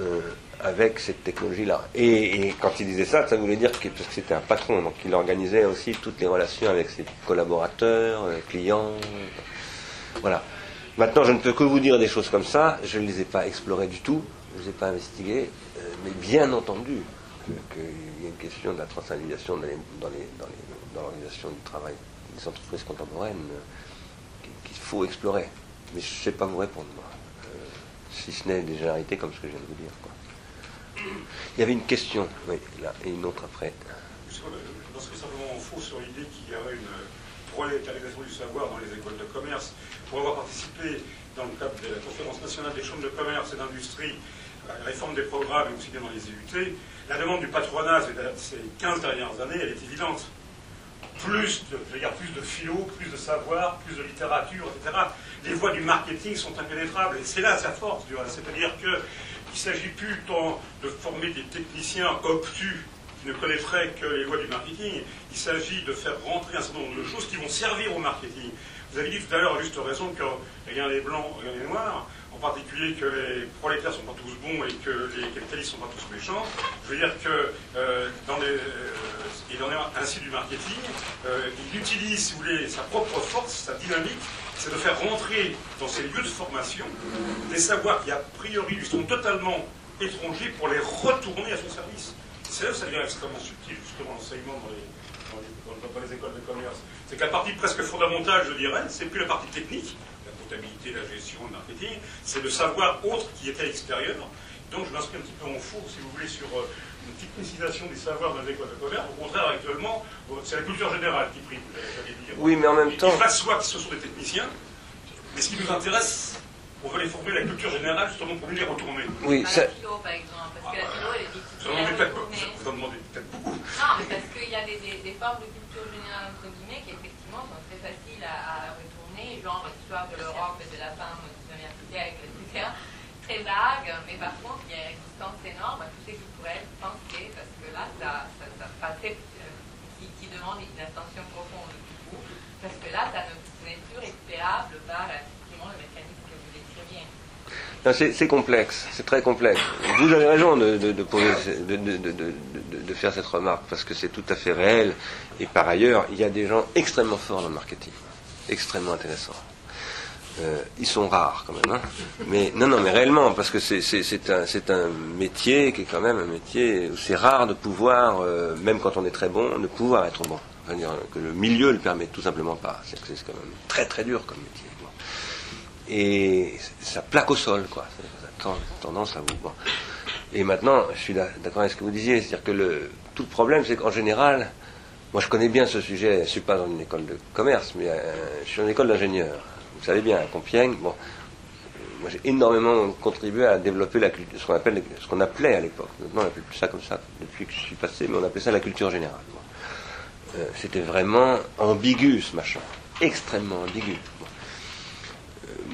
Euh, avec cette technologie-là. Et, quand il disait ça, ça voulait dire que, parce que c'était un patron, donc il organisait aussi toutes les relations avec ses collaborateurs, euh, clients. Voilà. Maintenant, je ne peux que vous dire des choses comme ça. Je ne les ai pas explorées du tout. Je ne les ai pas investiguées. euh, mais bien entendu question de la transindividuation dans l'organisation du travail des entreprises contemporaines euh, qu'il faut explorer. Mais je ne sais pas vous répondre, moi. Euh, si ce n'est des généralités comme ce que je viens de vous dire. Il y avait une question, oui, là, et une autre après. Je m'inscris simplement en faux sur l'idée qu'il y aurait une prolétarisation du savoir dans les écoles de commerce. Pour avoir participé dans le cadre de la conférence nationale des chambres de commerce et d'industrie à la réforme des programmes et aussi bien dans les IUT, la demande du patronat ces 15 dernières années, elle est évidente. Plus de, plus de philo, plus de savoir, plus de littérature, etc. Les voies du marketing sont impénétrables. Et c'est là sa force. C'est-à-dire qu'il ne s'agit plus tant de former des techniciens obtus qui ne connaîtraient que les lois du marketing. Il s'agit de faire rentrer un certain nombre de choses qui vont servir au marketing. Vous avez dit tout à l'heure, juste raison, que rien n'est blanc, rien n'est noir. En particulier que les prolétaires ne sont pas tous bons et que les capitalistes ne sont pas tous méchants. Je veux dire que les, en est ainsi du marketing. Euh, il utilise, si vous voulez, sa propre force, sa dynamique, c'est de faire rentrer dans ces lieux de formation des savoirs qui a priori lui sont totalement étrangers pour les retourner à son service. C'est là où ça devient extrêmement subtil, justement, l'enseignement dans les, les, dans les écoles de commerce. C'est que la partie presque fondamentale, je dirais, c'est plus la partie technique, la comptabilité, la gestion, le marketing, c'est le savoir autre qui est à l'extérieur. Donc je m'inscris un petit peu en four, si vous voulez, sur euh, une technicisation des savoirs dans les écoles de commerce. Au contraire, actuellement, euh, c'est la culture générale qui prime, j'allais dire. Oui, mais en même temps- Il va de soi que ce sont des techniciens, mais ce qui nous intéresse, on veut les former à la culture générale justement pour mieux les retourner. Oui, ça, la philo, par exemple, parce que la philo, elle est difficile à vous en demandez peut-être beaucoup. Non, mais parce qu'il y a des, des- des formes de culture générale, entre guillemets, qui effectivement sont très faciles à, à retourner, genre l'histoire de l'Europe et de la femme du XIXe siècle, etc. Très vague, mais par contre, il y a une résistance énorme à tout ce qui pourrait être pensé, parce que là, ça, ça, ça très- euh, qui, qui demande une attention profonde du coup, parce que là, ça ne ce n'est plus récupérable par effectivement le mécanisme que vous décriviez. Non, C'est complexe, c'est très complexe. Vous avez raison de, faire cette remarque, parce que c'est tout à fait réel. Et par ailleurs, il y a des gens extrêmement forts dans le marketing, extrêmement intéressants. Euh, ils sont rares quand même, hein. mais non, non, mais réellement, parce que c'est- un, métier qui est quand même un métier où c'est rare de pouvoir, euh, même quand on est très bon, de pouvoir être bon. Enfin, dire que le milieu le permet tout simplement pas. C'est quand même très très dur comme métier. Et ça plaque au sol, quoi. Ça tendance à vous. Et maintenant, je suis d'a- d'accord avec ce que vous disiez, c'est-à-dire que le, tout le problème, c'est qu'en général, moi je connais bien ce sujet, je ne suis pas dans une école de commerce, mais euh, je suis dans une école d'ingénieur. Vous savez bien, à Compiègne, bon, moi j'ai énormément contribué à développer ce qu'on appelait à l'époque. Maintenant, on n'appelle plus ça comme ça depuis que je suis passé, mais on appelait ça la culture générale. Euh, C'était vraiment ambigu ce machin, extrêmement ambigu.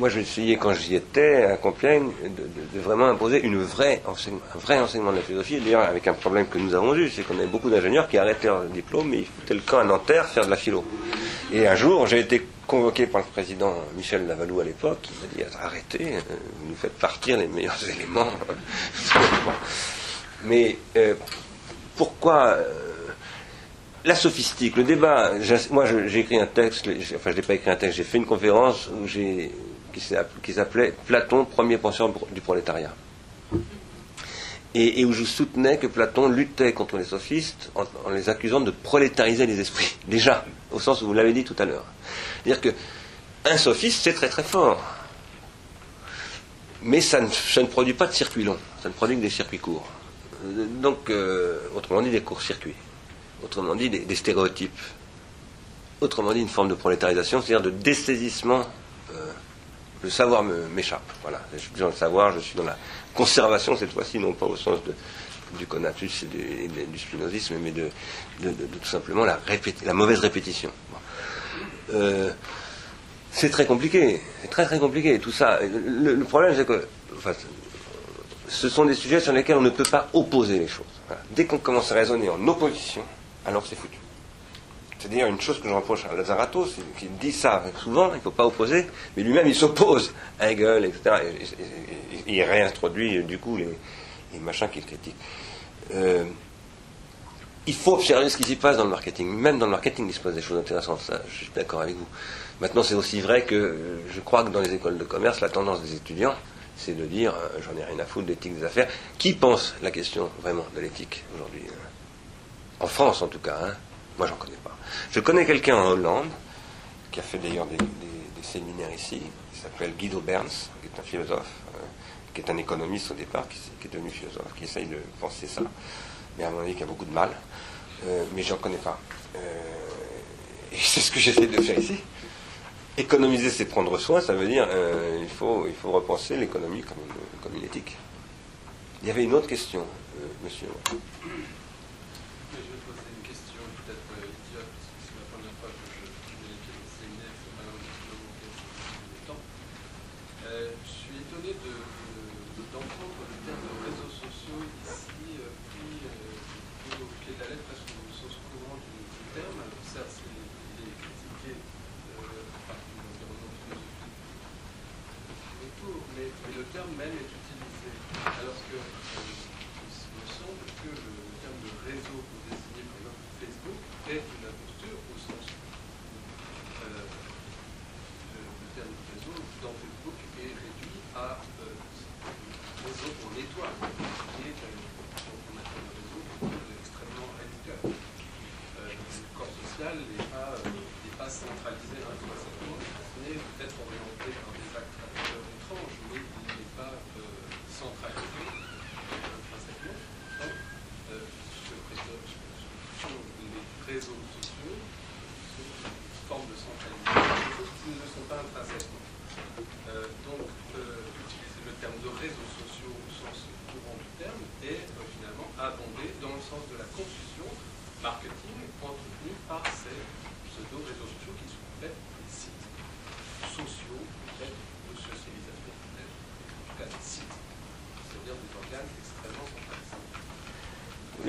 Moi, j'ai essayé, quand j'y étais, à Compiègne, de, vraiment imposer une vraie un vrai enseignement de la philosophie. D'ailleurs, avec un problème que nous avons eu, c'est qu'on avait beaucoup d'ingénieurs qui arrêtaient leur diplôme et ils foutaient le camp à Nanterre faire de la philo. Et un jour, j'ai été convoqué par le président Michel Lavalou à l'époque, qui m'a dit arrêtez, euh, vous nous faites partir les meilleurs éléments. Mais euh, pourquoi euh, la sophistique, le débat. Moi, j'ai écrit un texte, enfin, je n'ai pas écrit un texte, j'ai fait une conférence où qui s'appelait Platon, premier penseur du prolétariat. Et, où je soutenais que Platon luttait contre les sophistes en, les accusant de prolétariser les esprits, déjà, au sens où vous l'avez dit tout à l'heure. C'est-à-dire qu'un sophiste, c'est très très fort. Mais ça ne, produit pas de circuits longs, ça ne produit que des circuits courts. Donc, euh, autrement dit, des courts-circuits autrement dit des, stéréotypes, autrement dit une forme de prolétarisation, c'est-à-dire de dessaisissement. Le savoir m'échappe. Voilà, je suis dans le savoir, je suis dans la conservation cette fois-ci, non pas au sens du conatus et du, spinozisme, mais de, tout simplement la, la mauvaise répétition. Euh, c'est très compliqué, c'est très très compliqué tout ça. Le, problème c'est que ce sont des sujets sur lesquels on ne peut pas opposer les choses. Dès qu'on commence à raisonner en opposition, alors c'est foutu. C'est d'ailleurs une chose que je reproche à Lazarato, c'est qu'il dit ça souvent, il ne faut pas opposer, mais lui-même il s'oppose à Hegel, etc. Et, il réintroduit du coup les, machins qu'il critique. Euh, il faut observer ce qui s'y passe dans le marketing. Même dans le marketing, il se passe des choses intéressantes, ça, je suis d'accord avec vous. Maintenant, c'est aussi vrai que je crois que dans les écoles de commerce, la tendance des étudiants, c'est de dire euh, j'en ai rien à foutre d'éthique des affaires. Qui pense la question vraiment de l'éthique aujourd'hui en France, en tout cas. Hein? Moi, j'en connais pas. Je connais quelqu'un en Hollande, qui a fait d'ailleurs des, séminaires ici, qui s'appelle Guido Berns, qui est un philosophe, euh, qui est un économiste au départ, qui, est devenu philosophe, qui essaye de penser ça, mais à mon avis, qui a beaucoup de mal. Euh, mais j'en connais pas. Euh, et c'est ce que j'essaie de faire ici. Économiser, c'est prendre soin, ça veut dire il, faut, il faut repenser l'économie comme comme une éthique. Il y avait une autre question, monsieur.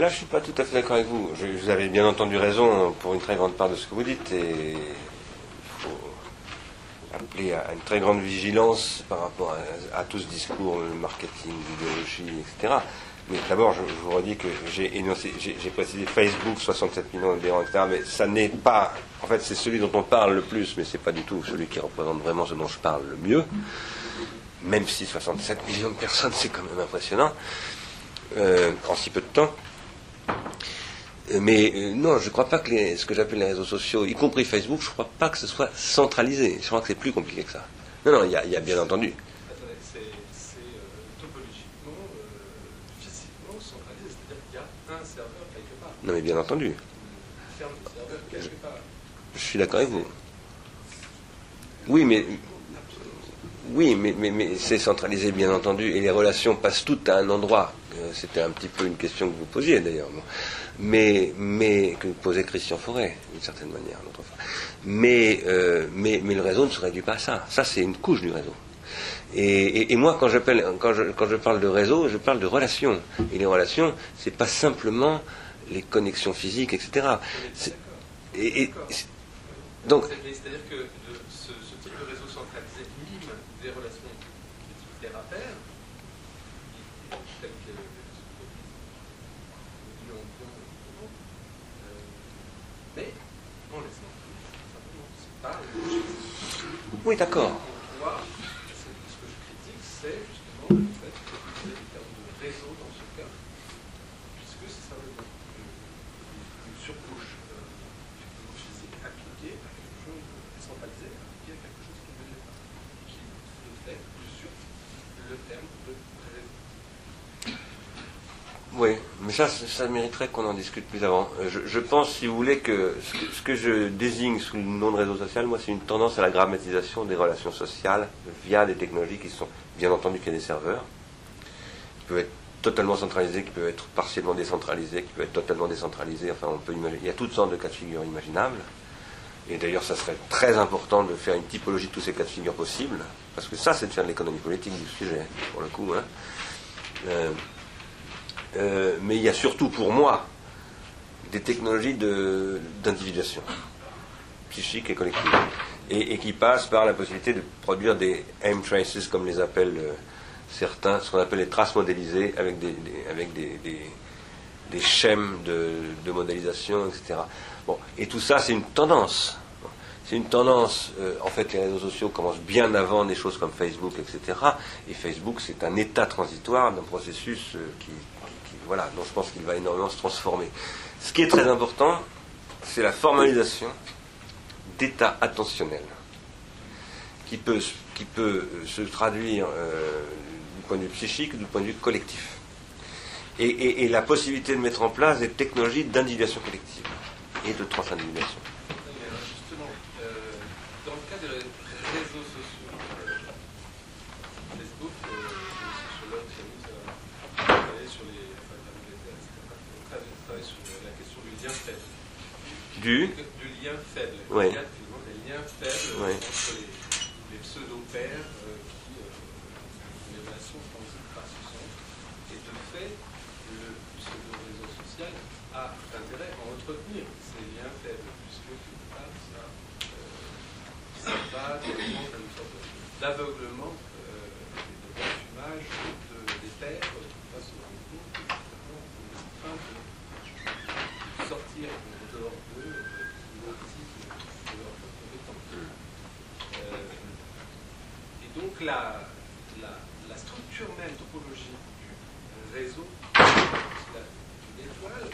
Là, je ne suis pas tout à fait d'accord avec vous. vous avez bien entendu raison pour une très grande part de ce que vous dites. Et il faut appeler à une très grande vigilance par rapport à, tout ce discours, le marketing, l'idéologie, etc. Mais d'abord, je, vous redis que j'ai énoncé, j'ai précisé Facebook, 67 millions d'adhérents, etc. Mais ça n'est pas, en fait, c'est celui dont on parle le plus, mais c'est pas du tout celui qui représente vraiment ce dont je parle le mieux. Même si 67 millions de personnes, c'est quand même impressionnant euh, en si peu de temps. Euh, mais euh, non, je ne crois pas que ce que j'appelle les réseaux sociaux, y compris Facebook, je ne crois pas que ce soit centralisé. Je crois que c'est plus compliqué que ça. Non, non, il y, a bien entendu. C'est topologiquement, physiquement centralisé, c'est-à-dire qu'il y a un serveur quelque part. Non, mais bien entendu. Je suis d'accord avec vous. Oui, mais oui, mais, mais, c'est centralisé, bien entendu, et les relations passent toutes à un endroit. Euh, c'était un petit peu une question que vous posiez d'ailleurs, mais, que posait Christian Forêt, d'une certaine manière, l'autre fois. Mais, euh, mais, mais le réseau ne se réduit pas à ça. Ça, c'est une couche du réseau. Et, moi, quand, quand, je, quand je parle de réseau, je parle de relations. Et les relations, c'est pas simplement les connexions physiques, etc. C'est-à-dire que Oui, d'accord. On voit, c'est- ce que je critique, c'est justement le fait que vous avez des termes de réseau dans ce cas, puisque c'est ça le nom. Une une surcouche euh, effectivement physique appliquée à quelque chose de centralisé, appliquée à quelque chose qui ne l'est pas, qui le fait sur le terme de réseau. Oui, ça, ça mériterait qu'on en discute plus avant. Euh, Je, pense, si vous voulez, que ce, que ce que je désigne sous le nom de réseau social, moi, c'est une tendance à la grammatisation des relations sociales via des technologies qui sont, bien entendu, qu'il y a des serveurs, qui peuvent être totalement centralisés, qui peuvent être partiellement décentralisés, qui peuvent être totalement décentralisés. Enfin, on peut imaginer, il y a toutes sortes de cas de figure imaginables. Et d'ailleurs, ça serait très important de faire une typologie de tous ces cas de figure possibles, parce que ça, c'est de faire de l'économie politique du sujet, pour le coup. hein. Euh, euh, mais il y a surtout pour moi des technologies d'individuation psychique et collective et, qui passent par la possibilité de produire des aim traces comme les appellent euh, certains, ce qu'on appelle les traces modélisées avec des, des- avec des, des- schèmes de, de modélisation, etc. Bon, et tout ça, c'est une tendance. C'est une tendance, euh, en fait, les réseaux sociaux commencent bien avant des choses comme Facebook, etc. Et Facebook, c'est un état transitoire d'un processus qui- voilà, dont je pense qu'il va énormément se transformer. Ce qui est très important, c'est la formalisation d'états attentionnels qui peut, qui peut euh, se traduire euh, du point de vue psychique, du point de vue collectif. Et- et la possibilité de mettre en place des technologies d'individuation collective et de transindividuation. Mais alors, justement, euh, dans le cas des réseaux sociaux, euh, Facebook, euh, les sociologues s'amusent à travailler sur les enfin, thermomètres, etc. On travaille- travaille sur la question du lien faible. Du Du lien faible. Ouais. Il y a liens faibles Ouais. entre les, les pseudo-pairs euh, qui euh, des relations transitent par ce centre. Et de fait, le pseudo-réseau social a intérêt à entretenir ces liens faibles, puisque quelque part, ça, euh, ça va une sorte de- d'aveuglement euh, et de consumage de, des pairs euh, qui va se rendre compte que finalement, on est en train de sortir en dehors d'eux euh, l'autisme de leurs compétences. Euh, et donc la, la, la structure même topologique du réseau, la- de l'étoile,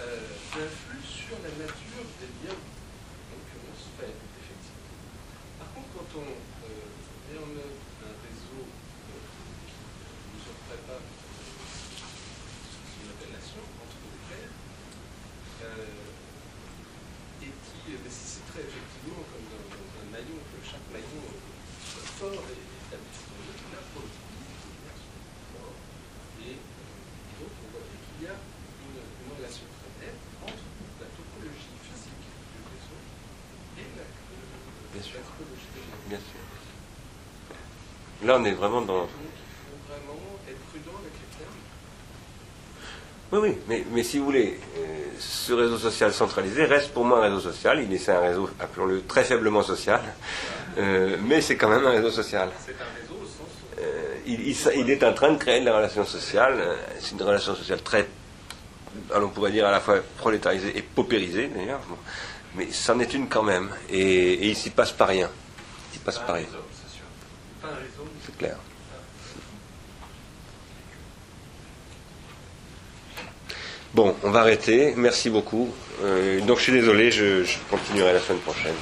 euh, influe sur la nature des liens, en l'occurrence faibles, effectivement. Par contre, quand on euh, met en œuvre un réseau euh, qui ne s'offrait pas une relation entre les pairs, euh, et qui nécessiterait effectivement, comme dans, dans un maillon, que chaque maillon euh, soit fort et établi sur le là, pour le coup, les liens sont forts. Et, euh, et donc, on voit bien qu'il y a une, une relation très nette entre la topologie physique du réseau et la, euh, Bien sûr. la topologie des liens. Bien sûr. Là, on est vraiment dans. Oui, oui, mais, mais si vous voulez, euh, ce réseau social centralisé reste pour moi un réseau social. Il est c'est un réseau, appelons-le très faiblement social, euh, mais c'est quand même un réseau social. C'est un réseau au sens où Euh, il, il s- il est en train de créer de la relation sociale. C'est une relation sociale très, alors on pourrait dire à la fois prolétarisée et paupérisée d'ailleurs. Bon. Mais c'en est une quand même. Et, et il s'y passe pas rien. Il s'y passe pas rien, réseau, c'est sûr. Pas un réseau, Bon, on va arrêter. Merci beaucoup. Euh, donc je suis désolé, je continuerai la semaine prochaine.